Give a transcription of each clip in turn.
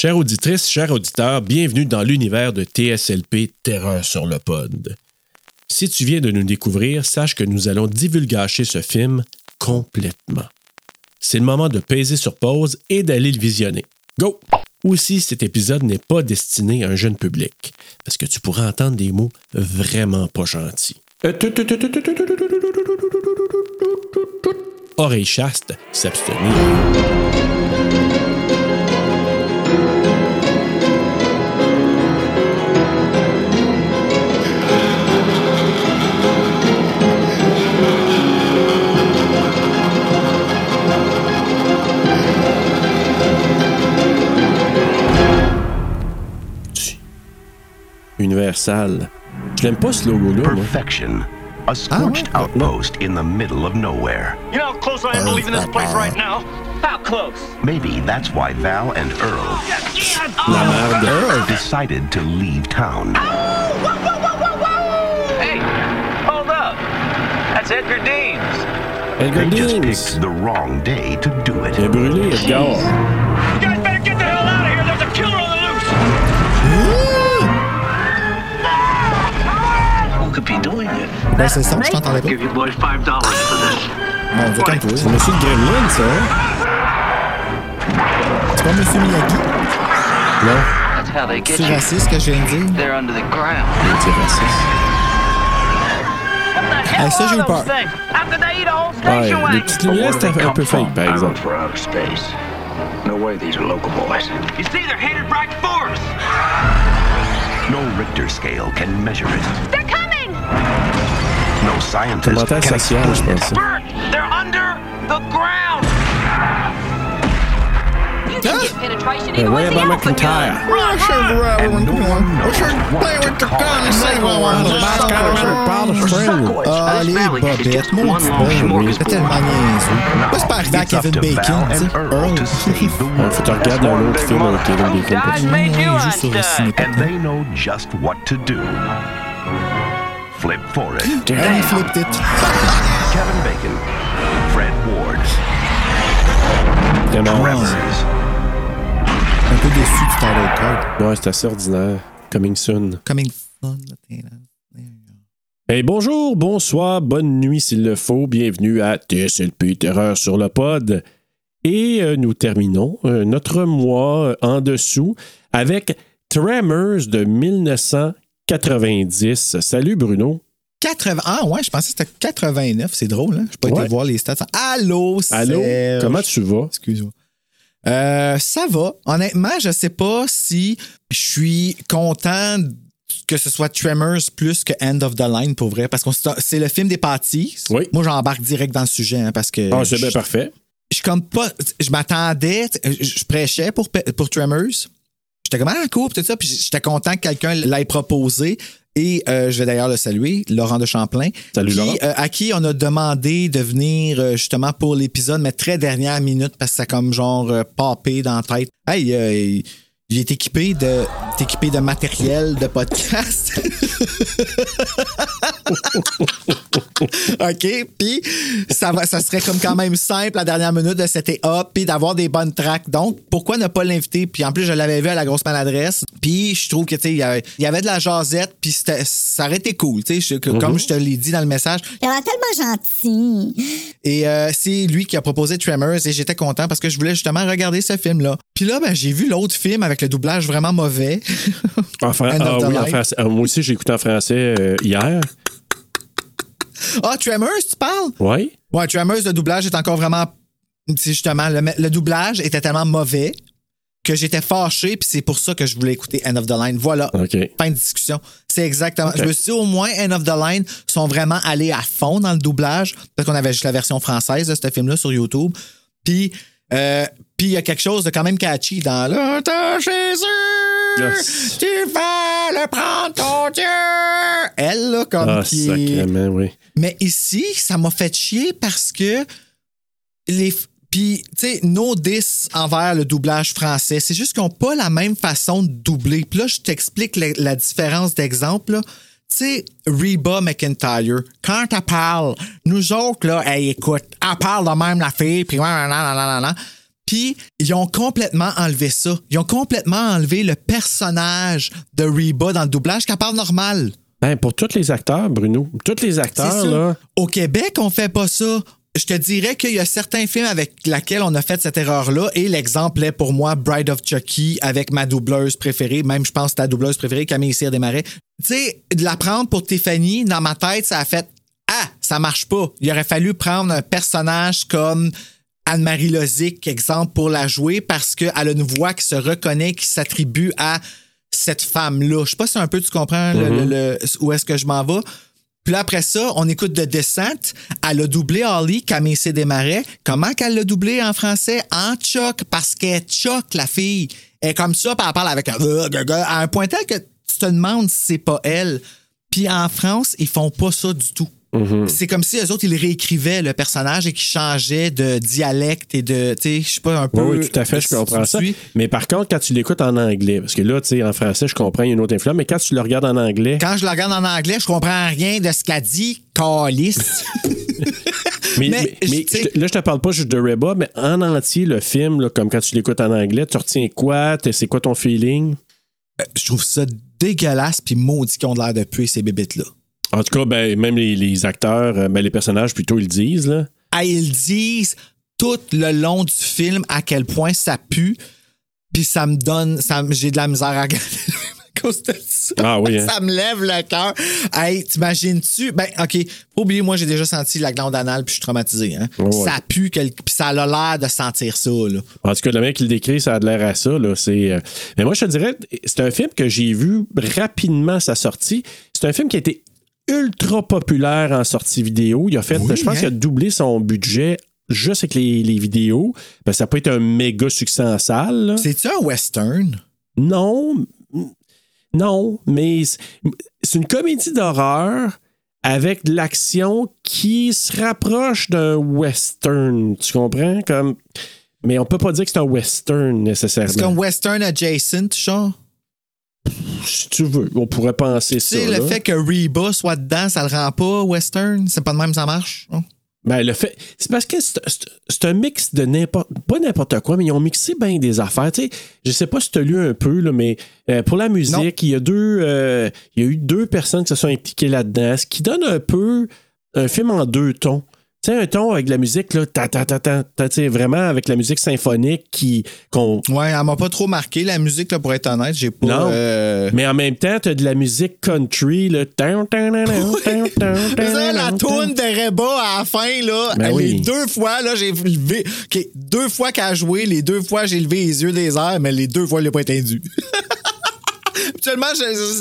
Chère auditrice, chers auditeurs, bienvenue dans l'univers de TSLP Terreur sur le pod. Si tu viens de nous découvrir, sache que nous allons divulgacher ce film complètement. C'est le moment de peser sur pause et d'aller le visionner. Go! Aussi, cet épisode n'est pas destiné à un jeune public, parce que tu pourras entendre des mots vraiment pas gentils. Oreille chaste, s'abstenir. Universal. Je l'aime pas ce logo-là, moi. Perfection. A ah scorched outpost in the middle of nowhere. You know how close I am to leaving this place right now? How close? Maybe that's why Val and Earl oh, La merde. decided to leave town. Oh, hey, hold up. That's Edgar Deans. Edgar They just Deans. picked the wrong day to do it. Il a brûlé Edgar. Could be doing it? Ben, c'est ça, je t'entendais pas. Give you boys five dollars for this. Mon Dieu, calme-toi. C'est Monsieur le Gremlin, ça, hein? C'est pas Monsieur Miyagi. Non, That's how they get C'est you. raciste ce que je viens de dire. They're under the ground. il était raciste. Hey, ça, j'ai eu peur. After they eat a whole Ouais, station les wagon. petites lumières, c'était un peu fake, par exemple. for outer space. No way these are local boys. You see, they're headed right for us. No Richter scale can measure it. They're coming! No scientist Commentaire can social, je explain pense. it. Bert, they're under the ground. You can get penetration Hey, even where with the about alpha McIntyre? gun. And no one knows what to call it. Ah, les bobettes, mon petit peu. C'est tellement niaiseux. Moi, c'est pas arrivé à It's up Kevin to Bacon, Val tu sais. and Earl Earl. to save the Ouais, world. faut que tu regardes un autre film avec Kevin Bacon. pour ça. God made you Ouais, juste sur le Einstein. ciné. And they know just what to do. Flip for it. Hey, flipped it. Kevin Bacon. Fred Ward. Tremors. Un peu déçu du title card. Ouais, c'est assez ordinaire. Coming soon. Coming soon. There you go. Hey, bonjour, bonsoir, bonne nuit s'il le faut. Bienvenue à TSLP Terreur sur le pod. Et euh, nous terminons euh, notre mois euh, en dessous avec Tremors de 1990. Salut Bruno. 80. Ah, ouais, je pensais que c'était 89. C'est drôle, hein? Je peux pas Ouais. été voir les stats. Allô, Allô, Serge. comment tu vas? Excuse-moi. Euh, ça va. Honnêtement, je sais pas si je suis content que ce soit Tremors plus que End of the Line pour vrai, parce que c'est le film des pâtis. Oui. Moi, j'embarque direct dans le sujet hein, parce que Ah, c'est bien parfait. je comme pas. Je m'attendais, je je prêchais pour, pour Tremors. J'étais comme ah cool, tout ça, puis j'étais content que quelqu'un l'ait proposé. Et euh, je vais d'ailleurs le saluer, Laurent de Champlain. Salut, qui, Laurent. euh, à qui on a demandé de venir euh, justement pour l'épisode, mais très dernière minute parce que ça a comme genre euh, popé dans la tête. Hey, il- est équipé de, est équipé de matériel de podcast. OK, puis ça va ça serait comme quand même simple la dernière minute de c'était up puis d'avoir des bonnes tracks. Donc pourquoi ne pas l'inviter? Puis en plus je l'avais vu à la grosse maladresse. Puis je trouve que tu sais il y avait- il y avait de la jasette puis ça aurait été cool, tu sais comme je te l'ai dit dans le message. Il a l'air tellement gentil. Et euh, c'est lui qui a proposé Tremors et j'étais content parce que je voulais justement regarder ce film-là. Puis là, ben, j'ai vu l'autre film avec le doublage vraiment mauvais. En fran- ah oui, en français. Ah, moi aussi, j'ai écouté en français euh, hier. Ah, Tremors, tu parles? Oui. Ouais, Tremors, le doublage est encore vraiment. C'est justement, le, le doublage était tellement mauvais que j'étais fâché, puis c'est pour ça que je voulais écouter End of the Line. Voilà. OK. Fin de discussion. C'est exactement. Je me suis dit, au moins, End of the Line sont vraiment allés à fond dans le doublage, parce qu'on avait juste la version française de ce film-là sur YouTube. Puis, euh, puis il y a quelque chose de quand même catchy dans Le Yes. tu vas le prendre ton Dieu. Elle, là, comme Ah, qui est- sacrément, oui. mais ici, ça m'a fait chier parce que les. Puis, tu sais, no diss envers le doublage français. C'est juste qu'ils n'ont pas la même façon de doubler. Puis là, je t'explique la, la différence d'exemple. Tu sais, Reba McIntyre, quand elle parle, nous autres, là, hey, écoute, elle parle de même la fille, puis nan. Puis ils ont complètement enlevé ça. Ils ont complètement enlevé le personnage de Reba dans le doublage qu'elle parle normal. Ben, pour tous les acteurs, Bruno, tous les acteurs, là, Au Québec, on fait pas ça. Je te dirais qu'il y a certains films avec lesquels on a fait cette erreur-là, et l'exemple est pour moi Bride of Chucky avec ma doubleuse préférée, même je pense ta doubleuse préférée, Camille Cyr Desmarais. Tu sais, de la prendre pour Tiffany, dans ma tête, ça a fait Ah, ça marche pas. Il aurait fallu prendre un personnage comme Anne-Marie Lozic, exemple, pour la jouer parce qu'elle a une voix qui se reconnaît, qui s'attribue à cette femme-là. Je sais pas si un peu tu comprends le- le- le- où est-ce que je m'en vais. Puis là, après ça, on écoute de Descente. Elle a doublé Holly, Camille C. Desmarais. Comment qu'elle l'a doublé en français? En choc, parce qu'elle choc, la fille. Elle est comme ça, puis elle parle avec un... à un point tel que tu te demandes si c'est pas elle. Puis en France, ils font pas ça du tout. C'est comme si eux autres, ils réécrivaient le personnage et qu'ils changeaient de dialecte et de, tu sais, je sais pas, un peu... Oui, oui, tout à fait, je comprends ça. suis. Mais par contre, quand tu l'écoutes en anglais, parce que là, tu sais, en français, je comprends, il y a une autre influence, mais quand tu le regardes en anglais, Quand je le regarde en anglais, je comprends rien de ce qu'elle dit. Calice. mais, je- là, je te parle pas juste de Reba, mais en entier, le film, là, comme quand tu l'écoutes en anglais, tu retiens quoi? T'es- C'est quoi ton feeling? je trouve ça dégueulasse puis maudit qu'ils ont l'air de puer ces bébites-là. En tout cas, ben, même les, les acteurs, euh, ben, les personnages, plutôt, ils disent, là. Ah, ils disent tout le long du film à quel point ça pue, puis ça me donne, ça j'ai de la misère à regarder à cause de ça. Ah oui, hein? Ça me lève le cœur. Hey, t'imagines-tu? Ben, OK, faut oublier, moi, j'ai déjà senti la glande anale puis je suis traumatisé. Hein? Ouais. Ça pue, quel- puis ça a l'air de sentir ça, là. En tout cas, le mec qui le décrit, ça a de l'air à ça. Là. C'est, euh, Mais moi, je te dirais, c'est un film que j'ai vu rapidement sa sortie. C'est un film qui a été ultra populaire en sortie vidéo. Il a fait, Oui, je pense hein? qu'il a doublé son budget juste avec les, les vidéos. Ben, ça peut être un méga succès en salle. C'est-tu un western? Non, non, mais c'est- une comédie d'horreur avec de l'action qui se rapproche d'un western. Tu comprends? Comme... Mais on peut pas dire que c'est un western nécessairement. C'est comme western adjacent, genre? Si tu veux, on pourrait penser Tu ça. sais, le là. fait que Reba soit dedans, ça le rend pas western? C'est pas de même, ça marche? hein? Ben, le fait. C'est parce que c'est un mix de n'importe. Pas n'importe quoi, mais ils ont mixé bien des affaires. Tu sais, je sais pas si tu as lu un peu, là, mais euh, pour la musique, Non. il y a deux. euh, il y a eu deux personnes qui se sont impliquées là-dedans, ce qui donne un peu un film en deux tons. Tu sais, un ton avec la musique, là, ta, ta, ta, ta, ta, tu sais, vraiment avec la musique symphonique qui. qu'on Ouais, elle m'a pas trop marqué, la musique, là, pour être honnête. J'ai pas. Non. euh, Mais en même temps, tu as de la musique country, là. La toune de Reba à la fin, là, Ben oui. les deux fois, là, j'ai levé. OK, deux fois qu'elle a joué, les deux fois, j'ai levé les yeux des airs, mais les deux fois, elle n'a pas étendu. Habituellement,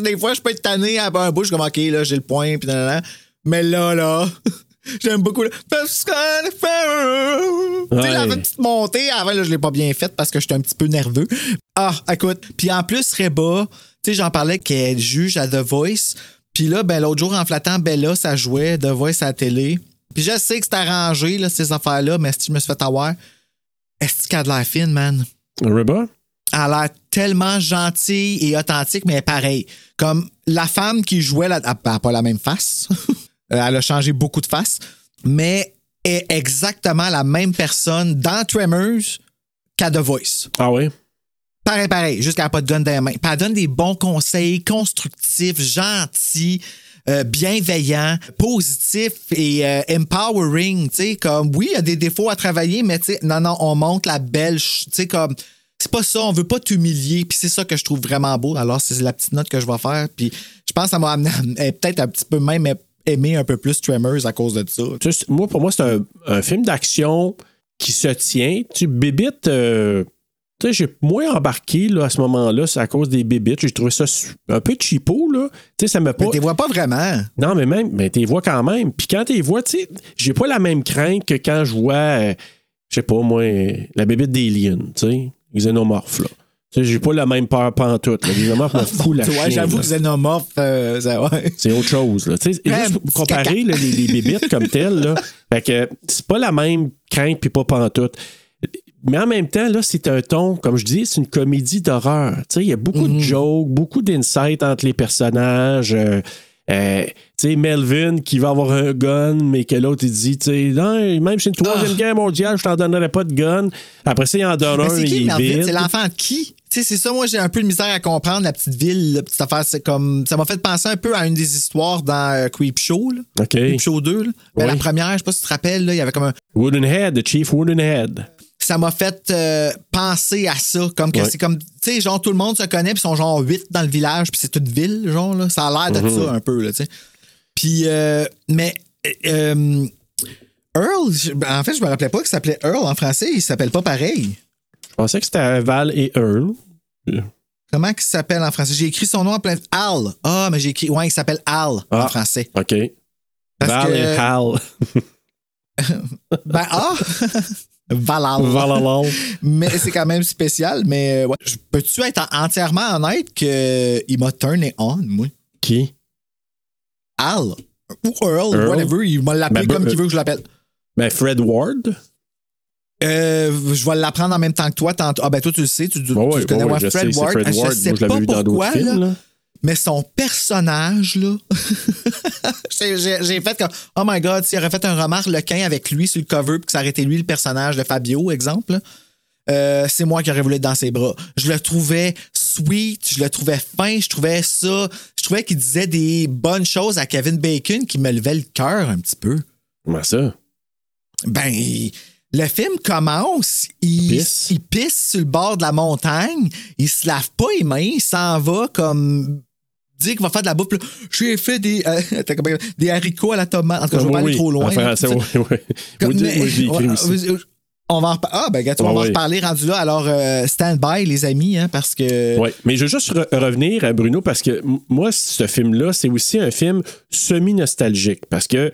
des fois, je peux être tanné à un bout, je suis comme, OK, là, j'ai le point, puis nan, nan. Mais là, là, j'aime beaucoup. le- fait- Tu sais, la Ouais. petite montée, avant, là, je l'ai pas bien faite parce que j'étais un petit peu nerveux. Ah, écoute. Puis en plus, Reba, tu sais, j'en parlais qu'elle juge à The Voice. Puis là, ben, l'autre jour, en flattant Bella, ça jouait The Voice à la télé. Puis je sais que c'est arrangé, là, ces affaires-là, mais si je me suis fait avoir, est-ce qu'elle a de l'air fine, man? Reba? Elle a l'air tellement gentille et authentique, mais pareil. Comme la femme qui jouait, là, elle n'a pas la même face. Euh, elle a changé beaucoup de faces, mais est exactement la même personne dans Tremors qu'à The Voice. Ah oui? Pareil, pareil, juste qu'elle n'a pas de gun dans les mains. Puis elle donne des bons conseils constructifs, gentils, euh, bienveillants, positifs et euh, empowering. Tu sais, comme oui, il y a des défauts à travailler, mais tu sais, non, non, on monte la belle. Tu sais, comme. C'est pas ça, on veut pas t'humilier, puis c'est ça que je trouve vraiment beau. Alors, c'est la petite note que je vais faire, puis je pense que ça m'a amené peut-être un petit peu même aimer un peu plus Tremors à cause de ça. Moi, pour moi, c'est un, un film d'action qui se tient. Tu bébites. euh, tu sais, j'ai moins embarqué là, à ce moment-là, c'est à cause des bébites. J'ai trouvé ça un peu cheapo, là. Tu sais, ça m'a pas. Mais tu vois pas vraiment. Non, mais même, mais t'es vois quand même. Puis quand t'es vois, tu sais, j'ai pas la même crainte que quand je vois, euh, je sais pas, moi, euh, la bébite d'Alien, tu sais, xénomorphe, là. J'ai pas la même peur pantoute. Les xénomorphes me la chienne, j'avoue que Xenomorph, euh, ouais. C'est autre chose. Là. Ouais, juste pour comparer là, les, les bébites comme telles, là, fait que c'est pas la même crainte puis pas pantoute. Mais en même temps, là, c'est un ton, comme je dis, c'est une comédie d'horreur. Il y a beaucoup de jokes, beaucoup d'insights entre les personnages. euh, euh, tu sais, Melvin qui va avoir un gun, mais que l'autre, il dit, tu sais, même si c'est une troisième guerre mondiale, je t'en donnerai pas de gun. Après ça, il en donne Mais un, c'est qui, il Melvin? vide. C'est l'enfant de qui? Tu sais, c'est ça, moi, j'ai un peu de misère à comprendre la petite ville, la petite affaire. C'est comme. Ça m'a fait penser un peu à une des histoires dans euh, Creep Show, là. OK. Creep Show 2, là. Ben, Oui. la première, je sais pas si tu te rappelles, là, il y avait comme un. Woodenhead, the Chief Woodenhead. Ça m'a fait euh, penser à ça. Comme que Ouais. c'est comme. Tu sais, genre, tout le monde se connaît, puis ils sont genre 8 dans le village, puis c'est toute ville, genre, là. Ça a l'air de Mhm. ça un peu, là, tu sais. Puis, euh, mais. euh, Earl, je- en fait, je me rappelais pas qu'il s'appelait Earl en français, il s'appelle pas pareil. Je pensais que c'était Val et Earl. Comment il s'appelle en français? J'ai écrit son nom en plein. Al. Ah, mais j'ai écrit. Ouais, il s'appelle Al en Ah. français. OK. Parce Val que- et Hal. Ben, ah! Valal. Valalal. Mais c'est quand même spécial. Mais euh, ouais. Peux-tu être en- entièrement honnête qu'il m'a turné on, moi? Qui? Al. Ou Earl, Earl? whatever. Il m'a l'appelé Ben, comme ben, il veut que je l'appelle. Ben, Fred Ward? Euh, je vais l'apprendre en même temps que toi. Ah, ben, toi, tu le sais. Tu, connais, je Fred sais, Ward. Fred Je sais Moi, l'avais pas pourquoi, films, là. là. Mais son personnage, là, j'ai fait comme, oh my god, s'il aurait fait un remarque lequin avec lui sur le cover, puis que ça aurait été lui le personnage de Fabio, exemple, euh, c'est moi qui aurais voulu être dans ses bras. Je le trouvais sweet, je le trouvais fin, je trouvais ça, je trouvais qu'il disait des bonnes choses à Kevin Bacon qui me levait le cœur un petit peu. Comment ça? Ben, il- le film commence, il Pisse. il pisse sur le bord de la montagne, il se lave pas les mains, il s'en va comme dire qu'il va faire de la bouffe. J'ai fait des, euh, des haricots à la tomate. En tout cas, je vais pas Oui, aller trop loin. Là, oui, oui. Comme- mais- On va en Ah, ben, gâteau, on va en reparler rendu là. Alors, euh, stand by, les amis, hein, parce que. Oui, mais je veux juste re- revenir à Bruno parce que moi, ce film-là, c'est aussi un film semi-nostalgique parce que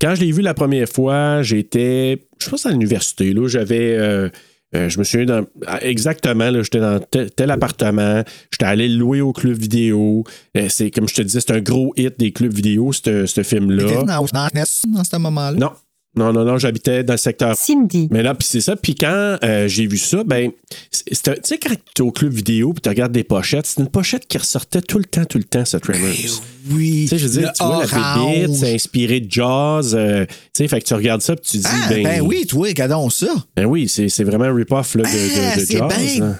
quand je l'ai vu la première fois, j'étais, je pense, à l'université. Là, j'avais. euh, euh, je me souviens dans- exactement, là, j'étais dans tel, tel appartement, j'étais allé le louer au club vidéo. Euh, c'est comme je te disais, c'est un gros hit des clubs vidéo, ce film-là. Dans, dans ce moment-là. Non, non, non, non, j'habitais dans le secteur Cindy. mais là, puis c'est ça. Puis quand euh, j'ai vu ça, ben, c'est- c'est un- tu sais, quand tu es au club vidéo puis tu regardes des pochettes, c'est une pochette qui ressortait tout le temps, tout le temps, ce Tremors. Oui. Tu sais, je veux dire, tu vois la bébite, c'est inspiré de jazz. euh, tu sais, fait que tu regardes ça puis tu dis, Ah, ben, ben, oui, toi, regardons ça. ben oui, c'est c'est vraiment un rip-off là, de, de- Ah, de c'est jazz. bien. là.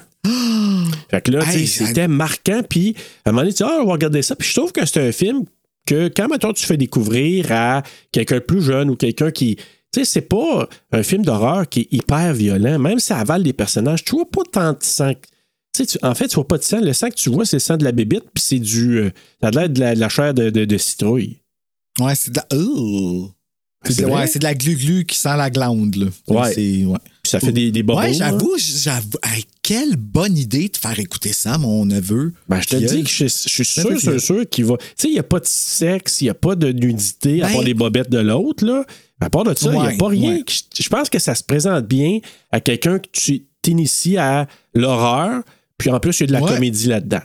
Fait que là, tu sais, Hey, c'était marquant. Puis à un moment donné, tu dis, ah, on va regarder ça. Puis je trouve que c'est un film que quand, maintenant tu fais découvrir à quelqu'un plus jeune ou quelqu'un qui. Tu sais, c'est pas un film d'horreur qui est hyper violent. Même si ça avale des personnages, tu vois pas tant de sang. Tu en fait, tu vois pas de sang. Le sang que tu vois, c'est le sang de la bébite, puis c'est du. euh, de la, de la chair de, de- citrouille. Ouais, c'est de la. C'est de, ouais, de la glu-glu qui sent la glande, là. Ouais. Ça fait des, des bobos. Ouais, là. j'avoue, j'avoue. Hey, quelle bonne idée de faire écouter ça, mon neveu. Ben, je te dis que je, je suis un sûr, sûr, sûr qu'il va. Tu sais, il n'y a pas de sexe, il n'y a pas de nudité, à Ben- part les bobettes de l'autre, là. À part de ça, il n'y a pas rien. qui- Je pense que ça se présente bien à quelqu'un que tu t'inities à l'horreur, puis en plus, il y a de la comédie là-dedans.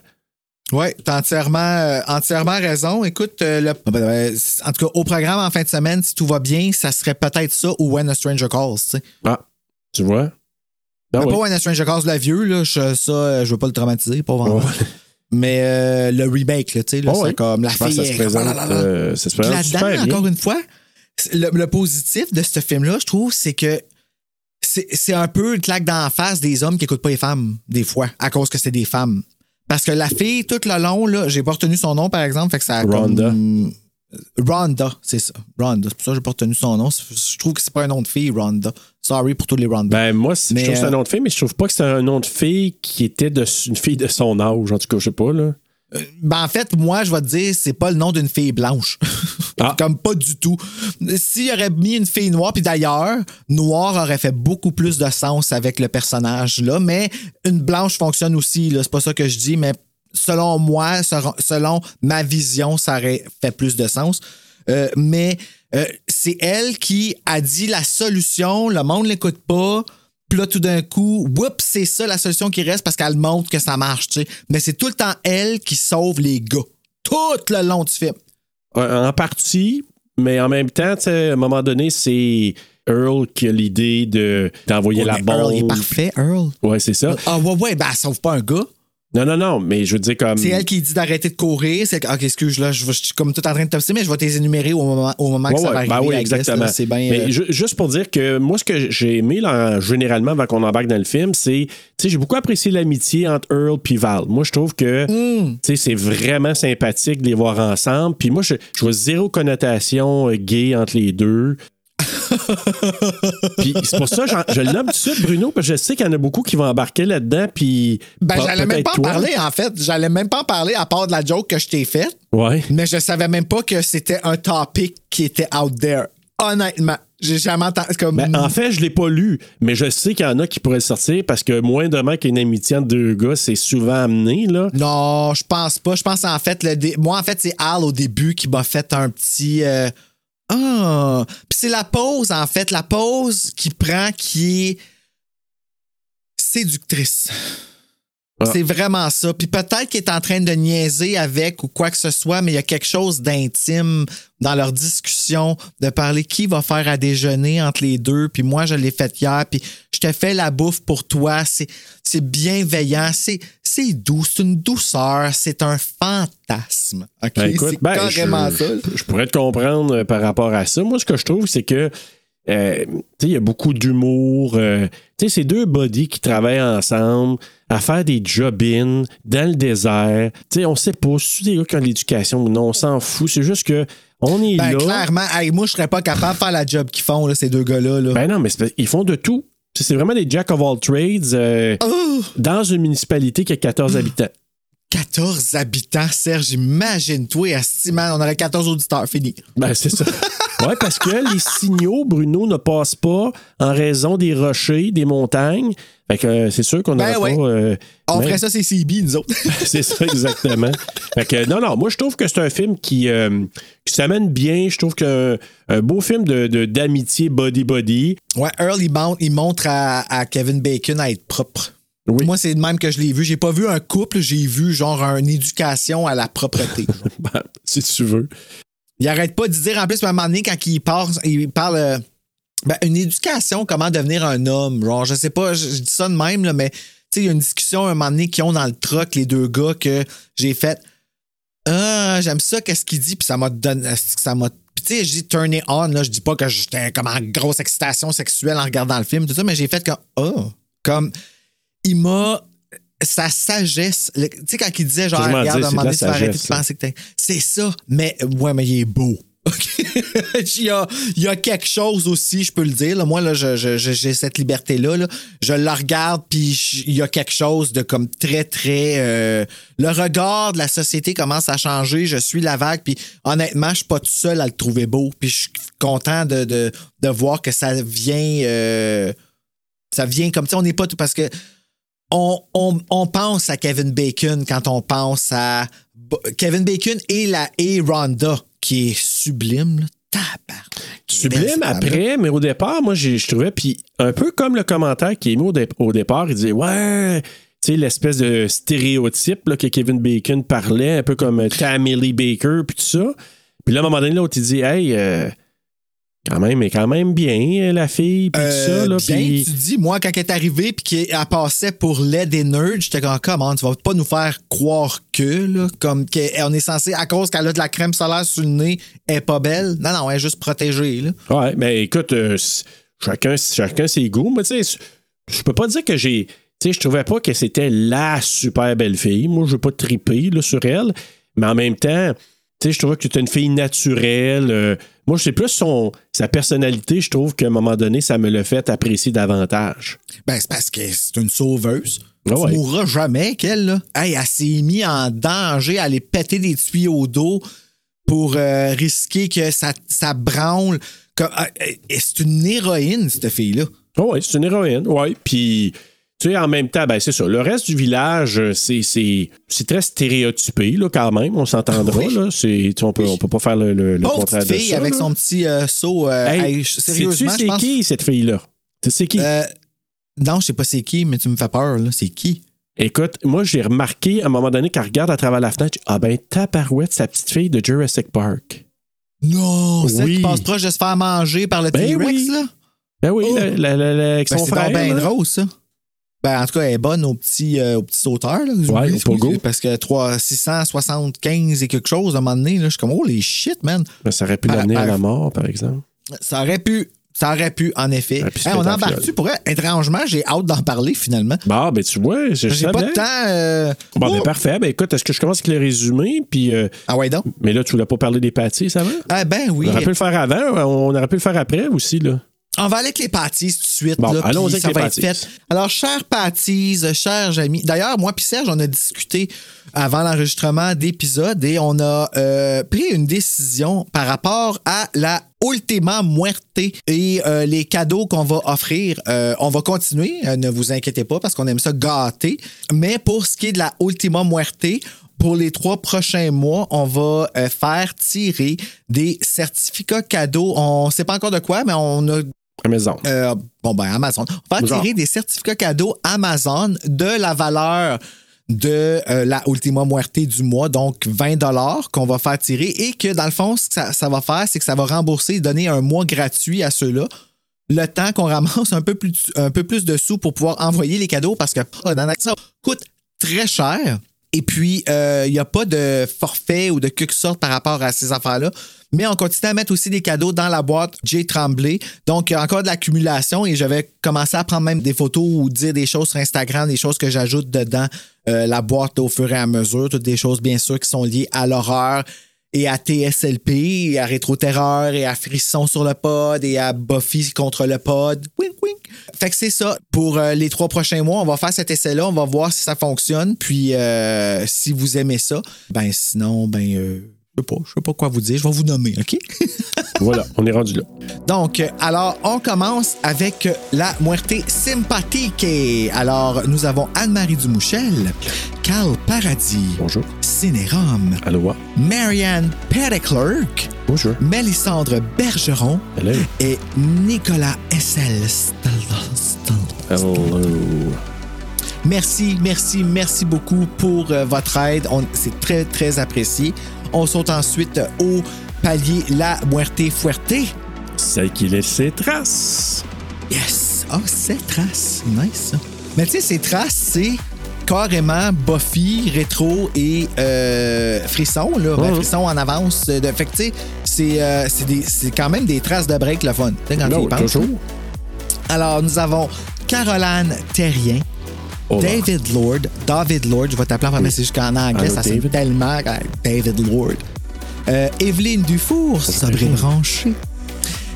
Oui, t'as entièrement, euh, entièrement raison. Écoute, euh, le- ben, ben, en tout cas, au programme en fin de semaine, si tout va bien, ça serait peut-être ça ou When a Stranger Calls, tu sais. Ah, tu vois? Ah Mais oui. Pas When a Stranger Calls, le vieux, là, je, ça, euh, je veux pas le traumatiser, pas vraiment. Ouais. Mais euh, le remake, là, tu sais, là, Ah c'est comme la Je fille. ça se présente, ah là là là. euh, ça se Puis présente super là-dedans, bien. encore une fois, le, le positif de ce film-là, je trouve, c'est que c'est un peu une claque dans la face des hommes qui écoutent pas les femmes, des fois, à cause que c'est des femmes. Parce que la fille, tout le long, là, j'ai pas retenu son nom, par exemple, fait que ça a Rhonda. comme- Rhonda, c'est ça. Rhonda. C'est pour ça que j'ai pas retenu son nom. Je trouve que c'est pas un nom de fille, Rhonda. Sorry pour tous les Rhonda. Ben, moi, Mais, je trouve que c'est un euh, nom de fille, mais je trouve pas que c'est un nom de fille qui était de, une fille de son âge. En tout cas, je sais pas, là. Ben, en fait, moi, je vais te dire, c'est pas le nom d'une fille blanche. Ah. Comme pas du tout. S'il aurait mis une fille noire, puis d'ailleurs, noir aurait fait beaucoup plus de sens avec le personnage-là, mais une blanche fonctionne aussi, là. C'est pas ça que je dis, mais selon moi, selon- selon ma vision, ça aurait fait plus de sens. Euh, mais euh, c'est elle qui a dit la solution, le monde l'écoute pas. Puis là, tout d'un coup, whoops, c'est ça la solution qui reste parce qu'elle montre que ça marche, tu sais. Mais c'est tout le temps elle qui sauve les gars. Tout le long du film. Euh, En partie, mais en même temps, à un moment donné, c'est Earl qui a l'idée de, d'envoyer Ouais, la bombe. Earl, il est parfait, Earl. Ouais, c'est ça. Ah ouais, ouais, ben elle sauve pas un gars. Non, non, non, mais je veux dire comme. C'est elle qui dit d'arrêter de courir. C'est ok, excuse là, je, je suis comme tout en train de topser, mais je vais t'les énumérer au moment, au moment que Ouais, ça va arriver. ben oui, exactement. C'est bien. Mais euh, ju- juste pour dire que moi, ce que j'ai aimé là, généralement avant qu'on embarque dans le film, c'est, tu sais, j'ai beaucoup apprécié l'amitié entre Earl et Val. Moi, je trouve que, Hmm. tu sais, c'est vraiment sympathique de les voir ensemble. Puis moi, je, je vois zéro connotation euh, gay entre les deux. Puis c'est pour ça, j'en- je le nomme tout de suite, Bruno, parce que je sais qu'il y en a beaucoup qui vont embarquer là-dedans. Puis Ben, j'allais même pas en parler, en fait. J'allais même pas en parler à part de la joke que je t'ai faite. Ouais. Mais je savais même pas que c'était un topic qui était out there. Honnêtement. J'ai jamais entendu. Comme... Ben, en fait, je l'ai pas lu, mais je sais qu'il y en a qui pourraient sortir parce que moindrement qu'une amitié entre deux gars, c'est souvent amené, là. Non, je pense pas. Je pense en fait, le dé- moi, en fait, c'est Al au début qui m'a fait un petit. euh, Ah! C'est la pause, en fait, la pause qui prend qui est séductrice. Ah. C'est vraiment ça. Puis peut-être qu'il est en train de niaiser avec ou quoi que ce soit, mais il y a quelque chose d'intime dans leur discussion, de parler qui va faire à déjeuner entre les deux. Puis moi, je l'ai fait hier, puis je te fais la bouffe pour toi. C'est, c'est bienveillant, c'est, c'est doux, c'est une douceur, c'est un fantasme. Ben, écoute, c'est ben, carrément je, ça. Je, je pourrais te comprendre euh, par rapport à ça. Moi, ce que je trouve, c'est que euh, il y a beaucoup d'humour. euh, c'est deux bodies qui travaillent ensemble à faire des job-in dans le désert. Tu sais, on sait pas si des gars qui ont de l'éducation ou non, on s'en fout. C'est juste que on est Ben, là. clairement, hey, moi, je serais pas capable de faire la job qu'ils font, là, ces deux gars-là. Là. Ben non, mais ils font de tout. C'est vraiment des jack of all trades euh, Oh! dans une municipalité qui a 14 habitants. 14 habitants, Serge, imagine-toi, asti, man, on aurait 14 auditeurs, fini. Ben, c'est ça. Oui, parce que les signaux, Bruno, ne passent pas en raison des rochers, des montagnes. Fait que euh, c'est sûr qu'on Ben ouais. pas. euh, On même- ferait ça, c'est CB, nous autres. C'est ça, exactement. fait que, non, non, moi, je trouve que c'est un film qui, euh, qui s'amène bien. Je trouve qu'un un beau film de- de- d'amitié body-body. ouais, Earl, il, montre, il montre à, à Kevin Bacon à être propre. Oui. Moi, c'est de même que je l'ai vu. J'ai pas vu un couple, j'ai vu genre une éducation à la propreté. Ben, si tu veux. Il arrête pas de dire, en plus, à un moment donné, quand il parle, il parle euh, ben, une éducation, comment devenir un homme. Genre, je sais pas, je, dis ça de même, là, mais il y a une discussion à un moment donné qu'ils ont dans le truck, les deux gars, que j'ai fait Ah, j'aime ça, qu'est-ce qu'il dit, puis ça m'a donné. Ça m'a. Puis tu sais, je dis turn it on, là, je dis pas que j'étais comme en grosse excitation sexuelle en regardant le film, tout ça, mais j'ai fait comme Oh, comme il m'a. Sa sagesse, tu sais, quand il disait genre, regarde, à un moment la donné, tu vas arrêter de penser que t'es. C'est ça, mais ouais, mais il est beau. OK? il, y a, il y a quelque chose aussi, je peux le dire. là. Moi, là, je- je- j'ai cette liberté-là. là. Je le regarde, puis je- il y a quelque chose de comme très, très. euh, le regard de la société commence à changer. Je suis la vague, puis honnêtement, je suis pas tout seul à le trouver beau. Puis je suis content de, de, de voir que ça vient. euh, ça vient comme ça. On n'est pas tout. Parce que on, on- on pense à Kevin Bacon quand on pense à Kevin Bacon et la et Rhonda, qui est sublime. Là. Belle, Sublime après, mais au départ, moi, je trouvais, puis un peu comme le commentaire qui est mis au, dé- au départ, il disait Ouais, tu sais, l'espèce de stéréotype là, que Kevin Bacon parlait, un peu comme Tammy Lee Baker, puis tout ça. Puis là, à un moment donné, l'autre, il dit Hey, euh, quand même, est quand même bien, euh, la fille, puis tout Euh, ça. Là, bien, tu dis, moi, quand elle est arrivée puis qu'elle passait pour l'aide des nerds, j'étais comme, comment, tu vas pas nous faire croire que, là, comme qu'on est censé, à cause qu'elle a de la crème solaire sur le nez, elle est pas belle. Non, non, elle est juste protégée, là. Ouais, mais écoute, euh, chacun, chacun ses goûts. Mais tu sais, je peux pas dire que j'ai. Tu sais, je trouvais pas que c'était la super belle fille. Moi, je veux pas triper là, sur elle. Mais en même temps, tu sais, je trouvais que c'était une fille naturelle. euh, moi, c'est plus son, sa personnalité, je trouve qu'à un moment donné, ça me l'a fait apprécier davantage. Ben, c'est parce que c'est une sauveuse. Ah ouais. Tu mourras jamais qu'elle, là. Hey, elle s'est mise en danger à aller péter des tuyaux d'eau pour euh, risquer que ça, ça branle. Ah, eh, c'est une héroïne, cette fille-là. Oh, oui, c'est une héroïne. Oui. Puis, tu sais, en même temps, ben, c'est ça. Le reste du village, euh, c'est, c'est, c'est très stéréotypé, là, quand même. On s'entendra, Oui. là. C'est, tu sais, on peut, on peut pas faire le, le, le contraire de fille ça. avec là. son petit euh, seau. euh, Hey, hey, sais-tu sérieusement, c'est pense. qui, cette fille-là? Tu sais qui? Euh, non, je sais pas c'est qui, mais tu me fais peur, là. C'est qui? Écoute, moi, j'ai remarqué à un moment donné qu'elle regarde à travers la fenêtre, ah ben, tabarouette, sa petite fille de Jurassic Park. Non, celle Oui. qui passe proche de se faire manger par le Ben T-Rex, là? Ben oui, Oh. la- la- la- avec Ben, son c'est frère. bien drôle, ça. Ben, en tout cas, elle est bonne aux petits, euh, aux petits sauteurs. Là, Ouais, au pogo. Parce que 3, 675 et quelque chose, à un moment donné, là, je suis comme, oh les shit, man. Ben, ça aurait pu Par- l'amener à la mort, par exemple. Ça aurait pu. Ça aurait pu, en effet. Hey, on embarque-tu pour? Étrangement, j'ai hâte d'en parler finalement. Bah, ben tu vois, je J'ai pas de temps. euh, Bon, ben parfait. Ben écoute, est-ce que je commence avec les résumés? Puis, euh, Ah ouais, donc. mais là, tu voulais pas parler des pâtis, ça va? Ah ben oui. On aurait pu le faire avant, on aurait pu le faire après aussi, là. On va aller avec les pâtisses tout de suite. Bon, là, avec ça les va pâtisses. être fait. Alors, chers pâtisses, chers amis. D'ailleurs, moi puis Serge, on a discuté avant l'enregistrement d'épisodes et on a euh, pris une décision par rapport à la Ultima Muerte et euh, les cadeaux qu'on va offrir. Euh, on va continuer, ne vous inquiétez pas, parce qu'on aime ça gâter. Mais pour ce qui est de la Ultima Muerte, pour les trois prochains mois, on va faire tirer des certificats cadeaux. On ne sait pas encore de quoi, mais on a Amazon. euh, bon, ben, Amazon. On va Genre. tirer des certificats cadeaux Amazon de la valeur de euh, la Ultima Muerte du mois, donc 20 qu'on va faire tirer et que dans le fond, ce que ça, ça va faire, c'est que ça va rembourser, donner un mois gratuit à ceux-là. Le temps qu'on ramasse un peu, plus, un peu plus de sous pour pouvoir envoyer les cadeaux parce que oh, dans ça coûte très cher. Et puis, euh, il n'y a pas de forfait ou de quelque sorte par rapport à ces affaires-là. Mais on continue à mettre aussi des cadeaux dans la boîte J. Tremblay. Donc, il y a encore de l'accumulation et je vais commencer à prendre même des photos ou dire des choses sur Instagram, des choses que j'ajoute dedans euh, la boîte au fur et à mesure. Toutes des choses, bien sûr, qui sont liées à l'horreur et à TSLP, et à Rétro-Terreur, et à Frisson sur le pod, et à Buffy contre le pod. Wink, wink. Fait que c'est ça. Pour euh, les trois prochains mois, on va faire cet essai-là, on va voir si ça fonctionne, puis euh, si vous aimez ça, ben sinon, ben, euh, sais pas, je sais pas quoi vous dire, je vais vous nommer, OK? Voilà, on est rendu là. Donc, alors, on commence avec la Muerte sympathique. Alors, nous avons Anne-Marie Dumouchel, Carl Paradis, Bonjour. Cinérum, Aloha. Marianne Petticlerk, Bonjour. Mélissandre Bergeron Hello. et Nicolas Essel. Hello. Merci, merci, merci beaucoup pour euh, votre aide. C'est très, très apprécié. On saute ensuite au palier La Muerte Fuerte. Celle qui laisse ses traces. Yes! Ah, c'est trace. Nice. ça. Mais tu sais, ces traces, c'est carrément Buffy, rétro et euh, frisson. Là. Ben, frisson en avance. De... Fait que tu sais, c'est, euh, c'est c'est quand même des traces de break le fun. Tu sais, quand tu y penses, toujours. Alors, nous avons Caroline Terrien. David Lord. David Lord, je vais t'appeler en français, c'est juste qu'en anglais, ça sonne tellement. euh, David Lord. Euh, Evelyne Dufour, et branché.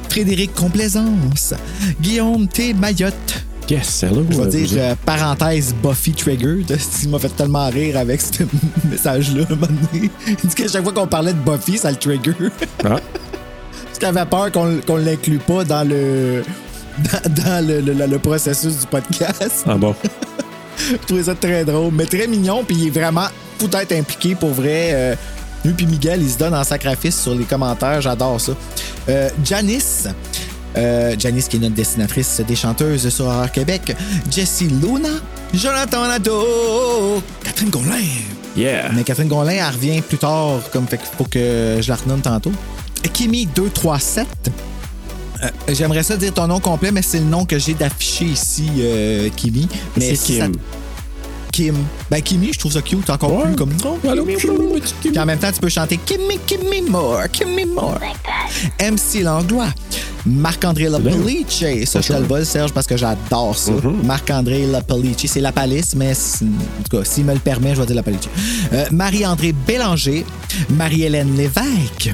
Frédéric Complaisance. Guillaume T. Mayotte. Yes, hello. Je vais euh, dire euh, parenthèse Buffy Triggered. Il m'a fait tellement rire avec ce message-là. un moment donné. Il dit qu'à chaque fois qu'on parlait de Buffy, ça le trigger. Ah, Parce qu'il avait peur qu'on qu'on l'inclue pas dans le dans, dans le, le- le processus du podcast. ah bon? Je trouvais ça très drôle, mais très mignon, puis il est vraiment peut-être impliqué pour vrai. Euh, lui puis Miguel, ils se donnent en sacrifice sur les commentaires, j'adore ça. Euh, Janice, euh, Janice qui est notre dessinatrice des chanteuses sur Horreur Québec. Jessie Luna, Jonathan Nadeau, Catherine Gonlin. Yeah. Mais Catherine Gonlin, elle revient plus tard, comme fait qu'il faut que je la renomme tantôt. Kimi 237. Euh, J'aimerais ça dire ton nom complet, mais c'est le nom que j'ai d'affiché ici, euh, Kimi. Mais C'est si ça- Kim. Kim. Ben, Kimi, je trouve ça cute, encore Ouais. plus comme nom. Kim. Puis en même temps, tu peux chanter Kimi, Kimi more, Kimi more. MC Langlois. Marc-André Lapalice. Ça, je te le vole, Serge, parce que j'adore ça. Marc-André Lapalice. C'est la palisse, mais en tout cas, s'il me le permet, je vais dire Lapalice. Euh, Marie-André Bélanger. Marie-Hélène Lévesque.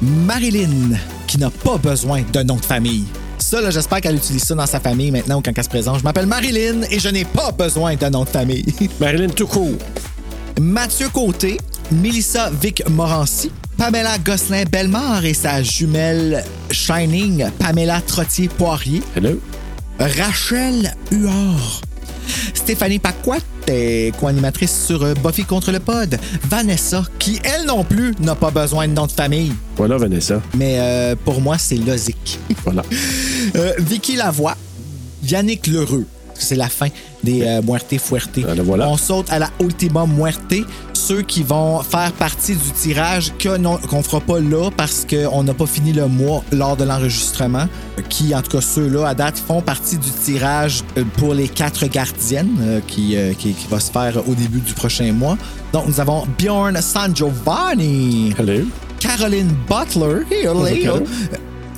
Marilyn, qui n'a pas besoin d'un nom de famille. Ça, là, j'espère qu'elle utilise ça dans sa famille maintenant ou quand elle se présente. Je m'appelle Marilyn et je n'ai pas besoin d'un nom de famille. Marilyn tout court. Mathieu Côté, Mélissa Vic Morancy, Pamela Gosselin-Bellemare et sa jumelle Shining, Pamela Trottier-Poirier, Hello. Rachel Huard, Stéphanie Paquette, euh, co-animatrice sur euh, Buffy contre le pod, Vanessa, qui elle non plus n'a pas besoin de nom de famille, Voilà, Vanessa. mais euh, pour moi c'est logique. Voilà. Euh, Vicky Lavoie, Yannick Lheureux, C'est la fin des euh, Muerte Fuerte. Voilà. On saute à la Ultima Muerte, ceux qui vont faire partie du tirage qu'on fera pas là parce qu'on n'a pas fini le mois lors de l'enregistrement. Qui, en tout cas, ceux-là, à date, font partie du tirage euh, pour les quatre gardiennes euh, qui, euh, qui, qui va se faire au début du prochain mois. Donc, nous avons Bjorn San Giovanni. Hello. Caroline Butler.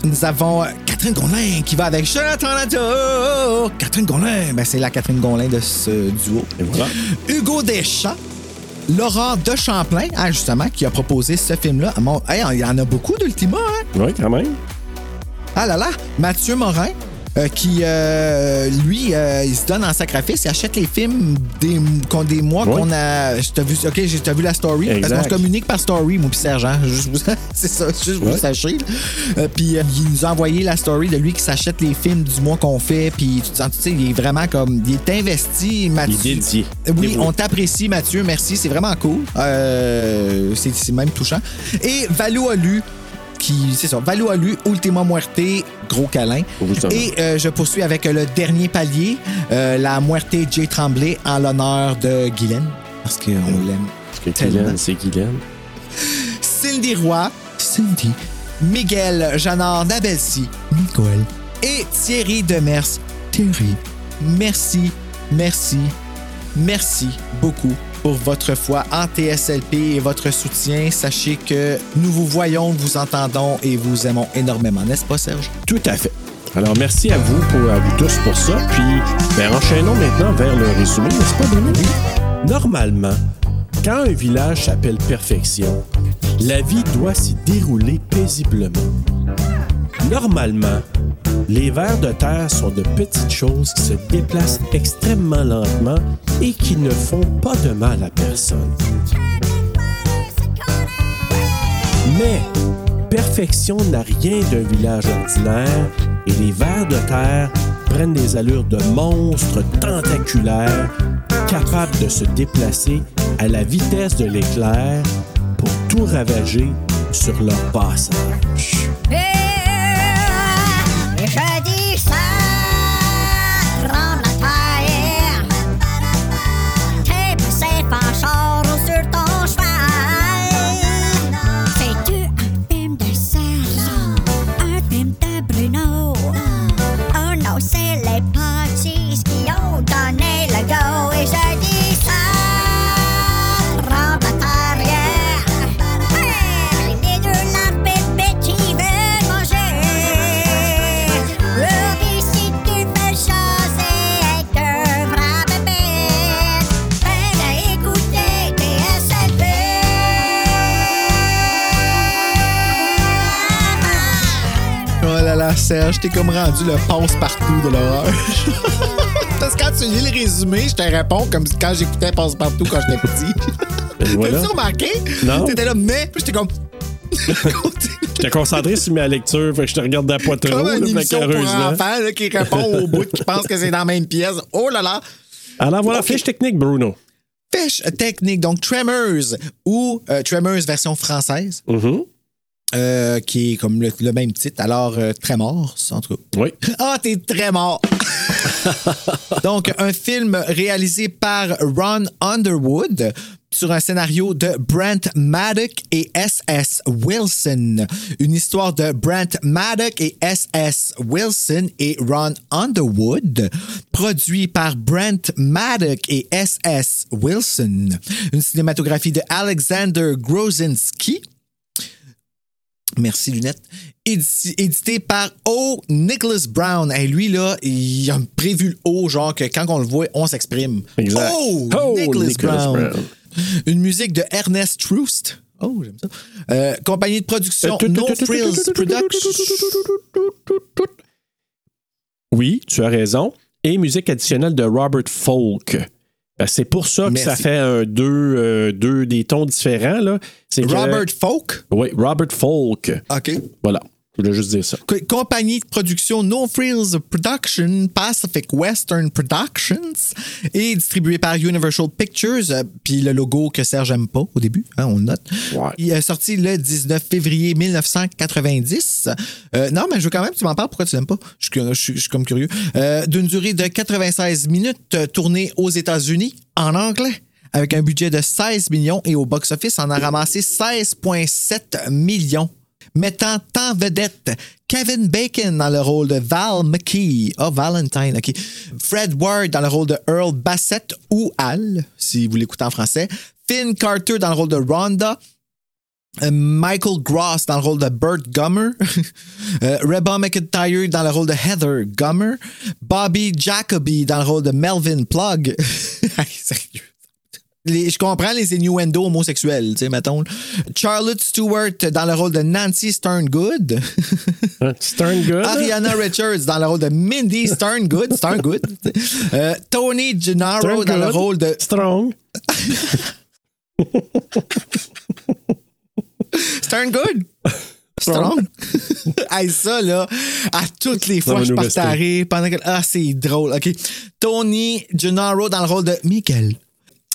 Nous avons euh, Catherine Gonlin qui va avec Jonathan Nadeau. Catherine Gonlin, ben, c'est la Catherine Gonlin de ce duo. Et voilà. Hugo Deschamps. Laurent de Champlain, ah, justement, qui a proposé ce film-là. Mon- hey, il y en a beaucoup d'Ultima, hein? Oui, quand même. Ah là là, Mathieu Morin, euh, qui, euh, lui, euh, il se donne en sacrifice, il achète les films des, qu'on- des mois Oui. qu'on a. Je t'ai vu, ok, j'ai t'as vu la story? Parce Exact. qu'on se communique par story, moi, puis Sergent. C'est ça, juste sachiez. là. Euh, puis il nous a envoyé la story de lui qui s'achète les films du mois qu'on fait. Puis tu te sens, tu sais, il est vraiment comme. Il est investi, Mathieu. Il est dédié. Oui, Dévoué. on t'apprécie, Mathieu. Merci. C'est vraiment cool. Euh, c'est c'est même touchant. Et Valou Alu, qui, c'est ça, Valou Alu, Ultima Muerte, gros câlin. Et euh, je poursuis avec le dernier palier, euh, la Muerte J. Tremblay, en l'honneur de Guylaine, parce qu'on l'aime. Parce que Tellement. Guylaine, c'est Guylaine. Cindy Roy, Cindy, Miguel Janard Nabelsi, Nicole et Thierry Demers, Thierry. Merci, merci, merci beaucoup pour votre foi en TSLP et votre soutien. Sachez que nous vous voyons, vous entendons et vous aimons énormément, n'est-ce pas, Serge? Tout à fait. Alors, merci à vous, pour, à vous tous pour ça. Puis, ben, enchaînons maintenant vers le résumé, n'est-ce pas, Bruno? Normalement, quand un village s'appelle perfection, la vie doit s'y dérouler paisiblement. Normalement, les vers de terre sont de petites choses qui se déplacent extrêmement lentement et qui ne font pas de mal à personne. Mais perfection n'a rien d'un village ordinaire et les vers de terre prennent des allures de monstres tentaculaires capables de se déplacer à la vitesse de l'éclair pour tout ravager sur leur passage. Je dis ça, rend la terre. T'es passé en char ou sur ton cheval. C'est-tu un film de Serge? Un film de Bruno? Oh non, c'est les parties Serge, t'es comme rendu le passe-partout de l'horreur. Parce que quand tu lis le résumé, je te réponds comme quand j'écoutais Passe-partout quand j'étais petit. Et voilà. T'as-tu remarqué? Non. T'étais là, mais, puis j'étais comme. J'étais concentré sur ma lecture, fait que je te regardais pas trop, comme là, une émission pour là, qui répond au bout, qui pense que c'est dans la même pièce. Oh là là! Alors voilà, Ok. fiche technique, Bruno. Fiche technique, donc Tremors, ou euh, Tremors version française, Mhm. Euh, qui est comme le, le même titre. Alors, euh, Tremors, en tout cas. Oui. Ah, t'es très mort! Donc, un film réalisé par Ron Underwood sur un scénario de Brent Maddock et S.S. Wilson. Une histoire de Brent Maddock et S.S. Wilson et Ron Underwood, produit par Brent Maddock et S.S. Wilson. Une cinématographie de Alexander Grozinski. Merci, Lunette. Édi- édité par O. Nicholas Brown. Et lui, là, il a prévu le O, genre que quand on le voit, on s'exprime. Exact. Oh, Oh, Nicholas, Nicholas Brown. Brown. Une musique de Ernest Troost. Oh, j'aime ça. Euh, compagnie de production No Frills Productions. Oui, tu as raison. Et musique additionnelle de Robert Folk. Ben, C'est pour ça que Merci. ça fait un deux, euh, deux des tons différents. Là. C'est que- Robert Folk. Oui, Robert Folk. OK. Voilà. Je voulais juste dire ça. Co- Compagnie de production No Frills Production, Pacific Western Productions, et distribué par Universal Pictures, euh, puis le logo que Serge aime pas au début, hein, on le note. Ouais. Il est sorti le 19 février 1990. Euh, non, mais je veux quand même que tu m'en parles, pourquoi tu l'aimes pas? Je suis, curieux- je suis- je suis comme curieux. Euh, D'une durée de 96 minutes, euh, tourné aux États-Unis en anglais. Avec un budget de 16 millions et au box-office, on a ramassé 16,7 millions mettant en vedette Kevin Bacon dans le rôle de Val McKee. Ah, Valentine, OK. Fred Ward dans le rôle de Earl Bassett ou Al, si vous l'écoutez en français. Finn Carter dans le rôle de Rhonda. Euh, Michael Gross dans le rôle de Bert Gummer. Euh, Reba McIntyre dans le rôle de Heather Gummer. Bobby Jacoby dans le rôle de Melvin Plug. Les- je comprends les innuendos homosexuels, tu sais, mettons. Charlotte Stewart dans le rôle de Nancy Sterngood. Hein? Stern Good. Ariana Richards dans le rôle de Mindy Sterngood. Sterngood. Euh, Tony Gennaro dans le Sterngood? rôle de Strong? Sterngood? Strong? hey, ça, là, à toutes les fois, je partais pendant que. Ah, c'est drôle. OK. Tony Gennaro dans le rôle de Michael.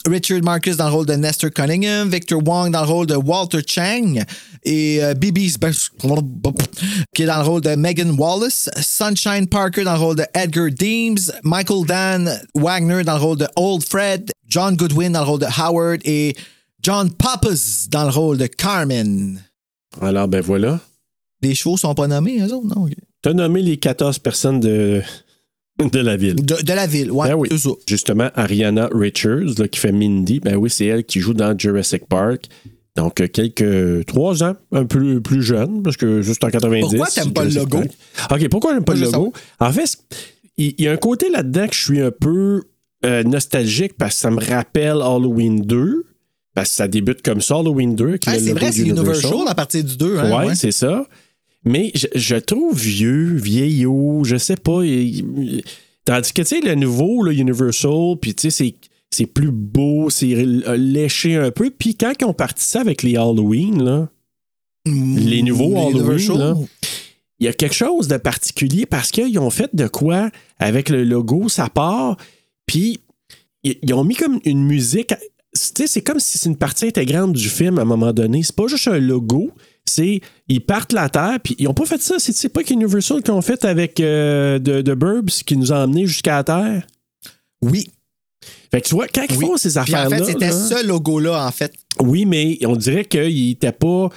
Richard Marcus dans le rôle de Nestor Cunningham, Victor Wong dans le rôle de Walter Chang et euh, Bibi Spe- qui est dans le rôle de Megan Wallace, Sunshine Parker dans le rôle de Edgar Deems, Michael Dan Wagner dans le rôle de Old Fred, John Goodwin dans le rôle de Howard et John Pappas dans le rôle de Carmen. Alors, ben voilà. Les chevaux sont pas nommés, eux autres, non? ok. Tu as nommé les 14 personnes de, de la ville. De, de la ville, ouais, Ben oui. Justement, Ariana Richards, là, qui fait Mindy, ben oui, c'est elle qui joue dans Jurassic Park. Donc, euh, quelques trois ans, un peu plus jeune, parce que juste en 90. Pourquoi t'aimes pas le logo? Park. OK, pourquoi j'aime pas le logo? En fait, il y, a un côté là-dedans que je suis un peu euh, nostalgique parce que ça me rappelle Halloween 2. Parce que ça débute comme ça, Halloween 2. avec Ah, le c'est vrai, c'est. Universal à partir du 2. Hein, ouais, ouais. c'est ça. Mais je, je trouve vieux, vieillot, je sais pas. il- tandis que, tu sais, le nouveau, là, Universal, puis tu sais, c'est. C'est plus beau, c'est léché un peu. Puis quand ils ont parti ça avec les Halloween, là, les nouveaux Les Halloween, il y a quelque chose de particulier parce qu'ils ont fait de quoi avec le logo, ça part, puis ils ils ont mis comme une musique. Tu sais, c'est comme si c'est une partie intégrante du film à un moment donné. C'est pas juste un logo, c'est ils partent la terre, puis ils ont pas fait ça. C'est pas qu'Universal qu'ils ont fait avec euh, de, de Burbs qui nous a emmenés jusqu'à la terre? Oui. Fait que tu vois, quand ils oui. font ces Puis en affaires-là. fait, c'était ce logo-là, en fait. oui, mais on dirait qu'ils étaient pas.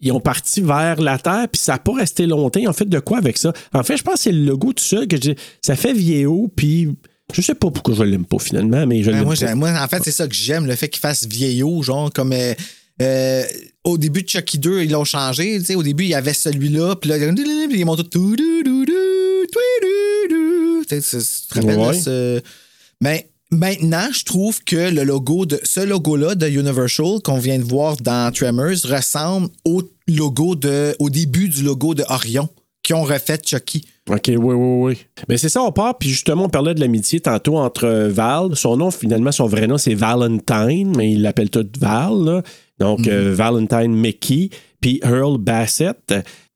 Ils ont parti vers la Terre, puis ça n'a pas resté longtemps. Ont fait de quoi avec ça? En fait, je pense que c'est le logo tout seul que je dis, ça fait vieillot, puis je sais pas pourquoi je l'aime pas finalement, mais je Ben, l'aime moi, pas. j'ai- moi, en fait, c'est ça que j'aime, le fait qu'il fasse vieillot, genre comme. euh, euh, au début de Chucky 2, ils l'ont changé. Au début, il y avait celui-là, puis là, ils m'ont tout. Tu te rappelles Ouais. ce. Mais maintenant, je trouve que le logo de ce logo-là de Universal qu'on vient de voir dans Tremors ressemble au logo de. au début du logo de Orion qui ont refait Chucky. OK, oui, oui, oui. Mais c'est ça, on part, puis justement, on parlait de l'amitié tantôt entre euh, Val. Son nom, finalement, son vrai nom, c'est Valentine, mais il l'appelle tout Val, là. Donc, Mhm. euh, Valentine Mickey, puis Earl Bassett.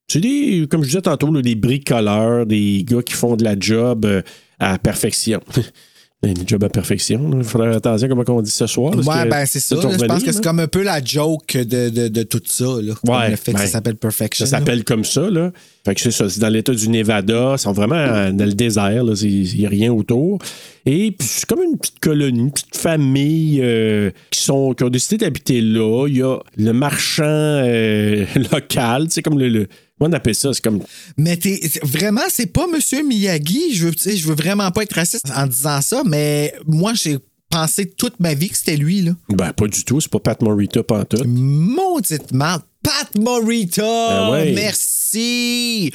C'est des, comme je disais tantôt, là, des bricoleurs, des gars qui font de la job euh, à perfection. Des jobs à perfection. Il faudrait faire attention comment on dit ce soir. Ouais, ben c'est ça. là, je pense que c'est comme un peu la joke de, de, de tout ça. Là, Ouais, le fait que ben, ça s'appelle Perfection. Ça s'appelle comme ça, là. Fait que c'est ça, c'est dans l'État du Nevada. Ils sont vraiment dans le désert, là. Il n'y a rien autour. Et puis, c'est comme une petite colonie, une petite famille euh, qui, sont, qui ont décidé d'habiter là. Il y a le marchand euh, local, tu sais, comme le. On appelle ça? C'est comme. Mais t'es, vraiment, c'est pas Monsieur Miyagi. Je veux, je veux vraiment pas être raciste en disant ça, mais moi, j'ai pensé toute ma vie que c'était lui. Là. Ben, pas du tout. C'est pas Pat Morita, pantoute. Maudite merde. Pat Morita! Ben ouais. Merci!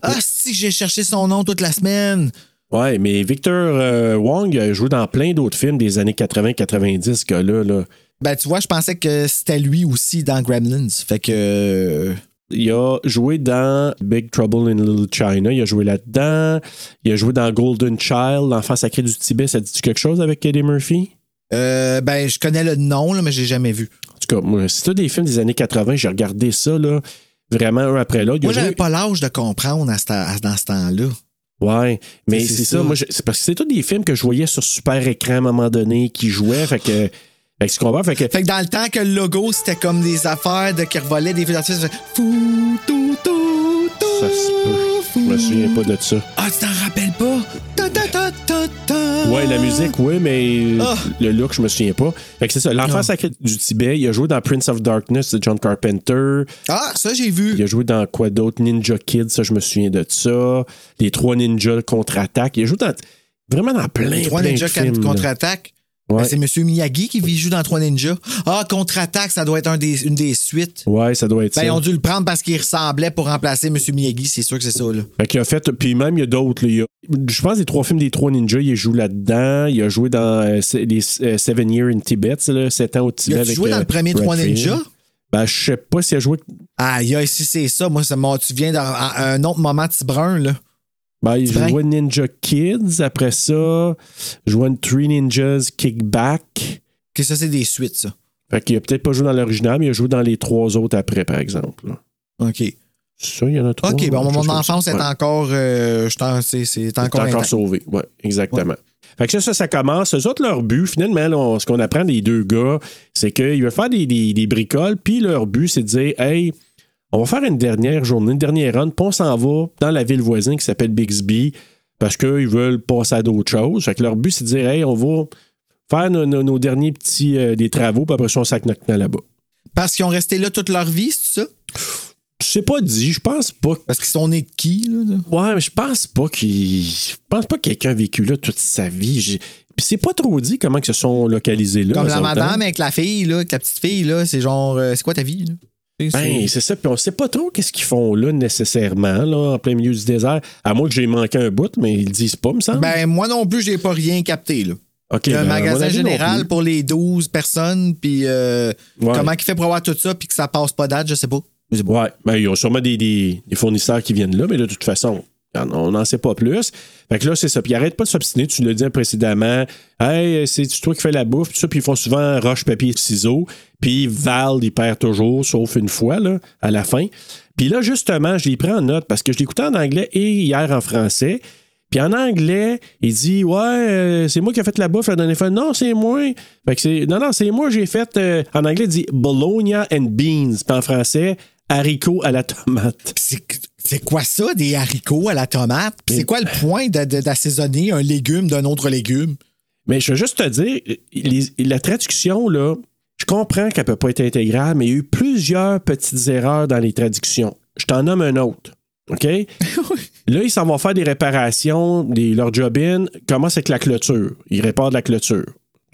Ah, si j'ai cherché son nom toute la semaine. Ouais, mais Victor euh, Wong a joué dans plein d'autres films des années 80-90, ce gars-là. Là. Ben, tu vois, je pensais que c'était lui aussi dans Gremlins. Fait que. Il a joué dans Big Trouble in Little China. Il a joué là-dedans. Il a joué dans Golden Child, L'enfant sacré du Tibet. Ça dit quelque chose avec Eddie Murphy? euh, ben, je connais le nom, là, mais j'ai jamais vu. En tout cas, moi, si t'as des films des années 80, j'ai regardé ça, là. vraiment un après l'autre. Il Moi, j'avais joué- pas l'âge de comprendre à ce- à- dans ce temps-là. Ouais, mais C'est c'est ça. ça. Moi, je- c'est parce que c'est tous des films que je voyais sur super écran à un moment donné qui jouaient. Fait que. Fait que tu comprends? Fait que. Fait que dans le temps que le logo, c'était comme des affaires de qui revolaient des feux d'artifice, fou, tout, tout, tout. Ça se peut. Je me souviens pas de ça. Ah, tu t'en rappelles pas? Ta, ta, ta, ta, ta. Ouais, la musique, oui, mais Ah. le look, je me souviens pas. Fait que c'est ça. L'enfant Ah. sacré du Tibet, il a joué dans Prince of Darkness de John Carpenter. Ah, ça, j'ai vu. Il a joué dans quoi d'autre? Ninja Kid, ça, je me souviens de ça. Les trois ninjas contre-attaque. Il a joué dans. Vraiment dans plein, Trois plein ninjas contre-attaque. Ouais. Ben, c'est M. Miyagi qui vit- joue dans Trois Ninjas. Ah, contre-attaque, ça doit être un des, une des suites. Ouais, ça doit être Ben, ça. ils ont dû le prendre parce qu'il ressemblait pour remplacer M. Miyagi. C'est sûr que c'est ça, là. Fait qu'il a fait, puis même, il y a d'autres. y a- je pense les trois films des trois ninjas, il joue là-dedans. Il a joué dans euh, les euh, Seven Years in Tibet, c'est là, Sept ans au Tibet. Il avec, joué dans euh, le premier Brad Trois. Ninjas? Ben, je sais pas s'il a joué. Aïe, aïe, si c'est ça, moi, ça tu viens d'un un autre moment brun, là. Ben, il jouait Ninja Kids. Après ça, jouait Three Ninjas Kickback. Que ça, c'est des suites, ça. Fait qu'il a peut-être pas joué dans l'original, mais il a joué dans les trois autres après, par exemple. là. OK. Ça, il y en a trois. OK, bon, mon enfance est encore. euh, je c'est encore. encore sauvé. Oui, exactement. Fait que ça, ça, ça commence. Eux autres, leur but, finalement, là, on- ce qu'on apprend des deux gars, c'est qu'ils veulent faire des, des- des bricoles, puis leur but, c'est de dire Hey, on va faire une dernière journée, une dernière run, puis on s'en va dans la ville voisine qui s'appelle Bixby, parce qu'ils veulent passer à d'autres choses. Fait que leur but, c'est de dire Hey, on va faire nos, nos- nos derniers petits euh, des travaux, puis après ça, on sac notre camp là-bas. Parce qu'ils ont resté là toute leur vie, c'est ça? C'est pas dit, je pense pas. Parce qu'ils sont nés de qui, là? Ouais, mais je pense pas qu'il. Je pense pas que quelqu'un a vécu là toute sa vie. J'ai- Puis c'est pas trop dit comment ils se sont localisés là. Comme la madame hein. avec la fille, là, avec la petite fille, là, c'est genre. euh, c'est quoi ta vie, là? C'est- Ben, c'est ça. Puis on sait pas trop qu'est-ce qu'ils font là nécessairement, là, en plein milieu du désert. À moins que j'ai manqué un bout, mais ils le disent pas, me semble. Ben, moi non plus, j'ai pas rien capté, là. Un ben, magasin général pour les 12 personnes, puis euh, Ouais. comment il fait pour avoir tout ça, puis que ça passe pas date, je sais pas. Je sais pas. Ouais, ben, ils ont sûrement des, des- des fournisseurs qui viennent là, mais de toute façon, on n'en sait pas plus. Fait que là, c'est ça. Puis arrête pas de s'obstiner, tu l'as dit précédemment. Hey, c'est toi qui fais la bouffe, tout ça? Puis ils font souvent roche, papier, ciseaux. Puis Val, il perd toujours, sauf une fois, là, à la fin. Puis là, justement, je l'ai pris en note parce que je l'écoutais en anglais et hier en français. Puis en anglais, il dit Ouais, euh, c'est moi qui ai fait la bouffe la dernière fois. Non, c'est moi. Fait que c'est. Non, non, c'est moi, j'ai fait. euh, en anglais, il dit Bologna and beans. Puis en français, haricots à la tomate. C'est quoi ça, des haricots à la tomate? Puis c'est quoi le point d'assaisonner un légume d'un autre légume? Mais je veux juste te dire, les- la traduction, là, je comprends qu'elle peut pas être intégrale, mais il y a eu plusieurs petites erreurs dans les traductions. Je t'en nomme un autre. OK? Là, ils s'en vont faire des réparations, des, leur job-in commence avec la clôture? Ils réparent la clôture.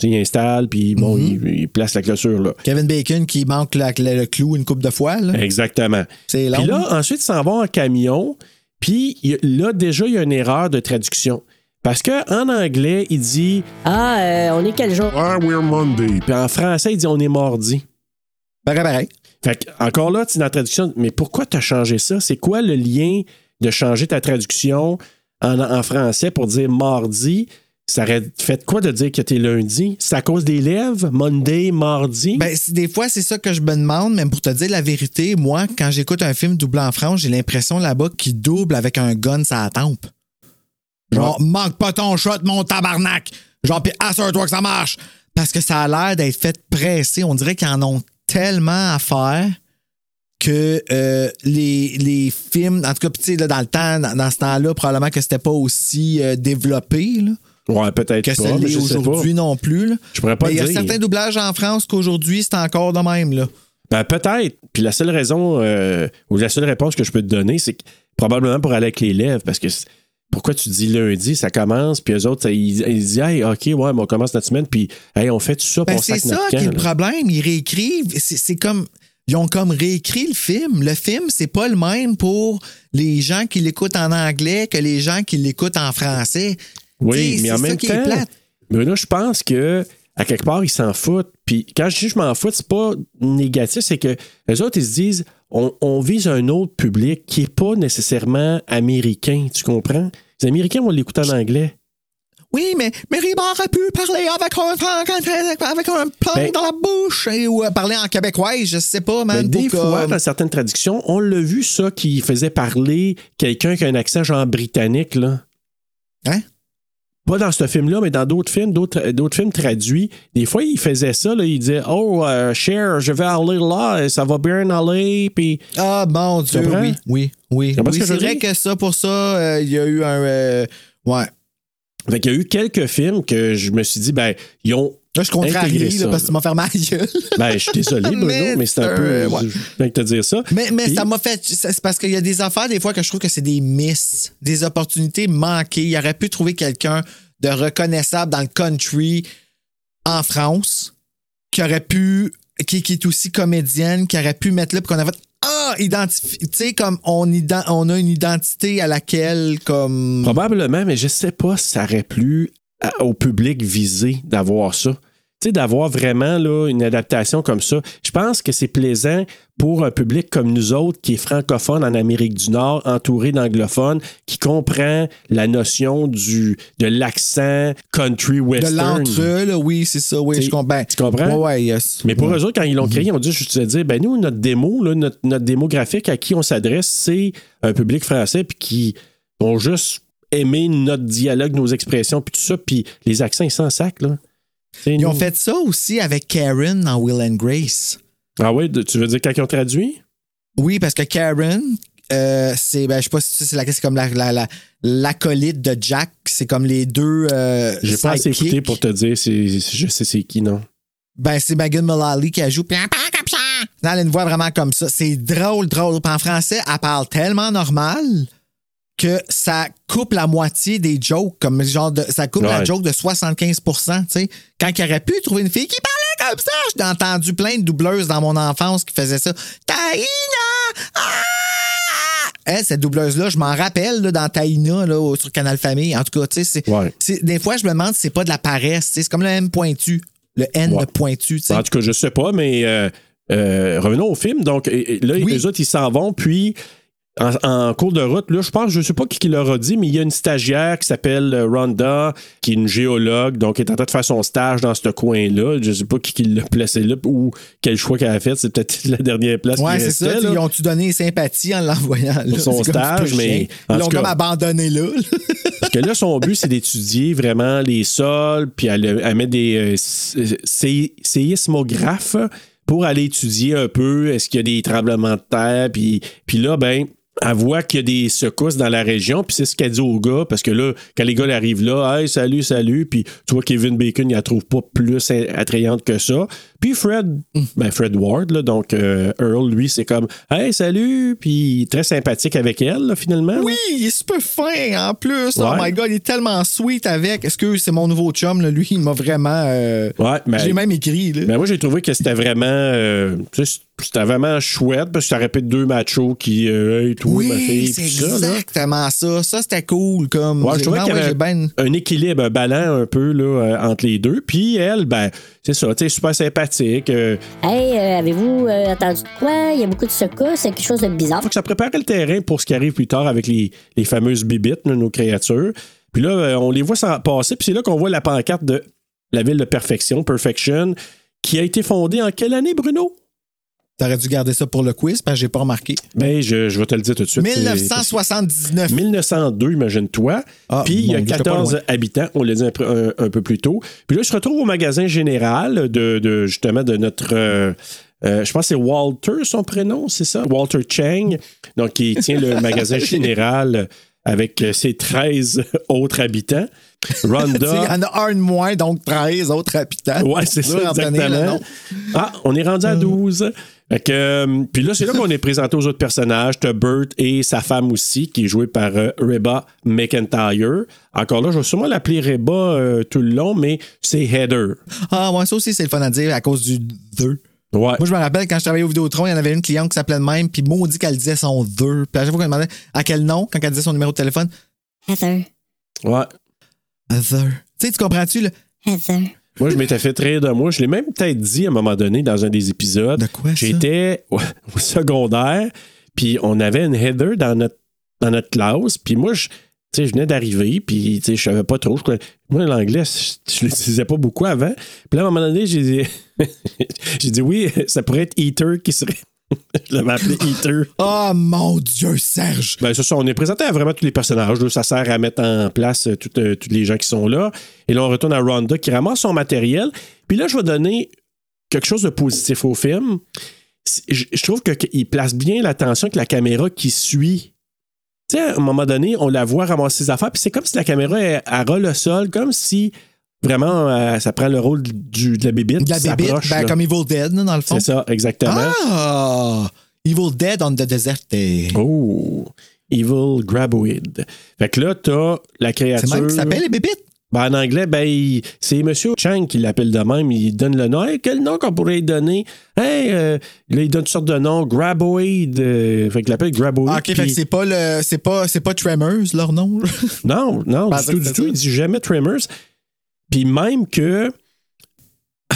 Ils installent, puis bon, ils, ils placent la clôture là. Kevin Bacon qui manque la- le, le clou une coupe de fois, là. Exactement. C'est long. Puis là, ensuite, ils s'en vont en camion. Puis il là, déjà, il y a une erreur de traduction. Parce qu'en anglais, il dit. Ah, euh, on est quel jour? Ah, we're Monday. Puis en français, il dit on est mardi. Pareil, pareil. Fait que, encore là, tu es dans la traduction. Mais pourquoi tu as changé ça? C'est quoi le lien de changer ta traduction en, en français pour dire mardi? Ça aurait fait quoi de dire que t'es lundi? C'est à cause des lèvres? Monday, mardi? Ben, des fois, c'est ça que je me demande, même pour te dire la vérité, moi, quand j'écoute un film doublé en France, j'ai l'impression là-bas qu'il double avec un gun sur la tempe. Genre, manque pas ton shot, mon tabarnak! Genre, pis assure-toi que ça marche! Parce que ça a l'air d'être fait pressé. On dirait qu'ils en ont tellement à faire que euh, les, les films, en tout cas, tu sais, là, dans le temps, dans, dans ce temps-là, probablement que c'était pas aussi euh, développé, là, ouais, peut-être que pas. ça l'est aujourd'hui non plus. là. Je pourrais pas Mais il y a certains doublages en France qu'aujourd'hui, c'est encore de même, là. Ben, peut-être. Puis la seule raison, euh, ou la seule réponse que je peux te donner, c'est que probablement pour aller avec les lèvres, parce que pourquoi tu dis lundi, ça commence, puis eux autres, ça, ils, ils disent, hey, OK, ouais, mais on commence notre semaine, puis hey, on fait tout ça, Ben, c'est ça qui est le problème. Ils réécrivent. C'est c'est comme. Ils ont comme réécrit le film. Le film, c'est pas le même pour les gens qui l'écoutent en anglais que les gens qui l'écoutent en français. Oui, mais en même temps. Bruno, je pense que à quelque part, ils s'en foutent. Puis quand je dis je m'en fous, c'est pas négatif, c'est que les autres, ils se disent on, on vise un autre public qui est pas nécessairement américain, tu comprends? Les Américains vont l'écouter en anglais. Oui, mais, mais Ribard aurait pu parler avec un, avec un plan Ben- dans la bouche et- ou euh, parler en québécois, je sais pas, man. Ben, des fois, dans certaines traductions, on l'a vu, ça, qui faisait parler quelqu'un qui a un accent genre britannique, là. Hein? Pas dans ce film-là, mais dans d'autres films, d'autres d'autres films traduits. Des fois, il faisait ça, là, il disait Oh, euh, Cher, je vais aller là, ça va bien aller, puis. Ah, mon Dieu, oui, oui, oui. Oui, c'est vrai que ça, pour ça, euh, il y a eu un... euh, ouais. Fait qu'il y a eu quelques films que je me suis dit, ben, ils ont. Là, je contrarie, là, parce que tu m'as la gueule. Ben, je suis désolé, Bruno, Mais mais, c'est un peu. ouais. Je viens de te dire ça. Mais, mais Puis- ça m'a fait. C'est parce qu'il y a des affaires, des fois, que je trouve que c'est des miss, des opportunités manquées. Il aurait pu trouver quelqu'un de reconnaissable dans le country en France, qui aurait pu. qui, qui est aussi comédienne, qui aurait pu mettre là, puis qu'on a fait. Ah, identifié. Tu sais, comme on, ident- on a une identité à laquelle, comme. Probablement, mais je sais pas si ça aurait plu à- au public visé d'avoir ça. Tu sais, d'avoir vraiment là, une adaptation comme ça. Je pense que c'est plaisant pour un public comme nous autres qui est francophone en Amérique du Nord, entouré d'anglophones, qui comprend la notion du, de l'accent country De western. l'entre, là, oui, c'est ça, oui, je comprends. tu comprends? Ouais, yes. Mais pour Ouais. eux autres, quand ils l'ont créé, ils ont dit, je te dire, ben nous, notre démo, là, notre, notre démo graphique à qui on s'adresse, c'est un public français puis qui vont juste aimer notre dialogue, nos expressions, puis tout ça, puis les accents, ils s'en sac, là. Ils nous- ont fait ça aussi avec Karen dans Will and Grace. Ah oui, tu veux dire quand ils ont traduit? Oui, parce que Karen, euh, c'est, ben, je sais pas si c'est la, c'est comme la, la, la- l'acolyte de Jack. C'est comme les deux. Euh, J'ai pas assez écouté pour te dire, c'est- c'est- je sais c'est qui, non. Ben, c'est Megan Mullally qui a joué. Puis elle a une voix vraiment comme ça. C'est drôle, drôle. En français, elle parle tellement normal que ça coupe la moitié des jokes. Comme genre de, ça coupe la joke de 75 tu sais. Quand il aurait pu trouver une fille qui parlait comme ça, j'ai entendu plein de doubleuses dans mon enfance qui faisaient ça. Taïna! Ah! Elle, cette doubleuse-là, je m'en rappelle là, dans Taïna, là, sur Canal Famille. En tout cas, tu sais, c'est, Ouais. des fois, je me demande si c'est pas de la paresse. C'est comme le M pointu. Le N Ouais. pointu, tu sais. En tout cas, je sais pas, mais euh, euh, revenons au film. Donc, là, Oui. les autres, ils s'en vont, puis en, en cours de route, là, je pense, je sais pas qui, qui leur a dit, mais il y a une stagiaire qui s'appelle euh, Rhonda, qui est une géologue, donc elle est en train de faire son stage dans ce coin-là. Je sais pas qui, qui l'a placé là ou quel choix qu'elle a fait. C'est peut-être la dernière place qui c'est ça. là. Ils ont-tu donné sympathie en l'envoyant là? Pour son stage, mais Ils l'ont comme abandonné là. Parce que là, son but, c'est d'étudier vraiment les sols, puis elle, elle met des euh, sé- séismographes pour aller étudier un peu est-ce qu'il y a des tremblements de terre, puis, puis là, ben. Elle voit qu'il y a des secousses dans la région, puis c'est ce qu'elle dit aux gars, parce que là, quand les gars arrivent là, hey, salut, salut, puis tu vois Kevin Bacon, il la trouve pas plus attrayante que ça. Puis Fred, ben Fred Ward, là, donc euh, Earl, lui, c'est comme, hey, salut, puis très sympathique avec elle, là, finalement. oui, il est super fin en plus. Oh my god, il est tellement sweet avec. Est-ce que c'est mon nouveau chum, là? lui, il m'a vraiment. euh, Ouais, mais. J'ai même écrit. Là. Ben moi, j'ai trouvé que c'était vraiment. euh, tu sais, c'était vraiment chouette parce que ça répète deux machos qui. euh, hey, toi, ma fille, c'est puis ça. là. exactement ça. Ça, c'était cool. Comme, Ouais, je trouvais qu'il y avait ben- un équilibre, un ballon un peu là, euh, entre les deux. Puis elle, ben, c'est ça, tu sais, super sympathique. euh, Hey, euh, avez-vous euh, entendu de quoi? Il y a beaucoup de secousses, c'est quelque chose de bizarre. Faut que ça préparait le terrain pour ce qui arrive plus tard avec les, les fameuses bibites, là, nos créatures. Puis là, euh, on les voit s'en passer. Puis c'est là qu'on voit la pancarte de la ville de Perfection, Perfection, qui a été fondée en quelle année, Bruno? T'aurais dû garder ça pour le quiz parce que j'ai pas remarqué. Ben, je, je vais te le dire tout de suite. c'est- 1979. 1902, imagine-toi. Ah, Puis il y a mon Dieu, j'étais pas 14 loin. habitants, on l'a dit un, peu- un- un peu plus tôt. Puis là, je retrouve au magasin général de, de, justement de notre. euh, euh, je pense que c'est Walter, son prénom, c'est ça? Walter Chang. Donc, qui tient le magasin général avec ses 13 autres habitants. Sais, Il y Rhonda. en a un de moins, donc 13 autres habitants. Ouais, c'est ça, exactement. Ah, on est rendu à 12. Fait que, euh, puis là, c'est là qu'on est présenté aux autres personnages. T'as Bert et sa femme aussi, qui est jouée par euh, Reba McIntyre. Encore là, je vais sûrement l'appeler Reba euh, tout le long, mais c'est Heather. Ah, ouais, ça aussi, c'est le fun à dire à cause du 2. Ouais. Moi, je me rappelle quand je travaillais au Vidéotron, il y en avait une cliente qui s'appelait de même, puis maudit qu'elle disait son 2. Puis à chaque fois qu'on demandait à quel nom, quand elle disait son numéro de téléphone, Heather, ouais. Heather. Tu sais, tu comprends-tu, là? Heather. Moi, je m'étais fait rire de moi. Je l'ai même peut-être dit à un moment donné dans un des épisodes. De quoi, ça? J'étais au au secondaire, puis on avait une Heather dans notre, dans notre classe. Puis moi, je- tu Tu sais, je venais d'arriver, puis tu sais, je savais pas trop. Je moi, l'anglais, je, je l'utilisais pas beaucoup avant. Puis là, à un moment donné, j'ai dit, j'ai dit oui, ça pourrait être Eater qui serait. je l'avais appelé Eater. Oh mon Dieu, Serge! Ben, c'est ça, on est présenté à vraiment tous les personnages. là. Ça sert à mettre en place euh, tout, euh, tous les gens qui sont là. Et là, on retourne à Rhonda qui ramasse son matériel. Puis là, je vais donner quelque chose de positif au film. Je, je trouve que- qu'il place bien l'attention avec la caméra qui suit. Tu sais, à un moment donné, on la voit ramasser ses affaires, puis c'est comme si la caméra elle, elle le sol, comme si vraiment euh, ça prend le rôle du, de la bébite. De la bébite, ben, comme Evil Dead, dans le fond. C'est ça, exactement. Ah! Evil Dead on the Desert. C'est Oh, Evil Graboid. Fait que là, t'as la créature. même qui s'appelle les bébites? Ben, en anglais, ben, il- c'est M. Chang qui l'appelle de même. Il donne le nom. Hey, quel nom qu'on pourrait donner? Hey, euh, là, il donne toutes sortes de noms. Graboid. euh, fait qu'il l'appelle Graboid. Ah, OK, fait que c'est pas le. C'est pas, c'est pas Tremors, leur nom. Non, non, Ben, du tout, du c'est tout. Il dit jamais Tremors. Puis même que,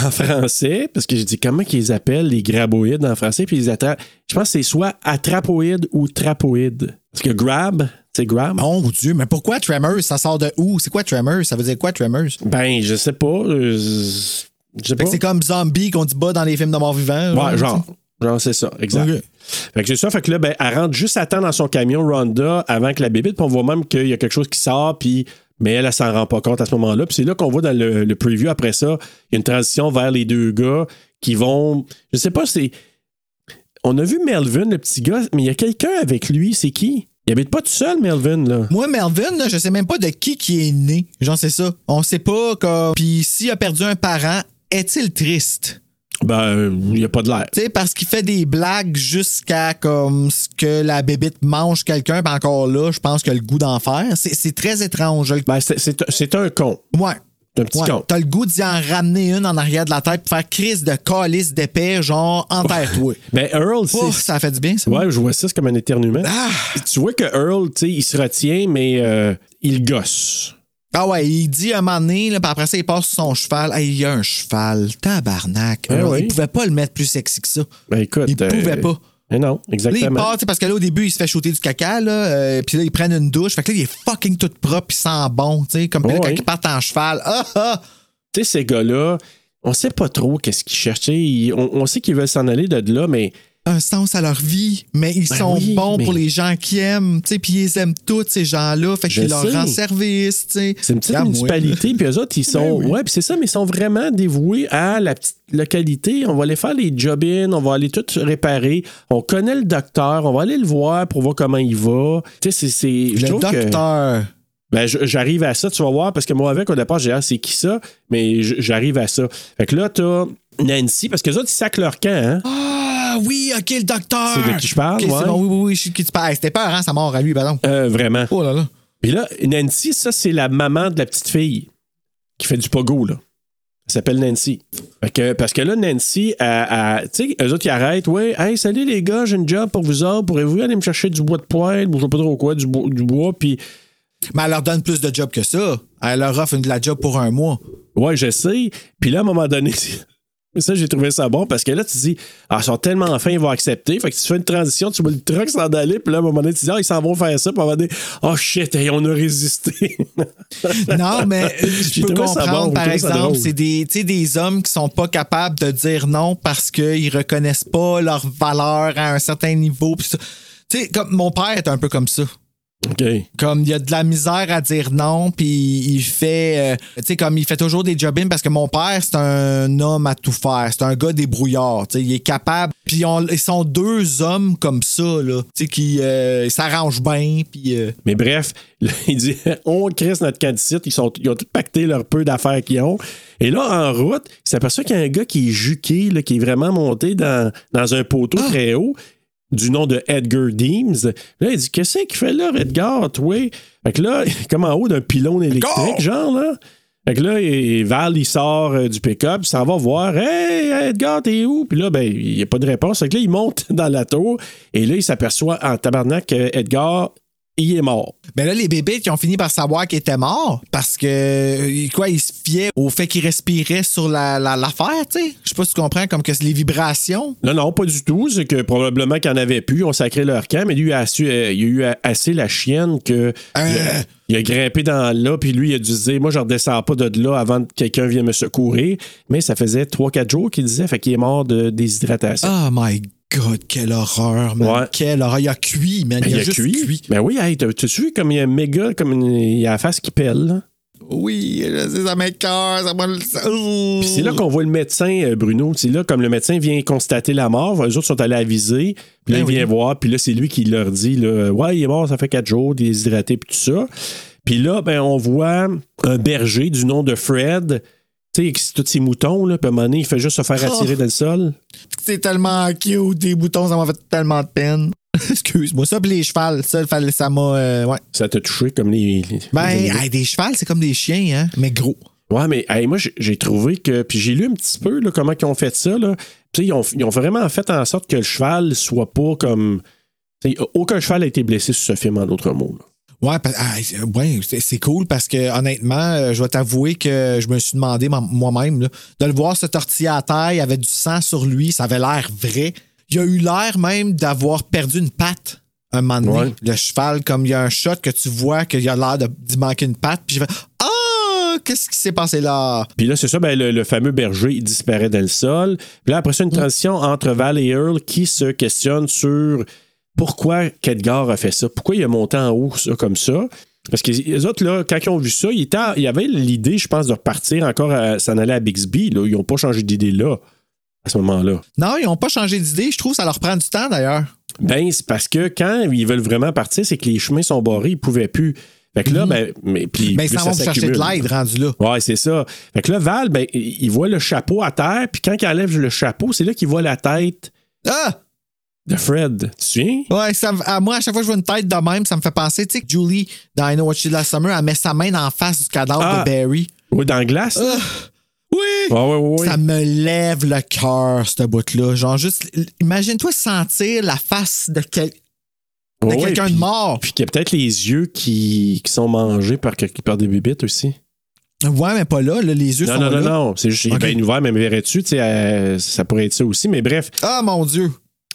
en français, parce que j'ai dit comment qu'ils appellent les graboïdes en français, puis ils attrapent. Je pense que c'est soit attrapoïde ou trapoïde. Parce que grab, c'est grab. Oh mon Dieu, mais pourquoi Tremors? Ça sort de où? C'est quoi Tremors? Ça veut dire quoi Tremors? Ben, je sais pas. euh, je sais pas. c'est comme zombie qu'on dit bas dans les films de mort-vivant. Ouais, genre. Genre, c'est ça, exact. Fait que c'est ça, fait que là, ben, elle rentre juste à temps dans son camion Ronda avant que la bébite, puis on voit même qu'il y a quelque chose qui sort, puis mais elle, elle s'en rend pas compte à ce moment-là. Puis c'est là qu'on voit dans le, le preview après ça, il y a une transition vers les deux gars qui vont. Je sais pas, c'est. On a vu Melvin, le petit gars, mais il y a quelqu'un avec lui, c'est qui? Il habite pas tout seul, Melvin, là. Moi, Melvin, là, je sais même pas de qui qui est né. Genre, c'est ça. On sait pas. Comme... Puis s'il a perdu un parent, est-il triste? Ben, il y a pas de l'air. Tu sais, parce qu'il fait des blagues jusqu'à comme ce que la bébite mange quelqu'un, puis encore là, je pense qu'il a le goût d'en faire. C'est très étrange. Ben, c'est- c'est c'est un con. Ouais. C'est un petit Ouais. con. T'as le goût d'y en ramener une en arrière de la tête pour faire crise de calice d'épée, genre enterre-toi. Ben, Earl, c'est. Ouf, ça fait du bien, ça. Ouais, je vois ça, c'est comme un éternuement. Ah! Tu vois que Earl, tu sais, il se retient, mais euh, il gosse. Ah ouais, il dit un moment donné, là, puis après ça, il passe sur son cheval. Hey, il y a un cheval. Tabarnak. Alors, oui. Il pouvait pas le mettre plus sexy que ça. Ben écoute. Il pouvait pas. Mais non, Là, il exactement. part, tu sais, parce que là, au début, il se fait shooter du caca, là, euh, puis là, ils prennent une douche. Fait que là, il est fucking tout propre, il sent bon, tu sais, comme là, quand ils partent en cheval. Ah, ah! Tu sais, ces gars-là, on sait pas trop qu'est-ce qu'ils On, on sait qu'ils veulent s'en aller de là, mais Un sens à leur vie, mais ils Ben sont oui, bons mais- pour les gens qui aiment, tu sais, puis ils aiment tous ces gens-là, fait qu'ils leur rendent service, tu sais. c'est une petite municipalité, puis eux autres, ils sont. Ben oui. Ouais, puis c'est ça, mais ils sont vraiment dévoués à la petite localité. On va aller faire les job-in, on va aller tout réparer. On connaît le docteur, on va aller le voir pour voir comment il va. Tu sais, c'est- Le que- docteur. Ben, j'arrive à ça, tu vas voir, parce que moi, avec, au départ, j'ai ah, c'est qui ça? Mais j'arrive à ça. Fait que là, t'as Nancy, parce que les autres, ils sacent leur camp, hein? Ah oui, ok, le docteur. C'est de qui je parle, Ok, ouais. c'est bon, oui, oui, oui, je sais de qui tu parles. C'était peur, hein, sa mort à lui, pardon. Euh, vraiment. Oh là là. Puis là, Nancy, ça, c'est la maman de la petite fille qui fait du pogo, là. Elle s'appelle Nancy. Fait que- parce que là, Nancy, elle- elle- tu sais, eux autres, ils arrêtent. Ouais, hey, salut les gars, j'ai une job pour vous autres. Pourrez-vous aller me chercher du bois de poêle? Ou je sais pas trop quoi, du, bois- du bois. Puis, Mais elle leur donne plus de job que ça. Elle leur offre une de la job pour un mois. ouais, je sais. Puis là, à un moment donné, ça, j'ai trouvé ça bon parce que là, tu dis, ah, ils sont tellement fins, ils vont accepter. Fait que tu fais une transition, tu vois le truck s'en aller. Puis là, à un moment donné, tu dis, ah, ils s'en vont faire ça. Puis à un moment donné, oh shit, hey, on a résisté. Non, mais euh, je peux comprendre, bon, par exemple, c'est des, des hommes qui sont pas capables de dire non parce qu'ils reconnaissent pas leur valeur à un certain niveau. Tu sais, comme mon père est un peu comme ça. Comme il y a de la misère à dire non, puis il fait, euh, tu sais, comme il fait toujours des job parce que mon père, c'est un homme à tout faire. C'est un gars débrouillard, tu sais, il est capable. Puis ils sont deux hommes comme ça, là, tu sais, qui euh, s'arrangent bien, puis... euh, Mais bref, là, il dit on crisse notre d'ici. Ils, sont, ils ont tout pacté leur peu d'affaires qu'ils ont. Et là, en route, il s'aperçoit qu'il y a un gars qui est juqué, là, qui est vraiment monté dans, dans un poteau très haut, du nom de Edgar Deems. Là, il dit Qu'est-ce qu'il fait là, Edgar, toi? Fait que là, comme en haut d'un pylône électrique, genre, là. Fait que là, il- Val, il sort euh, du pick-up, s'en va voir Hey, Edgar, t'es où? Puis là, ben, il n'y a pas de réponse. Fait que là, il monte dans la tour et là, il s'aperçoit en tabarnak que Edgar il est mort. Ben là, les bébés qui ont fini par savoir qu'il était mort parce que, euh, quoi, ils se fiaient au fait qu'il respirait sur la- la- l'affaire, tu sais. Je sais pas si tu comprends, comme que c'est les vibrations. Non, non, pas du tout. C'est que probablement qu'il en avait plus. On sacré leur camp, mais lui, il a, su- euh, il a eu assez la chienne que. Euh. Il, a, il a grimpé dans là, puis lui, il a dû se dire Moi, je redescends pas de là avant que quelqu'un vienne me secourir. Mais ça faisait 3-4 jours qu'il disait, fait qu'il est mort de déshydratation. Oh my God, quelle horreur, man. Ouais. Quelle horreur. Il a cuit, man. Ben, il, il a, a juste cuit. cuit. Ben oui, hey, t'as- vu comme il y a méga, comme une- il a la face qui pèle, là? Oui, ça m'écoeure, ça. Puis c'est là qu'on voit le médecin, euh, Bruno. C'est là, comme le médecin vient constater la mort, eux autres sont allés aviser. Puis là, Ben il vient oui. voir. Puis là, c'est lui qui leur dit là, Ouais, il est mort, ça fait quatre jours, déshydraté, puis tout ça. Puis là, ben, on voit un berger du nom de Fred. Tu sais, tous ses moutons, là, puis à un moment donné, il fait juste se faire Oh. attirer dans le sol. C'est tellement cute, des boutons, ça m'a fait tellement de peine. Excuse-moi, ça, puis les chevals, ça, ça m'a... euh, ouais. Ça t'a touché comme les. les- Ben, les hey, des chevals, c'est comme des chiens, hein, mais gros. Ouais, mais hey, moi, j'ai- trouvé que. Puis j'ai lu un petit peu là, comment ils ont fait ça. Là. Tu sais, Ils, ont, ils ont vraiment fait en sorte que le cheval soit pas comme. aucun cheval a été blessé sur ce film, en d'autres mots. là. Ouais, ah, c'est- ouais, c'est cool parce que honnêtement, euh, je vais t'avouer que je me suis demandé ma- moi-même de le voir se tortiller à terre, il avait du sang sur lui, ça avait l'air vrai. Il a eu l'air même d'avoir perdu une patte un moment donné. Ouais. Le cheval, comme il y a un shot que tu vois qu'il a l'air de- d'y manquer une patte, puis je fais Ah, qu'est-ce qui s'est passé là? Puis là, c'est ça, ben, le, le fameux berger, il disparaît dans le sol. Puis là, après ça, une transition entre Val et Earl qui se questionnent sur pourquoi Kedgar a fait ça, pourquoi il a monté en haut ça, comme ça? Parce que les autres, là, quand ils ont vu ça, ils, étaient, ils avaient l'idée, je pense, de repartir encore à s'en aller à Bixby. Là. Ils n'ont pas changé d'idée là, à ce moment-là. Non, ils n'ont pas changé d'idée. Je trouve que ça leur prend du temps d'ailleurs. Ben, c'est parce que quand ils veulent vraiment partir, c'est que les chemins sont barrés, ils pouvaient plus. Fait que là, ben, mais puis. Ben, ils s'en ça vont chercher de l'aide rendu là. Ouais, c'est ça. Fait que là, Val, ben, il il voit le chapeau à terre, puis quand il enlève le chapeau, c'est là qu'il voit la tête Ah! De Fred. Tu te souviens? Ouais, ça, à moi, à chaque fois que je vois une tête de même, ça me fait penser, tu sais, que Julie, dans I Know What She Did Last Summer, elle met sa main en face du cadavre Ah. de Barry. Oui, dans la glace? là. Oui! Ouais, ouais, ouais, ouais. Ça me lève le cœur, ce bout-là. Genre, juste, imagine-toi sentir la face de, Ouais, quelqu'un de mort. Puis qu'il y a peut-être les yeux qui, qui sont mangés par, par des bébites aussi. Ouais, mais pas là, là, les yeux Non, sont non, non, là. non. C'est juste, il est Ok. bien ouvert, mais verrais-tu, tu sais, euh, ça pourrait être ça aussi. Mais bref, Ah, mon Dieu!